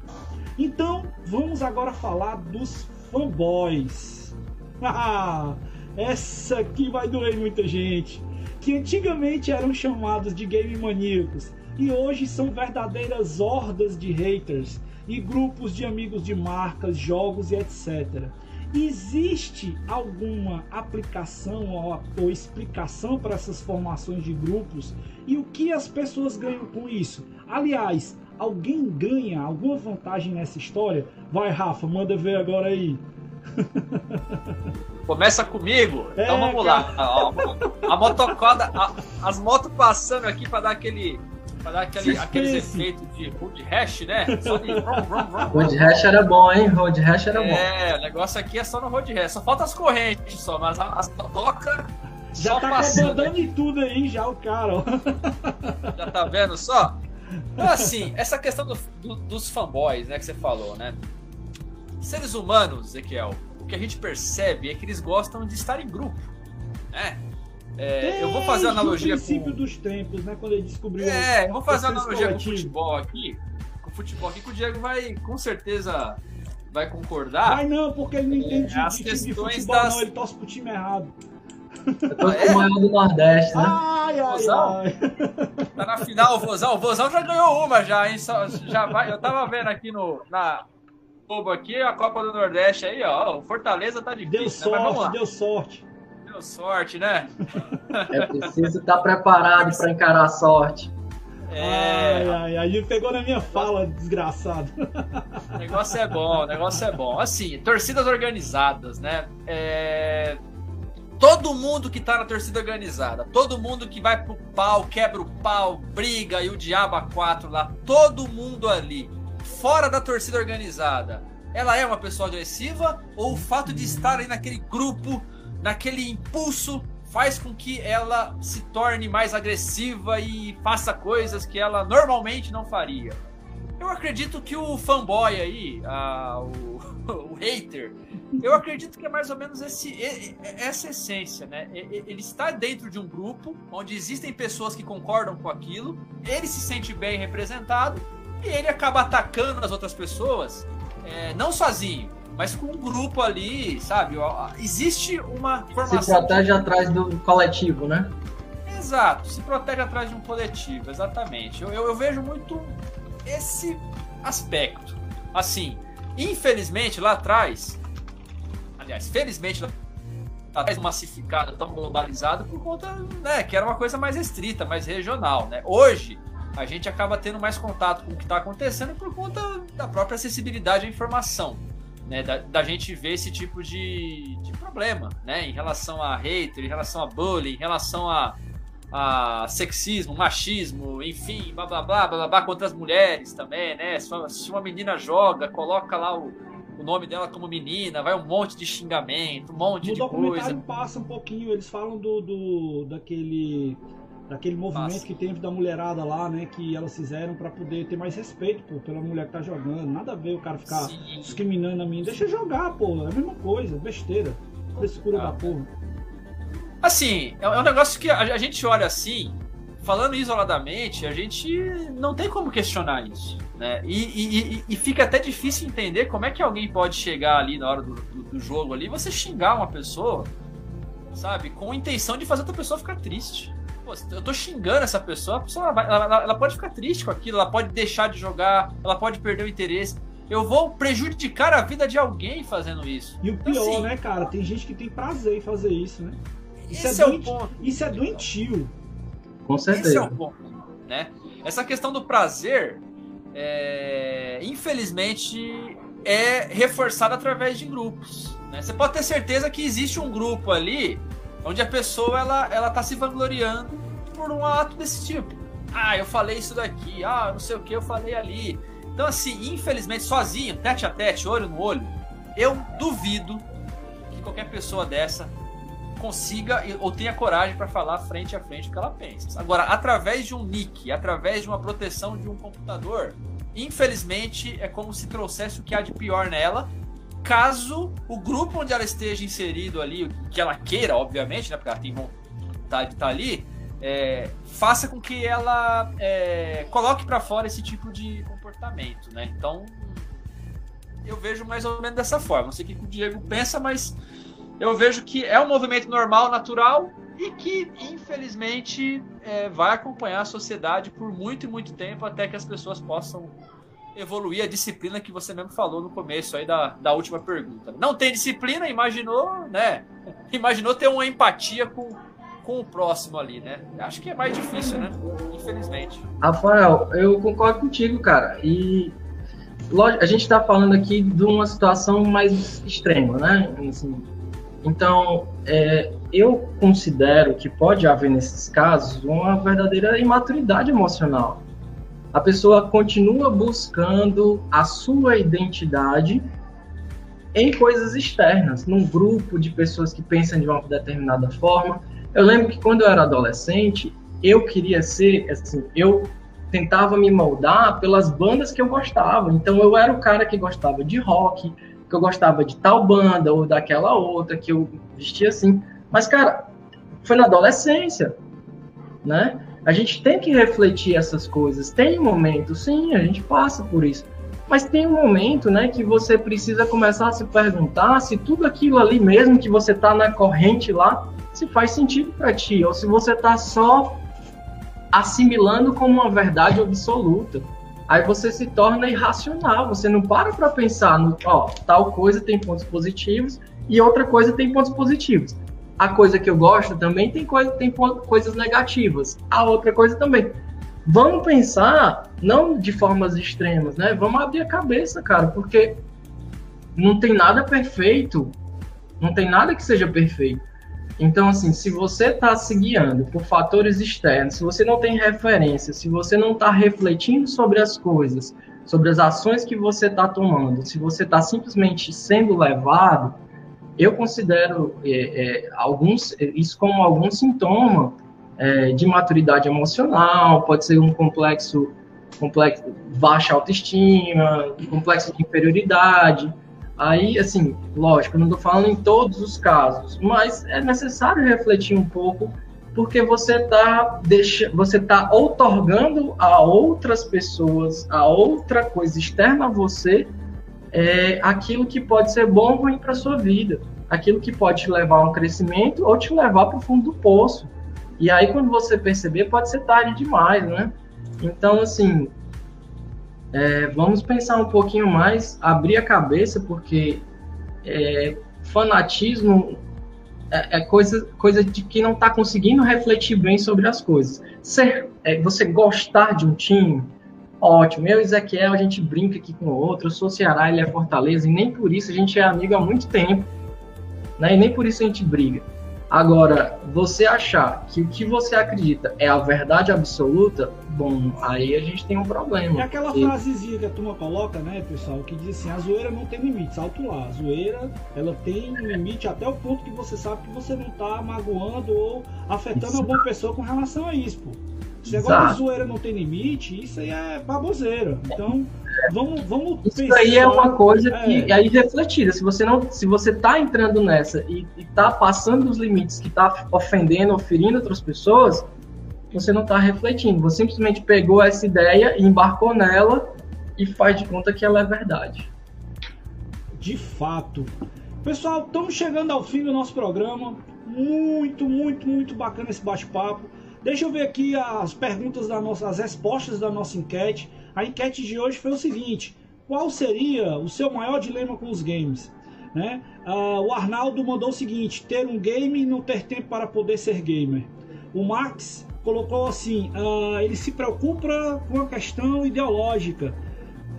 Então, vamos agora falar dos fanboys. Essa aqui vai doer muita gente. Que antigamente eram chamados de game maníacos e hoje são verdadeiras hordas de haters e grupos de amigos de marcas, jogos e etc. Existe alguma aplicação ou, ou explicação para essas formações de grupos e o que as pessoas ganham com isso? Aliás, alguém ganha alguma vantagem nessa história? Vai, Rafa, manda ver agora aí. Começa comigo. É, então vamos cara. lá. A, a motocoda, a, as motos passando aqui para dar aquele Pra dar aquele, aqueles efeitos de road hash, né? Só de road hash era bom, hein? Road hash era é, bom. É, o negócio aqui é só no road hash. Só falta as correntes só, mas as toca. Já tá comandando em tudo aí, já o cara. Ó. Já tá vendo só? Então, assim, essa questão do, do, dos fanboys, né, que você falou, né? Seres humanos, Ezequiel, o que a gente percebe é que eles gostam de estar em grupo, né? É, eu vou fazer analogia com o princípio dos tempos, né? Quando ele descobriu. É, eu vou fazer analogia coletivo. com o futebol aqui. Com o futebol aqui, que o Diego vai com certeza vai concordar. Vai não, porque ele não entende é, as questões de futebol, das... não, ele torce pro time errado. Eu tô com o maior do Nordeste, né? Ai, ai, Vozão, ai. Tá na final o Vozão. O Vozão já ganhou uma já, hein? Só, já vai, eu tava vendo aqui no, na Globo aqui, a Copa do Nordeste aí, ó. O Fortaleza tá difícil, deu sorte, né? Mas vamos lá. Deu sorte deu sorte, né? É preciso estar preparado para encarar a sorte. É... Ai, ai, ai, ele pegou na minha fala, desgraçado. O negócio é bom, o negócio é bom. Assim, torcidas organizadas, né? É... Todo mundo que tá na torcida organizada, todo mundo que vai pro pau, quebra o pau, briga e o diabo a quatro lá, todo mundo ali, fora da torcida organizada, ela é uma pessoa agressiva ou o fato de estar aí naquele grupo naquele impulso faz com que ela se torne mais agressiva e faça coisas que ela normalmente não faria. Eu acredito que o fanboy aí, a, o, o, hater, eu acredito que é mais ou menos esse, essa essência, né? Ele está dentro de um grupo onde existem pessoas que concordam com aquilo, ele se sente bem representado e ele acaba atacando as outras pessoas, é, não sozinho, mas com um grupo ali, sabe? Existe uma formação. Se protege atrás do coletivo, né? Exato, se protege atrás de um coletivo, exatamente. Eu, eu, eu vejo muito esse aspecto. Assim, infelizmente lá atrás, aliás, felizmente lá atrás massificada, tão globalizada por conta, né, que era uma coisa mais estrita, mais regional, né? Hoje a gente acaba tendo mais contato com o que está acontecendo por conta da própria acessibilidade à informação né, da, da, gente ver esse tipo de, de problema, né, em relação a hater, em relação a bullying, em relação a, a sexismo, machismo, enfim, blá blá blá blá blá contra as mulheres também, né? Se uma menina joga, coloca lá o, o nome dela como menina, vai um monte de xingamento, um monte no de coisa. O documentário passa um pouquinho, eles falam do, do daquele daquele movimento Nossa. que teve da mulherada lá, né? Que elas fizeram para poder ter mais respeito pô, pela mulher que tá jogando. Nada a ver o cara ficar Sim. discriminando a mim. Deixa eu jogar, pô. É a mesma coisa, besteira. Frescura ah, da porra. Assim, é, é um negócio que a, gente olha assim, falando isoladamente, a gente não tem como questionar isso. Né? E, e, e, fica até difícil entender como é que alguém pode chegar ali na hora do, do, do jogo ali, você xingar uma pessoa, sabe, com a intenção de fazer outra pessoa ficar triste. Pô, eu tô xingando essa pessoa, a pessoa vai, ela, ela, pode ficar triste com aquilo, ela pode deixar de jogar, ela pode perder o interesse. Eu vou prejudicar a vida de alguém fazendo isso. E o então, pior, então, assim, né, cara? Tem gente que tem prazer em fazer isso, né? Isso, é, doenti... é, isso é doentio. Com certeza. Esse é o ponto, né? Essa questão do prazer, é... infelizmente, é reforçada através de grupos. Né? Você pode ter certeza que existe um grupo ali onde a pessoa ela, ela tá se vangloriando por um ato desse tipo. Ah, eu falei isso daqui, ah, não sei o que, eu falei ali. Então, assim, infelizmente, sozinho, tete a tete, olho no olho, eu duvido que qualquer pessoa dessa consiga ou tenha coragem para falar frente a frente o que ela pensa. Agora, através de um nick, através de uma proteção de um computador, infelizmente é como se trouxesse o que há de pior nela caso o grupo onde ela esteja inserido ali, que ela queira, obviamente, né, porque ela tem vontade de estar ali, é, faça com que ela é, coloque para fora esse tipo de comportamento, né? Então, eu vejo mais ou menos dessa forma. Não sei o que o Diego pensa, mas eu vejo que é um movimento normal, natural e que, infelizmente, é, vai acompanhar a sociedade por muito e muito tempo até que as pessoas possam evoluir a disciplina que você mesmo falou no começo aí da, da última pergunta. Não tem disciplina, imaginou, né? Imaginou ter uma empatia com, com o próximo ali, né? Acho que é mais difícil, né? Infelizmente. Rafael, eu concordo contigo, cara. E lógico, a gente está falando aqui de uma situação mais extrema, né? Assim, então, é, eu considero que pode haver nesses casos uma verdadeira imaturidade emocional a pessoa continua buscando a sua identidade em coisas externas, num grupo de pessoas que pensam de uma determinada forma. Eu lembro que quando eu era adolescente, eu queria ser, assim, eu tentava me moldar pelas bandas que eu gostava. Então eu era o cara que gostava de rock, que eu gostava de tal banda ou daquela outra, que eu vestia assim. Mas, cara, foi na adolescência, né? A gente tem que refletir essas coisas. Tem um momento, sim, a gente passa por isso. Mas tem um momento, né, que você precisa começar a se perguntar se tudo aquilo ali mesmo que você está na corrente lá, se faz sentido para ti, ou se você está só assimilando como uma verdade absoluta. Aí você se torna irracional, você não para para pensar no, ó, tal coisa tem pontos positivos e outra coisa tem pontos positivos a coisa que eu gosto também tem, coisa, tem coisas negativas. A outra coisa também. Vamos pensar, não de formas extremas, né? Vamos abrir a cabeça, cara, porque não tem nada perfeito. Não tem nada que seja perfeito. Então, assim, se você está se guiando por fatores externos, se você não tem referência, se você não está refletindo sobre as coisas, sobre as ações que você está tomando, se você está simplesmente sendo levado, eu considero é, é, alguns, isso como algum sintoma é, de maturidade emocional, pode ser um complexo, complexo baixa autoestima, complexo de inferioridade. Aí, assim, lógico, não estou falando em todos os casos, mas é necessário refletir um pouco, porque você está você tá outorgando a outras pessoas, a outra coisa externa a você, é aquilo que pode ser bom ou ruim para sua vida, aquilo que pode te levar a um crescimento ou te levar para o fundo do poço. E aí, quando você perceber, pode ser tarde demais, né? Então, assim, é, vamos pensar um pouquinho mais, abrir a cabeça, porque é, fanatismo é, é, coisa, coisa de que não está conseguindo refletir bem sobre as coisas. Ser, é, você gostar de um time, ótimo. Eu e Ezequiel, a gente brinca aqui com o outro. Eu sou Ceará, ele é Fortaleza, e nem por isso a gente é amigo há muito tempo. Né? E nem por isso a gente briga. Agora, você achar que o que você acredita é a verdade absoluta, bom, aí a gente tem um problema. É aquela e... frasezinha que a turma coloca, né, pessoal, que diz assim, a zoeira não tem limite, alto lá. A zoeira, ela tem limite até o ponto que você sabe que você não tá magoando ou afetando Isso. a boa pessoa com relação a isso, pô. Se agora a zoeira não tem limite, isso aí é baboseira. Então, vamos, vamos Isso pensar, aí é uma coisa que é aí refletida. Se você não, se você tá entrando nessa e, e tá passando os limites, que tá ofendendo, ferindo outras pessoas, você não tá refletindo. Você simplesmente pegou essa ideia e embarcou nela e faz de conta que ela é verdade. De fato. Pessoal, estamos chegando ao fim do nosso programa. Muito, muito, muito bacana esse bate-papo. Deixa eu ver aqui as perguntas da nossa, as respostas da nossa enquete. A enquete de hoje foi o seguinte: qual seria o seu maior dilema com os games? Né? Uh, o Arnaldo mandou o seguinte: ter um game e não ter tempo para poder ser gamer. O Max colocou assim: uh, ele se preocupa com a questão ideológica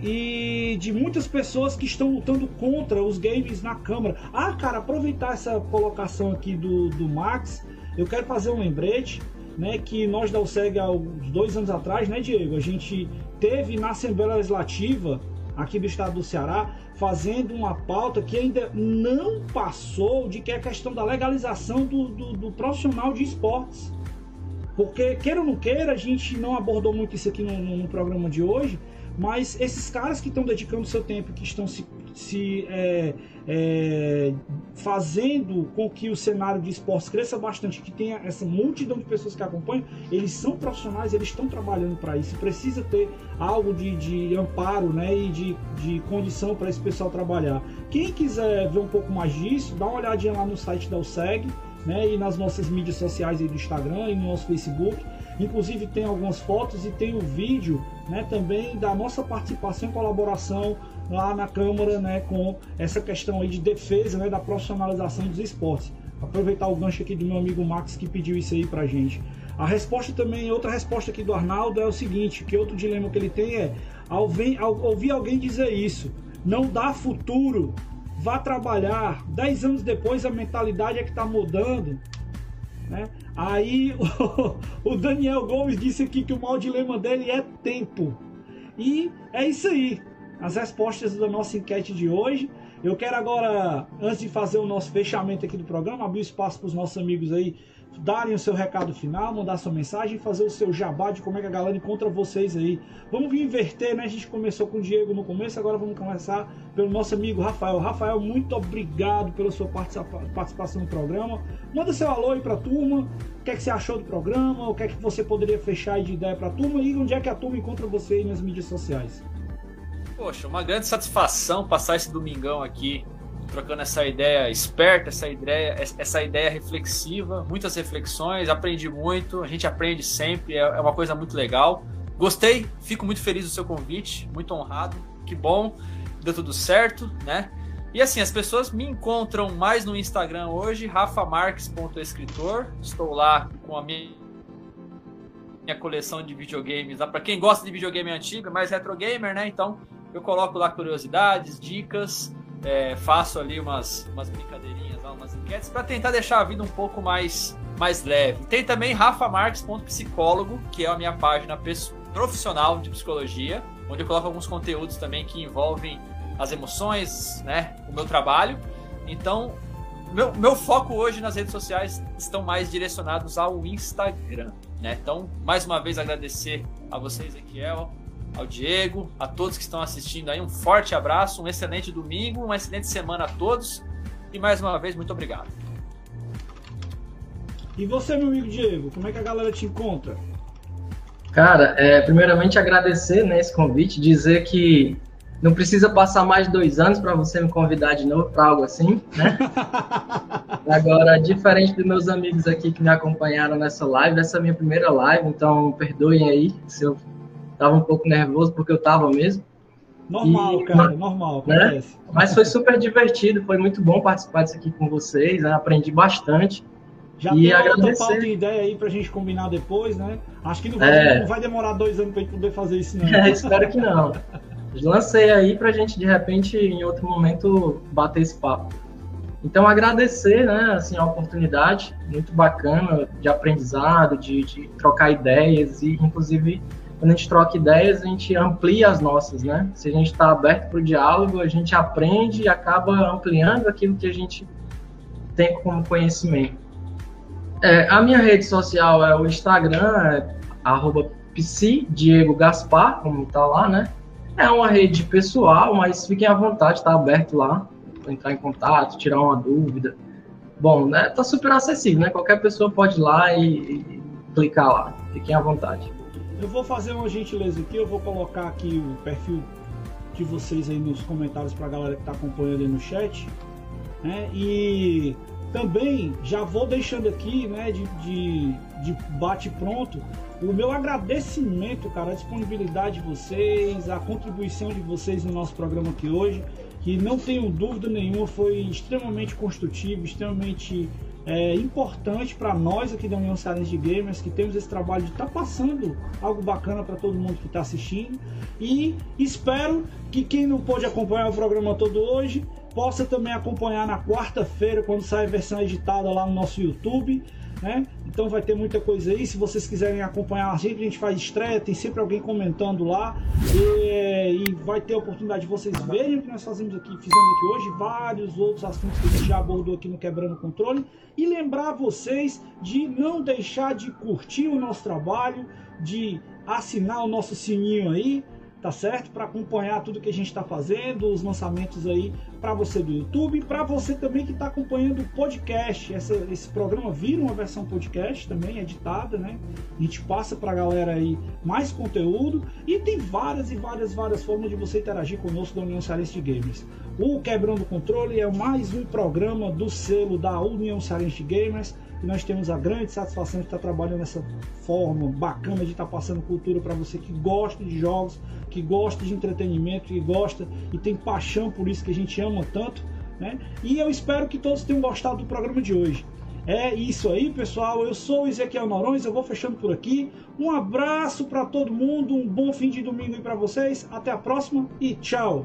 e de muitas pessoas que estão lutando contra os games na Câmara. Ah, cara, aproveitar essa colocação aqui do, do Max, eu quero fazer um lembrete né, que nós da USEG há uns dois anos atrás, né, Diego, a gente teve na Assembleia Legislativa aqui do estado do Ceará fazendo uma pauta que ainda não passou de que é a questão da legalização do, do, do profissional de esportes. Porque, queira ou não queira, a gente não abordou muito isso aqui no, no, programa de hoje, mas esses caras que estão dedicando seu tempo, que estão se, se é, é, fazendo com que o cenário de esportes cresça bastante, que tenha essa multidão de pessoas que acompanham, eles são profissionais, eles estão trabalhando para isso. Precisa ter algo de, de amparo né, e de, de condição para esse pessoal trabalhar. Quem quiser ver um pouco mais disso, dá uma olhadinha lá no site da USEG. Né, e nas nossas mídias sociais aí do Instagram e no nosso Facebook. Inclusive tem algumas fotos e tem o vídeo né, também da nossa participação e colaboração lá na Câmara né, com essa questão aí de defesa né, da profissionalização dos esportes. Aproveitar o gancho aqui do meu amigo Max que pediu isso aí pra gente. A resposta também, outra resposta aqui do Arnaldo é o seguinte, que outro dilema que ele tem é ao, vem, ao ouvir alguém dizer isso, não dá futuro, vá trabalhar. Dez anos depois a mentalidade é que está mudando. Né? Aí o, o Daniel Gomes disse aqui que o maior dilema dele é tempo. E é isso aí as respostas da nossa enquete de hoje. Eu quero agora, antes de fazer o nosso fechamento aqui do programa, abrir espaço para os nossos amigos aí darem o seu recado final, mandar sua mensagem, fazer o seu jabá de como é que a galera encontra vocês aí. Vamos inverter, né? A gente começou com o Diego no começo, agora vamos começar pelo nosso amigo Rafael. Rafael, muito obrigado pela sua participação no programa. Manda seu alô aí para a turma. O que é que você achou do programa? O que é que você poderia fechar de ideia para a turma? E onde é que a turma encontra você aí nas mídias sociais? Poxa, uma grande satisfação passar esse domingão aqui trocando essa ideia esperta, essa ideia, essa ideia reflexiva, muitas reflexões, aprendi muito, a gente aprende sempre, é, é uma coisa muito legal. Gostei, fico muito feliz do seu convite, muito honrado, que bom, deu tudo certo, né? E assim, as pessoas me encontram mais no Instagram hoje, rafamarques.escritor. Estou lá com a minha, minha coleção de videogames. Para quem gosta de videogame antigo, mais retro gamer, né? Então, eu coloco lá curiosidades, dicas, é, faço ali umas, umas brincadeirinhas, umas enquetes para tentar deixar a vida um pouco mais, mais leve. Tem também rafamarques.psicólogo, que é a minha página profissional de psicologia, onde eu coloco alguns conteúdos também que envolvem as emoções, né, o meu trabalho. Então, meu, meu foco hoje nas redes sociais estão mais direcionados ao Instagram, né? Então, mais uma vez agradecer a vocês, Ezequiel, ao Diego, a todos que estão assistindo aí. Um forte abraço, um excelente domingo, uma excelente semana a todos. E mais uma vez, muito obrigado. E você, meu amigo Diego, como é que a galera te encontra? Cara, é, primeiramente agradecer né, esse convite, dizer que não precisa passar mais de dois anos para você me convidar de novo para algo assim, né? Agora, diferente dos meus amigos aqui que me acompanharam nessa live, essa é a minha primeira live, então perdoem aí se eu Tava um pouco nervoso porque eu tava mesmo. Normal, e, cara, normal, né? Mas foi super divertido, foi muito bom participar disso aqui com vocês, né? aprendi bastante. Já e tem agradecer. outra pauta e ideia aí pra gente combinar depois, né? Acho que não vai, é... não vai demorar dois anos pra gente poder fazer isso, não. É, espero que não. Lancei aí pra gente, de repente, em outro momento, bater esse papo. Então, agradecer, né, assim, a oportunidade, muito bacana, de aprendizado, de, de trocar ideias e, inclusive, quando a gente troca ideias, a gente amplia as nossas, né? Se a gente está aberto para o diálogo, a gente aprende e acaba ampliando aquilo que a gente tem como conhecimento. É, a minha rede social é o Instagram, é arroba Gaspar, como está lá, né? É uma rede pessoal, mas fiquem à vontade, está aberto lá para entrar em contato, tirar uma dúvida. Bom, né? Tá super acessível, né? Qualquer pessoa pode ir lá e, e clicar lá. Fiquem à vontade. Eu vou fazer uma gentileza aqui, eu vou colocar aqui o perfil de vocês aí nos comentários para a galera que está acompanhando aí no chat. Né? E também já vou deixando aqui, né, de, de, de bate pronto, o meu agradecimento, cara, a disponibilidade de vocês, a contribuição de vocês no nosso programa aqui hoje, que não tenho dúvida nenhuma foi extremamente construtivo, extremamente é, importante para nós aqui da União Cearense de Gamers, que temos esse trabalho de estar tá passando algo bacana para todo mundo que está assistindo. E espero que quem não pôde acompanhar o programa todo hoje possa também acompanhar na quarta-feira, quando sai a versão editada lá no nosso YouTube. Né? Então vai ter muita coisa aí. Se vocês quiserem acompanhar a gente, a gente faz estreia, tem sempre alguém comentando lá. E, e vai ter a oportunidade de vocês verem o que nós fazemos aqui, fizemos aqui hoje, vários outros assuntos que a gente já abordou aqui no Quebrando Controle. E lembrar vocês de não deixar de curtir o nosso trabalho, de assinar o nosso sininho aí tá certo? Para acompanhar tudo que a gente está fazendo, os lançamentos aí para você do YouTube, para você também que está acompanhando o podcast. Essa, esse programa vira uma versão podcast também, editada, né? A gente passa para a galera aí mais conteúdo e tem várias e várias, várias formas de você interagir conosco da União de Gamers. O Quebrando o Controle é mais um programa do selo da União de Gamers nós temos a grande satisfação de estar trabalhando dessa forma bacana de estar passando cultura para você que gosta de jogos, que gosta de entretenimento, que gosta e tem paixão por isso que a gente ama tanto, né? E eu espero que todos tenham gostado do programa de hoje. É isso aí, pessoal. Eu sou o Ezequiel Norões, eu vou fechando por aqui. Um abraço para todo mundo, um bom fim de domingo aí para vocês. Até a próxima e tchau.